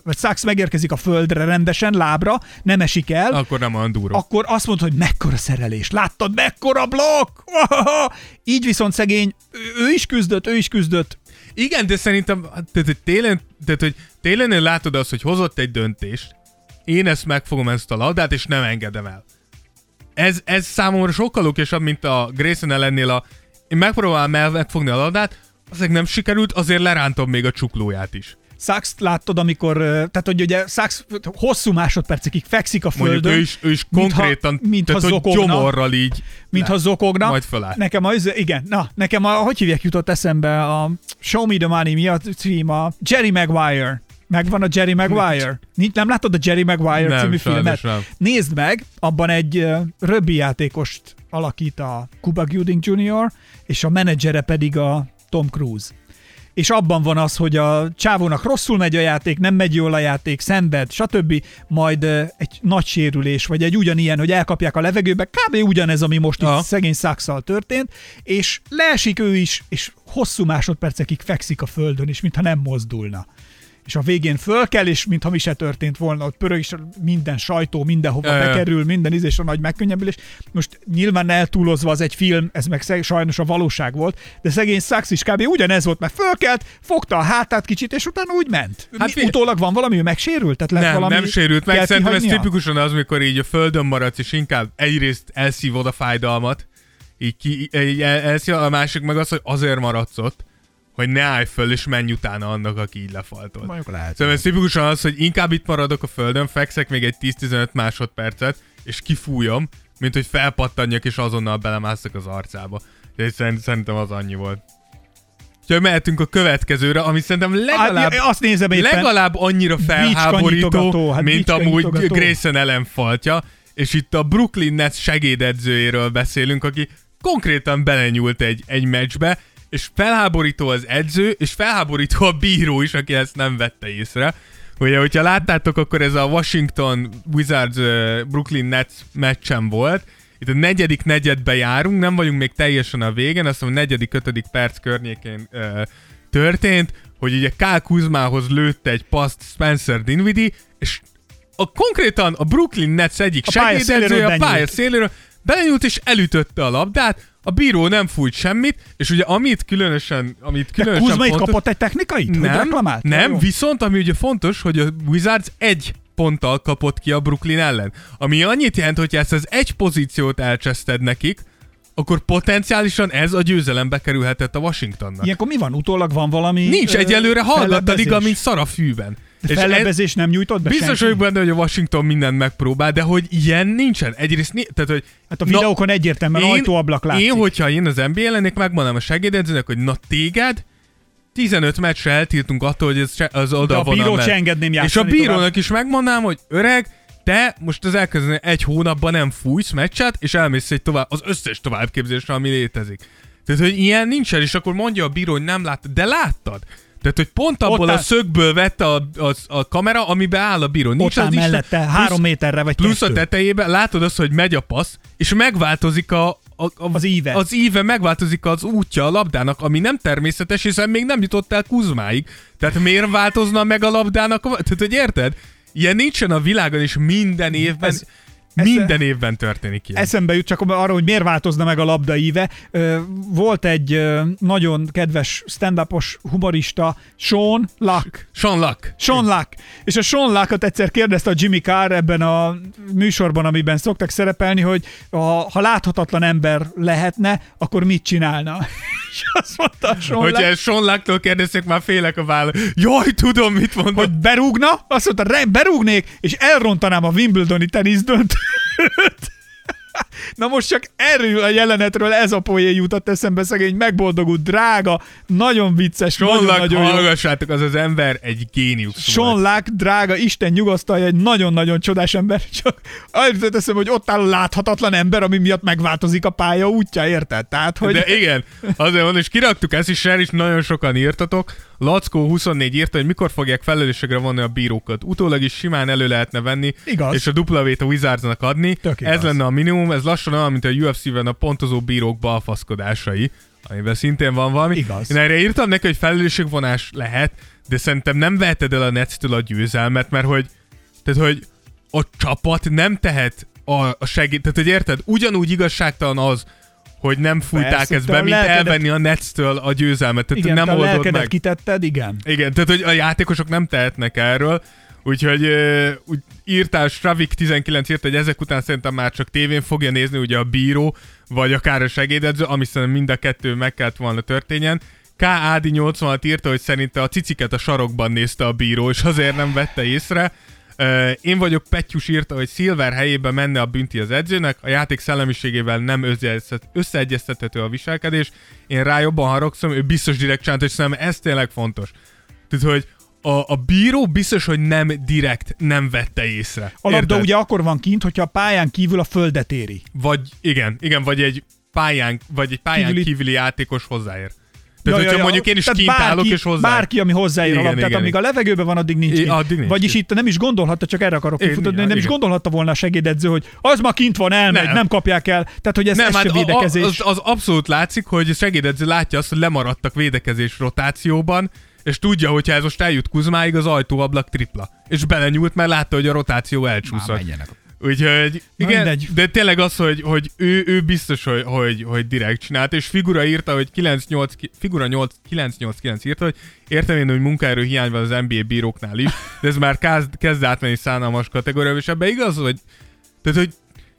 vagy Sax megérkezik a földre rendesen, lábra, nem esik el, Akkor nem olyan durva. akkor azt mondta, hogy mekkora szerelés, láttad, mekkora blokk! *laughs* Így viszont szegény, ő- ő is küzdött, ő is küzdött, Igen, de szerintem, tehát, hogy télen, tehát, hogy télen látod azt, hogy hozott egy döntést, én ezt megfogom ezt a labdát, és nem engedem el. Ez, ez számomra sokkal okosabb, mint a Grayson ellennél a én megpróbálom el megfogni a labdát, azért nem sikerült, azért lerántom még a csuklóját is. Sax láttad, amikor, tehát hogy ugye Sax hosszú másodpercekig fekszik a Mondjuk földön. ő is, ő is mintha- konkrétan, mintha tehát, hogy zokogna. gyomorral így. mintha le- zokogna. Majd fölállt. Nekem az, igen, na, nekem a, hogy hívják jutott eszembe a Show Me the Money, mi a cím a Jerry Maguire. Megvan a Jerry Maguire? Nincs, nem látod a Jerry Maguire Nem, című filmet? nem. Nézd meg, abban egy uh, röbbi játékost alakít a Cuba Gooding Jr., és a menedzsere pedig a Tom Cruise. És abban van az, hogy a csávónak rosszul megy a játék, nem megy jól a játék, szenved, stb. Majd egy nagy sérülés, vagy egy ugyanilyen, hogy elkapják a levegőbe, kb. ugyanez, ami most itt szegény szakszal történt, és leesik ő is, és hosszú másodpercekig fekszik a földön, és mintha nem mozdulna. És a végén föl kell, és mintha mi se történt volna, ott pörög, és minden sajtó mindenhova Ja, ja. bekerül, minden íz, és a nagy megkönnyebbülés. Most nyilván eltúlozva az egy film, ez meg sajnos a valóság volt, de szegény Sax is kb. ugyanez volt, mert fölkelt, fogta a hátát kicsit, és utána úgy ment. Hát fi- utólag van valami, ő megsérült? Tehát lett Nem, valami nem sérült meg. Szerintem ez tipikusan az, mikor így a földön maradsz, és inkább egyrészt elszívod a fájdalmat, így, ki, így el, elszív, a másik meg az, hogy azért maradsz ott, hogy ne állj föl, és menj utána annak, aki így lefaltolt. Mondjuk lehet. Szóval ez tipikusan az, hogy inkább itt maradok a földön, fekszek még egy 10-15 másodpercet, és kifújom, mint hogy felpattanjak, és azonnal belemászok az arcába. De szerint, szerintem az annyi volt. Úgyhogy mehetünk a következőre, ami szerintem legalább, Hát, azt nézem éppen. legalább annyira felháborító, hát mint amúgy. Grayson Ellen faltja, és itt a Brooklyn Nets segédedzőjéről beszélünk, aki konkrétan belenyúlt egy, egy meccsbe, és felháborító az edző, és felháborító a bíró is, aki ezt nem vette észre. Ugye, hogyha láttátok, akkor ez a Washington Wizards Brooklyn Nets meccsen volt. Itt a negyedik negyedbe járunk, nem vagyunk még teljesen a végen, azt mondom, a negyedik, ötödik perc környékén uh, történt, hogy ugye Kyle Kuzmához lőtte egy paszt Spencer Dinwiddie, és a, konkrétan a Brooklyn Nets egyik A segédedzője a pálya széléről belenyúlt és elütötte a labdát, a bíró nem fújt semmit, és ugye amit különösen, amit De különösen Kuzma itt fontos, kapott egy technikait? hogy nem, reklamált? nem, Jó. viszont ami ugye fontos, hogy a Wizards egy ponttal kapott ki a Brooklyn ellen. Ami annyit jelent, hogy ezt az egy pozíciót elcseszted nekik, akkor potenciálisan ez a győzelembe kerülhetett a Washingtonnak. Ilyenkor mi van? Utólag van valami Nincs ö, egyelőre hallgat a fellebbezés? liga, mint szar a fűben. De És ez- fellebbezés nem nyújtott be Biztos vagyok benne, hogy a Washington mindent megpróbál, de hogy ilyen nincsen. Egyrészt, ni- tehát, hogy Hát a videókon egyértelműen ajtóablak látszik. Én, hogyha én az NBA lennék, megmondanám a segédedzőnek, hogy na téged 15 meccsre eltiltunk attól, hogy ez az oda De a bírót se engedném És a bírónak tovább. is megmondnám, hogy öreg, te most az elkezdeni egy hónapban nem fújsz meccset, és elmész egy tovább, az összes továbbképzésre, ami létezik. Tehát, hogy ilyen nincsen, és akkor mondja a bíró, hogy nem láttad, de láttad. Tehát, hogy pont abból áll- a szögből vette a, a, a kamera, amiben áll a bíró. Nincs Ott az Isten- mellette, plusz- három méterre vagy Plusz a kettő. tetejében látod azt, hogy megy a passz, és megváltozik a, a, a, Az íve. Az íve, megváltozik az útja a labdának, ami nem természetes, hiszen még nem jutott el Kuzmáig. Tehát miért változna meg a labdának? a- Tehát, hogy érted? Ilyen nincsen a világon, és minden évben, Ez- minden évben történik ilyen. Eszembe jut csak arra, hogy miért változna meg a labda íve. Volt egy nagyon kedves stand-upos humorista, Sean Luck. Sean Luck. Sean Luck. És a Sean Luckot egyszer kérdezte a Jimmy Carr ebben a műsorban, amiben szoktak szerepelni, hogy a, ha láthatatlan ember lehetne, akkor mit csinálna? *laughs* És azt mondta a Sean Hogyha Luck, Sean Lucktól kérdezték, már félek a vállal. Jaj, tudom, mit mondod. hogy berúgna, azt mondta, "Re- berúgnék, és elrontanám a Wimbledoni teniszdöntőt. *laughs* Na most csak erről a jelenetről ez a poén jutott eszembe, szegény megboldogult, drága, nagyon vicces, Sean nagyon, Luck, nagyon hallgassátok, az az ember egy géniusz Sean. Luck, drága, Isten nyugasztalja, egy nagyon-nagyon csodás ember, *laughs* csak jutott eszembe, hogy ott áll a láthatatlan ember, ami miatt megváltozik a pálya útja, érted? Tehát, hogy... De igen, azért van, és kiraktuk ezt is, erre is nagyon sokan írtatok. Lackó 24 írta, hogy mikor fogják felelősségre vonni a bírókat. Utólag is simán elő lehetne venni, Igaz. és a duplavét a Wizardsnak adni. Tök igaz. ez lenne a minimum, ez lassan olyan, mint a UFC-ben a pontozó bírók balfaszkodásai, amiben szintén van valami. Igaz. Én erre írtam neki, hogy felelősségvonás lehet, de szerintem nem veheted el a Netstől a győzelmet, mert hogy, tehát, hogy a csapat nem tehet a, a segít, tehát hogy érted, ugyanúgy igazságtalan az, hogy nem fújták ezt be, mint lelkedet- elvenni a Netstől a győzelmet. Tehát Igen, nem te oldod meg. kitetted, igen. Igen, tehát hogy a játékosok nem tehetnek erről, úgyhogy úgy írtál, Stravik 19 írt, hogy ezek után szerintem már csak tévén fogja nézni ugye a bíró, vagy akár a segédedző, ami szerintem mind a kettő meg kellett volna történjen. K. Ádi 86 írta, hogy szerinte a ciciket a sarokban nézte a bíró, és azért nem vette észre. Én vagyok, Pettyus írta, hogy Silver helyébe menne a bünti az edzőnek, a játék szellemiségével nem összeegyeztet- összeegyeztethető a viselkedés. Én rá jobban haragszom, ő biztos direkt csinált, és szerintem ez tényleg fontos. Tehát, hogy a, a bíró biztos, hogy nem direkt nem vette észre. A labda ugye akkor van kint, hogyha a pályán kívül a földet éri. Vagy igen, igen, vagy egy pályán, vagy egy pályán Kívüli- kívüli, játékos hozzáér. Tehát, Ja, hogyha ja, mondjuk én is Tehát kint állok bárki, és hozzá. Bárki, ami hozzáér Igen, a labdát, igen, amíg a levegőben van, addig nincs I- addig nincs Vagyis itt nem is gondolhatta, csak erre akarok kifutatni, nem is igen. gondolhatta volna a segédedző, hogy az ma kint van, elmegy, nem, Nem. kapják el. Tehát, hogy ez, nem, ez hát védekezés. az, az, abszolút látszik, hogy a segédedző látja azt, hogy lemaradtak védekezés rotációban, és tudja, hogyha ez most eljut Kuzmáig, az ajtóablak tripla. És belenyúlt, mert látta, hogy a rotáció elcsúszott. menjenek. Úgyhogy igen, mindegy. de tényleg az, hogy, hogy ő, ő biztos, hogy, hogy, hogy direkt csinált, és Figura írta, hogy 98, ki- Figura 8, 989 írta, hogy értem én, hogy munkaerő hiány van az NBA bíróknál is, de ez már kezd, kezd átmenni szánalmas kategória, és ebben igaz, hogy, tehát, hogy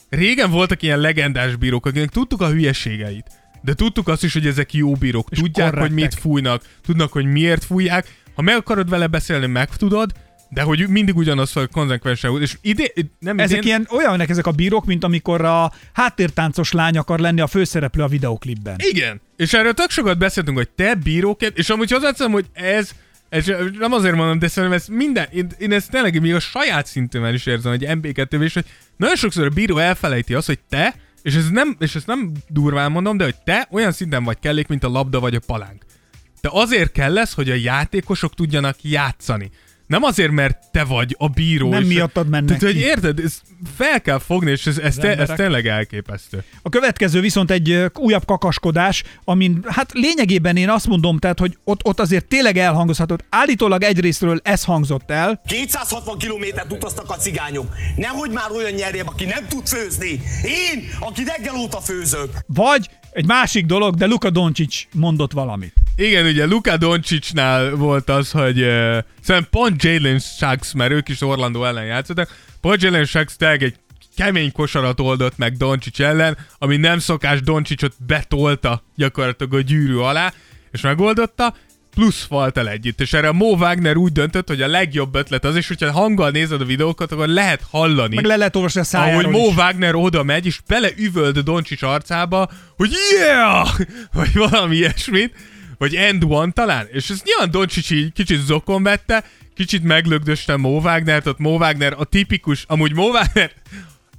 régen voltak ilyen legendás bírók, akinek tudtuk a hülyeségeit, de tudtuk azt is, hogy ezek jó bírók, És tudják, hogy korrektek. mit fújnak, tudnak, hogy miért fújják, ha meg akarod vele beszélni, meg tudod, de hogy mindig ugyanaz, hogy konzekvensen, és idé, nem Ezek idén, ilyen olyanok ezek a bírók, mint amikor a háttértáncos lány akar lenni a főszereplő a videoklipben. Igen. És erről tök sokat beszéltünk, hogy te bíróként, és amúgy hozzáteszem, hogy ez, ez nem azért mondom, de szerintem ez minden, én, én ezt tényleg még a saját szintűmen is érzem, hogy MB2 és hogy nagyon sokszor a bíró elfelejti azt, hogy te, és ez nem, és ezt nem durván mondom, de hogy te olyan szinten vagy kellék, mint a labda vagy a palánk. Te azért kell lesz, hogy a játékosok tudjanak játszani. Nem azért, mert te vagy a bíró. Nem és- miattad mennek Tehát, hogy érted, ezt fel kell fogni, és ez, ez, te, ez tényleg elképesztő. A következő viszont egy újabb kakaskodás, amin hát lényegében én azt mondom, tehát, hogy ott, ott azért tényleg elhangozhatott. Állítólag egyrésztről ez hangzott el, 260 kilométert utaztak a cigányok. Nehogy már olyan nyerjem, aki nem tud főzni. Én, aki reggel óta főzök. vagy egy másik dolog, de Luka Doncic mondott valamit. Igen, ugye Luka Doncicnál volt az, hogy uh, szerintem pont Jalen Suggs, mert ők is Orlando ellen játszottak, pont Jalen Suggs tényleg egy kemény kosarat oldott meg Doncic ellen, ami nem szokás Doncicot betolta gyakorlatilag a gyűrű alá, és megoldotta, plusz falt el együtt. És erre a Mo Wagner úgy döntött, hogy a legjobb ötlet az, és hogyha hanggal nézed a videókat, akkor lehet hallani, Meg le lehet olvasni a szájáról ahogy Mo is. Wagner oda megy, és beleüvöld Doncsics arcába, hogy yeah! *laughs* Vagy valami ilyesmit, vagy end one talán, és ez nyilván Doncsics így kicsit zokon vette, kicsit meglögdöste Mo Wagnert, ott Mo Wagner a tipikus, amúgy Mo Wagner,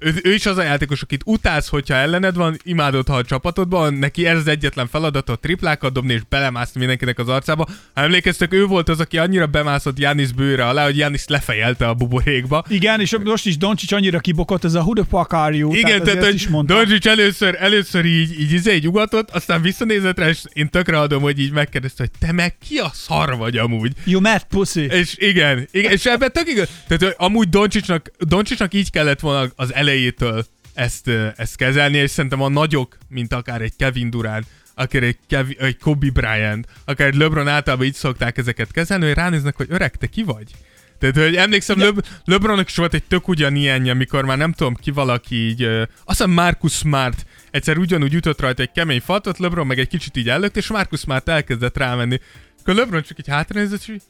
ő, ő is az a játékos, akit utálsz, hogyha ellened van, imádod, ha a csapatodban neki ez az egyetlen feladata, a triplákat dobni és belemászni mindenkinek az arcába. Ha emlékeztek, ő volt az, aki annyira bemászott Janis bőre alá, hogy Janis lefejelte a buborékba. Igen, és most is Doncic annyira kibokott, ez a who the fuck are you? Igen, tehát, tehát, is mondta. Doncic először, először így, így, izé, így ugatott, aztán visszanézett rá, és én tökre adom, hogy így megkérdezte, hogy te meg ki a szar vagy amúgy. You mad pussy. És igen, igen és ebben tök igaz. Tehát amúgy Doncsicsnak, Doncsicsnak így kellett volna az elejétől ezt, ezt kezelni, és szerintem a nagyok, mint akár egy Kevin Durant, akár egy, Kevi, egy Kobe Bryant, akár egy LeBron általában így szokták ezeket kezelni, hogy ránéznek, hogy öreg, te ki vagy? Tehát, hogy emlékszem, Le- LeBronnak is volt egy tök ugyanilyenje, mikor már nem tudom ki valaki így, ö, azt hiszem Marcus Smart egyszer ugyanúgy ütött rajta egy kemény faltot, LeBron meg egy kicsit így ellökt, és Marcus Smart elkezdett rámenni. Akkor LeBron csak így hátranézett, így,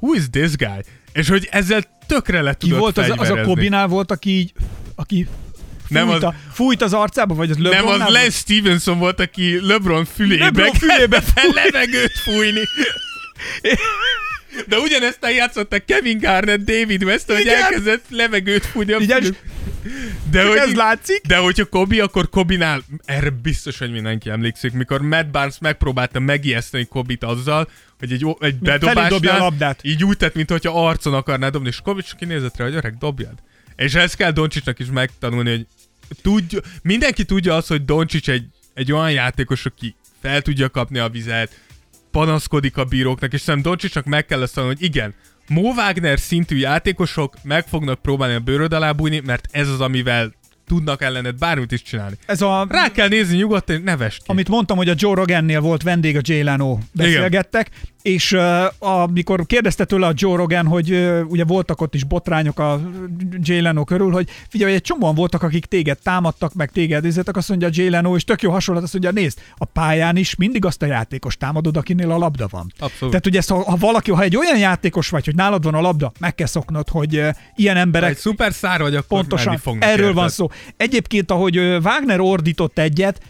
who is this guy? És hogy ezzel tökre le Ki tudott volt az, az a. Kobinál volt, aki így, aki Nem fújt, az- a, fújt az arcába, vagy az Nem, LeBronnál az? Lance Stevenson volt, aki LeBron fülébe, LeBron *laughs* fülébe el levegőt fújni. De ugyanezt eljátszottak Kevin Garnett, David West, hogy elkezdett levegőt fújni a Igen, de csak hogy, ez látszik. De hogyha Kobi, akkor Kobinál, erre biztos, hogy mindenki emlékszik, mikor Matt Barnes megpróbálta megijeszteni Kobit azzal, hogy egy, egy dobja a bedobásnál labdát. így úgy tett, mintha arcon akarná dobni, és Kobi csak kinézett rá, hogy öreg, dobjad. És ezt kell Doncsicsnak is megtanulni, hogy tudja, mindenki tudja azt, hogy Doncsics egy, egy olyan játékos, aki fel tudja kapni a vizet, panaszkodik a bíróknak, és szerintem Doncsicsnak meg kell azt hogy igen, Mo Wagner szintű játékosok meg fognak próbálni a bőröd alá bújni, mert ez az, amivel tudnak ellened bármit is csinálni. Ez a, Rá kell nézni nyugodtan, nevest ki. amit mondtam, hogy a Joe Rogannél volt vendég, a Jay Leno beszélgettek, és uh, amikor kérdezte tőle a Joe Rogan, hogy uh, ugye voltak ott is botrányok a Jay Leno körül, hogy figyelj, egy csomóan voltak, akik téged támadtak, meg téged izzetek, azt mondja Jay Leno, és tök jó hasonlat, azt mondja, nézd, a pályán is mindig azt a játékos támadod, akinél a labda van. Abszolút. Tehát ugye ezt, ha, ha valaki, ha egy olyan játékos vagy, hogy nálad van a labda, meg kell szoknod, hogy uh, ilyen Ha emberek egy szuper szár vagy, akkor Pontosan, erről érted? van szó. Egyébként, ahogy Wagner ordított egyet,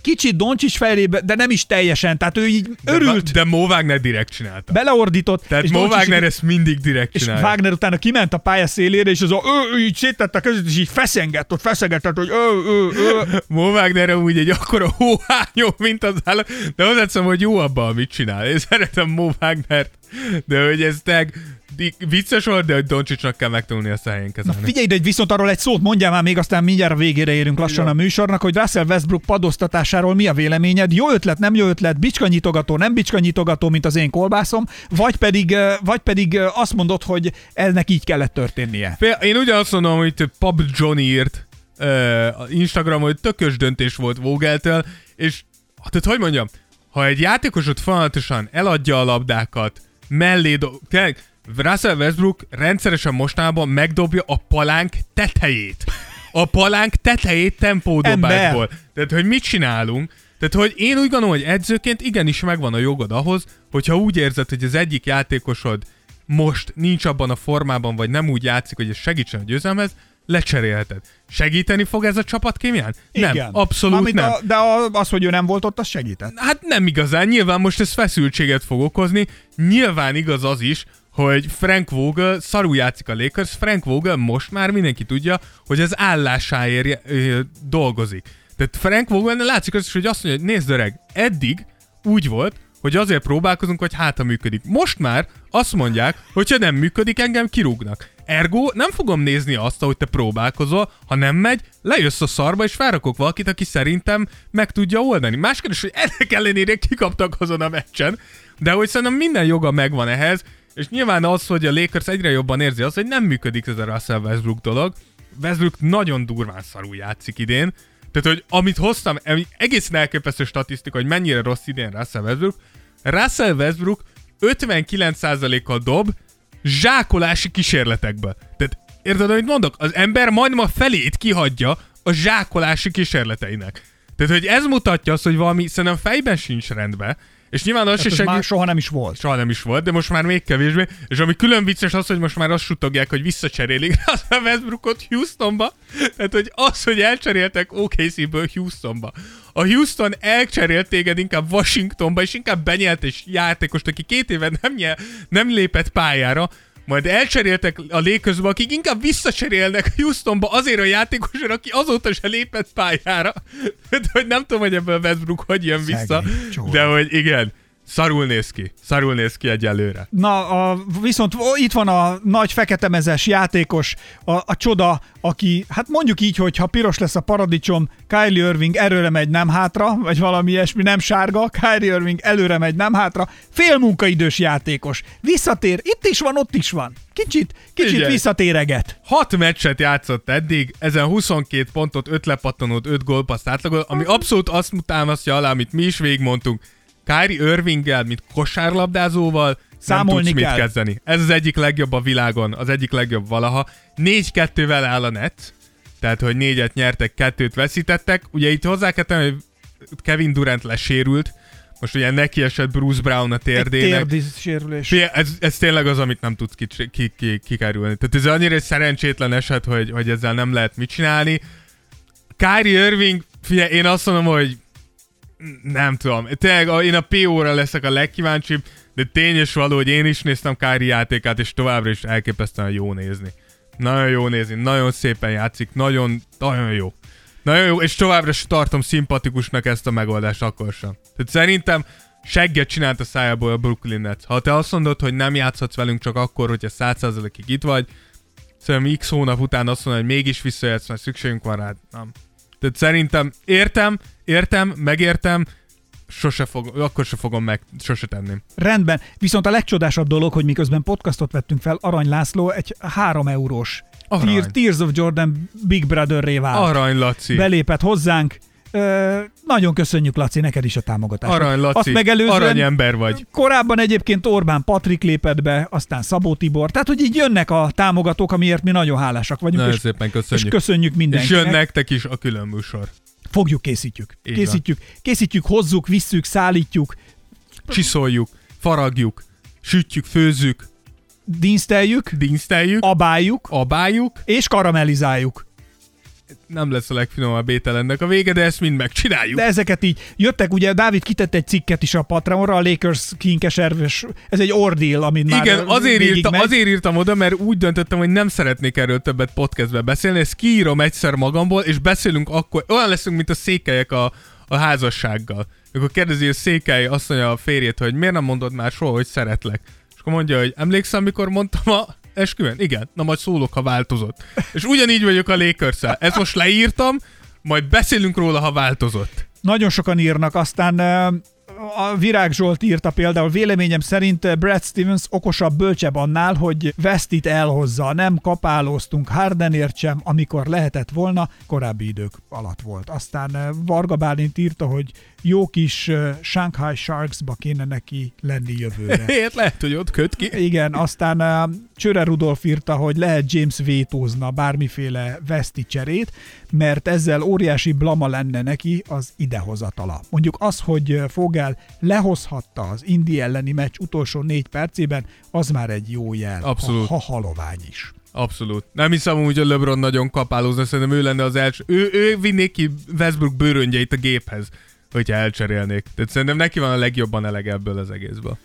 kicsit Doncsics felébe, de nem is teljesen, tehát ő így De, örült, de Mo Wagner direkt csinálta. beleordított, Tehát és Mo Doncsics- Wagner ezt mindig direkt és csinálja. Wagner utána kiment a pálya szélére, és az a, ő, ő így széttette a kezét, és így feszengett, ott feszegetett, hogy ő, ő, ő. Mo Wagner úgy egy akkora *laughs* hóhányó, mint az állat, de hozzáteszem, hogy jó abban, amit csinál. Én szeretem Mo Wagnert, de hogy ez teg vicces volt, de hogy Doncsicsnak kell megtanulni ezt a helyén Na kezelni. figyelj, de egy viszont arról egy szót mondjál már még, aztán mindjárt a végére érünk lassan a műsornak, hogy Russell Westbrook padoztatásáról mi a véleményed? Jó ötlet, nem jó ötlet, bicskanyitogató, nem bicskanyitogató, mint az én kolbászom, vagy pedig, vagy pedig azt mondod, hogy ennek így kellett történnie. Én ugyanazt mondom, hogy Pub Johnny írt uh, Instagramon, hogy tökös döntés volt Vogeltől, és tehát hogy mondjam, ha egy játékosod folyamatosan eladja a labdákat, mellé do- tényleg, Russell Westbrook rendszeresen mostában megdobja a palánk tetejét. A palánk tetejét tempódobásból. Tehát, hogy mit csinálunk? Tehát, hogy én úgy gondolom, hogy edzőként igenis megvan a jogod ahhoz, hogyha úgy érzed, hogy az egyik játékosod most nincs abban a formában, vagy nem úgy játszik, hogy ez segítsen a győzelmhez, lecserélheted. Segíteni fog ez a csapat kémján? Nem, abszolút Amit nem. A, de a, az, hogy ő nem volt ott, az segített. Hát nem igazán, nyilván most ez feszültséget fog okozni, nyilván igaz az is, hogy Frank Vogel szarul játszik a Lakers, Frank Vogel most már mindenki tudja, hogy az állásáért ö, dolgozik. Tehát Frank Vogel látszik az is, hogy azt mondja, hogy nézd öreg, eddig úgy volt, hogy azért próbálkozunk, hogy hát ha működik. Most már azt mondják, hogy ha nem működik, engem kirúgnak. Ergo nem fogom nézni azt, hogy te próbálkozol, ha nem megy, lejössz a szarba, és felrakok valakit, aki szerintem meg tudja oldani. Más kérdés, hogy ennek ellenére kikaptak azon a meccsen, de hogy szerintem minden joga megvan ehhez, és nyilván az, hogy a Lakers egyre jobban érzi azt, hogy nem működik ez a Russell Westbrook dolog. Westbrook nagyon durván szarul játszik idén, tehát, hogy amit hoztam, egészen elképesztő statisztika, hogy mennyire rossz idén Russell Westbrook. Russell Westbrook 59%-kal dob zsákolási kísérletekből. Tehát érted, amit mondok? Az ember majdnem a felét kihagyja a zsákolási kísérleteinek. Tehát, hogy ez mutatja azt, hogy valami szerintem fejben sincs rendben, és nyilván az se Ez segít... már soha nem is volt. Soha nem is volt, de most már még kevésbé. És ami külön vicces az, hogy most már azt sutogják, hogy visszacserélik *laughs* rá a Westbrookot Houstonba. Tehát, hogy az, hogy elcseréltek OKC-ből Houstonba. A Houston elcserélt téged inkább Washingtonba, és inkább benyelt egy játékost, aki két éve nem, nyel, nem lépett pályára, majd elcseréltek a Lakersba, akik inkább visszacserélnek Houstonba azért a játékosra, aki azóta se lépett pályára. *laughs* Hogy nem tudom, hogy ebből Westbrook hogy jön vissza, de hogy igen, szarul néz ki. Szarul néz ki egyelőre. Na, a, viszont ó, itt van a nagy feketemezes játékos, a, a csoda, aki, hát mondjuk így, hogy ha piros lesz a paradicsom, Kylie Irving előre megy, nem hátra, vagy valami ilyesmi, nem sárga, Kylie Irving előre megy, nem hátra, fél munkaidős játékos. Visszatér, itt is van, ott is van. Kicsit, kicsit Figyelj. visszatéreget. Hat meccset játszott eddig, ezen 22 pontot, 5 lepattanót, 5 gólpaszt átlagol, ami abszolút azt támasztja alá, amit mi is végigmondtunk. Kyrie Irvinggel, mint kosárlabdázóval Számolni nem tudsz kell. mit kezdeni. Ez az egyik legjobb a világon, az egyik legjobb valaha. 4-2-vel áll a net, tehát hogy négyet nyertek, kettőt veszítettek. Ugye itt hozzá kell tenni, hogy Kevin Durant lesérült, most ugye neki esett Bruce Brown a Egy térdének. térdi sérülés. Ez, ez tényleg az, amit nem tudsz kikerülni. Ki, ki, kikerülni. Tehát ez annyira egy szerencsétlen eset, hogy, hogy ezzel nem lehet mit csinálni. Kyrie Irving, figyelj, én azt mondom, hogy nem tudom. Tényleg én a PO-ra leszek a legkíváncsibb, de tény és való, hogy én is néztem Kyrie játékát, és továbbra is elképesztően jó nézni. Nagyon jó nézni, nagyon szépen játszik, nagyon, nagyon jó. Nagyon jó, és továbbra is tartom szimpatikusnak ezt a megoldást akkor sem. Tehát szerintem segget csinált a szájából a Brooklyn Nets. Ha te azt mondod, hogy nem játszhatsz velünk csak akkor, hogyha 100%-ig itt vagy, szerintem x hónap után azt mondod, hogy mégis visszajössz, mert szükségünk van rád. Nem. Tehát szerintem értem, értem, megértem, sose fog, akkor se fogom meg, sose tenném. Rendben. Viszont a legcsodásabb dolog, hogy miközben podcastot vettünk fel, Arany László egy 3 eurós Arany. Tear, Tears of Jordan Big Brother-ré vált. Arany Laci. Belépett hozzánk. Ö, nagyon köszönjük, Laci, neked is a támogatást. Arany Laci. Azt megelőzően Aranyember vagy. Korábban egyébként Orbán Patrik lépett be, aztán Szabó Tibor. Tehát, hogy így jönnek a támogatók, amiért mi nagyon hálásak vagyunk. Nagyon és, szépen és köszönjük. köszönjük És mindenkinek. jön nektek is a külön műsor. Fogjuk, készítjük. Így Készítjük, készítjük, hozzuk, visszük, szállítjuk, Csiszoljuk, faragjuk, sütjük, főzzük, dinszteljük, dinszteljük, abáljuk abáljuk. és karamellizáljuk. Nem lesz a legfinomabb étel ennek a vége, de ezt mind megcsináljuk. De ezeket így jöttek, ugye Dávid kitett egy cikket is a Patreonra, a Lakers kinkeserves, ez egy ordeal, amit már Igen, azért, írta, megy. azért írtam oda, mert úgy döntöttem, hogy nem szeretnék erről többet podcastbe beszélni, ezt kiírom egyszer magamból, és beszélünk akkor, olyan leszünk, mint a székelyek a, a házassággal. Akkor kérdezi a székely azt mondja a férjét, hogy miért nem mondod már soha, hogy szeretlek. És akkor mondja, hogy emlékszem, mikor mondtam a esküvőn? Igen, na majd szólok, ha változott. És ugyanígy vagyok a lakers Ezt most leírtam, majd beszélünk róla, ha változott. Nagyon sokan írnak, aztán a Virág Zsolt írta például, véleményem szerint Brad Stevens okosabb, bölcsebb annál, hogy Westit elhozza. Nem kapálóztunk Hardenért sem, amikor lehetett volna, korábbi idők alatt volt. Aztán Varga Bálint írta, hogy jó kis Shanghai Sharksba kéne neki lenni jövőre. *laughs* Ért lehet, hogy ott köt ki. Igen, aztán Csöre Rudolf írta, hogy lehet James vétózna bármiféle veszti cserét, mert ezzel óriási blama lenne neki az idehozatala. Mondjuk az, hogy Fogel lehozhatta az Indi elleni meccs utolsó négy percében, az már egy jó jel. Abszolút. Ha, ha halovány is. Abszolút. Nem hiszem úgy, hogy LeBron nagyon kapálózna, szerintem ő lenne az első. Ő, ő vinné ki Westbrook bőröngyeit a géphez, hogyha elcserélnék. Tehát szerintem neki van a legjobban elege ebből az egészből.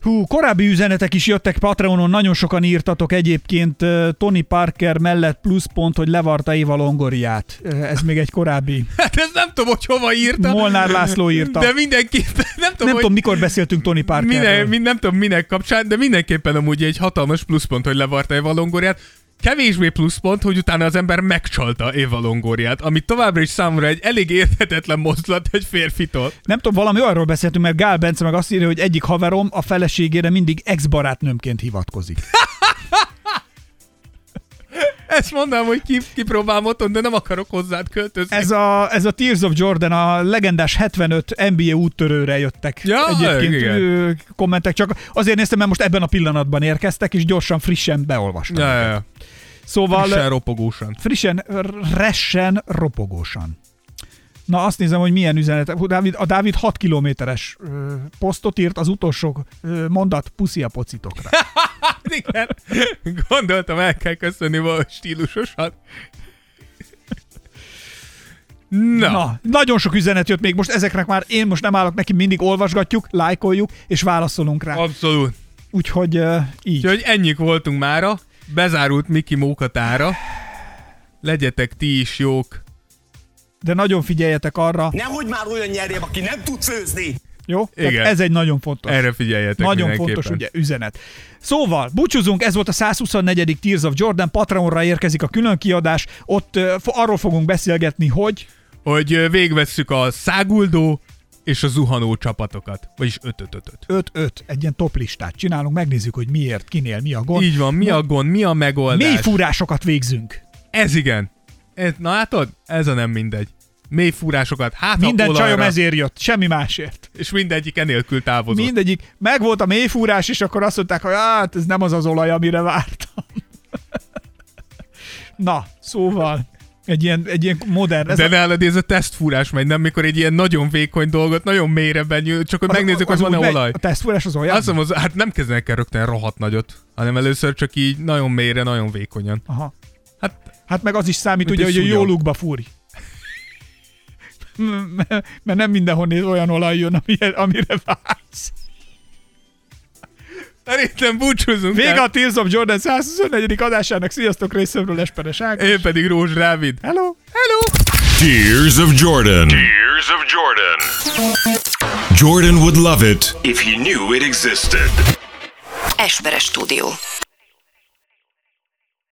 Hú, korábbi üzenetek is jöttek Patreonon, nagyon sokan írtatok egyébként Tony Parker mellett pluszpont, hogy levarta Éva Longoriát. Ez még egy korábbi. *laughs* Hát ez nem tudom, hogy hova írta. Molnár László írta. De mindenképpen, *laughs* nem tudom, Nem hogy tudom, mikor beszéltünk Tony Parkerről. minden, min, nem tudom minek kapcsán, de mindenképpen amúgy egy hatalmas pluszpont, hogy levarta Éva Longoriát. Kevésbé pluszpont, hogy utána az ember megcsalta Éva Longoriát, ami továbbra is számomra egy elég érthetetlen mozdulat egy férfitól. Nem tudom, valami arról beszéltünk, mert Gál Bence meg azt írja, hogy egyik haverom a feleségére mindig ex-barátnőmként hivatkozik. *laughs* Ezt mondanám, hogy ki, kipróbálom otthon, de nem akarok hozzád költözni. Ez a, ez a Tears of Jordan, a legendás 75 NBA úttörőre jöttek Ja, egyébként igen. ö, kommentek, csak azért néztem, mert most ebben a pillanatban érkeztek, és gyorsan, frissen beolvastam. Ja, ja, ja. Szóval Frissen ropogósan. frissen, ressen, ropogósan. Na azt nézem, hogy milyen üzenet. Hú, Dávid, a Dávid 6 kilométeres posztot írt, az utolsó ö, mondat puszi a pocitokra. *laughs* Igen. Gondoltam, el kell köszönni valahogy stílusosan. Na, Na, nagyon sok üzenet jött még most, ezeknek már én most nem állok neki, mindig olvasgatjuk, lájkoljuk, és válaszolunk rá. abszolút. Úgyhogy uh, így. Úgyhogy ennyik voltunk mára. Bezárult Miki Mókatára. Legyetek ti is jók. De nagyon figyeljetek arra, Nehogy már olyan nyerjem, aki nem tud főzni. jó? Tehát Igen. ez egy nagyon fontos. Erre figyeljetek Nagyon fontos ugye, üzenet. Szóval, búcsúzunk, ez volt a 124. Tears of Jordan, Patreonra érkezik a külön kiadás, ott uh, arról fogunk beszélgetni, hogy Hogy végvesszük a száguldó és a zuhanó csapatokat. Vagyis 5 5 5 5-5, egy ilyen top listát csinálunk, megnézzük, hogy miért, kinél, mi a gond. Így van, mi a gond, mi a megoldás? Mély fúrásokat végzünk. Ez igen. Ez, na látod? Ez a nem mindegy. Mély fúrásokat, hát Minden olajra, csajom ezért jött, semmi másért. és mindegyik enélkül távozott. Mindegyik, meg volt a mélyfúrás, és akkor azt mondták, hogy hát ez nem az az olaj, amire vártam. *laughs* Na, szóval, egy ilyen, egy ilyen modern... Ez De a, nálad ez a tesztfúrás megy, nem? Mikor egy ilyen nagyon vékony dolgot, nagyon mélyre benyúl, csak hogy megnézzük, hogy az van-e olaj. A tesztfúrás az olyan? Azt mondom, az, hát nem kezdenek el rögtön rohadt nagyot, hanem először csak így nagyon mélyre, nagyon vékonyan. Aha. Hát Hát meg az is számít, ugye, hogy a jó lukba fúri. *laughs* Mert nem mindenhol olyan olaj jön, amire, vársz. Szerintem búcsúzunk Vége a Tears of Jordan 124. adásának. Sziasztok részemről, Esperes Ákos. Én pedig Rózs Dávid. Hello! Hello! Tears of Jordan. Tears of Jordan. Jordan would love it If he knew it existed. Esperes stúdió.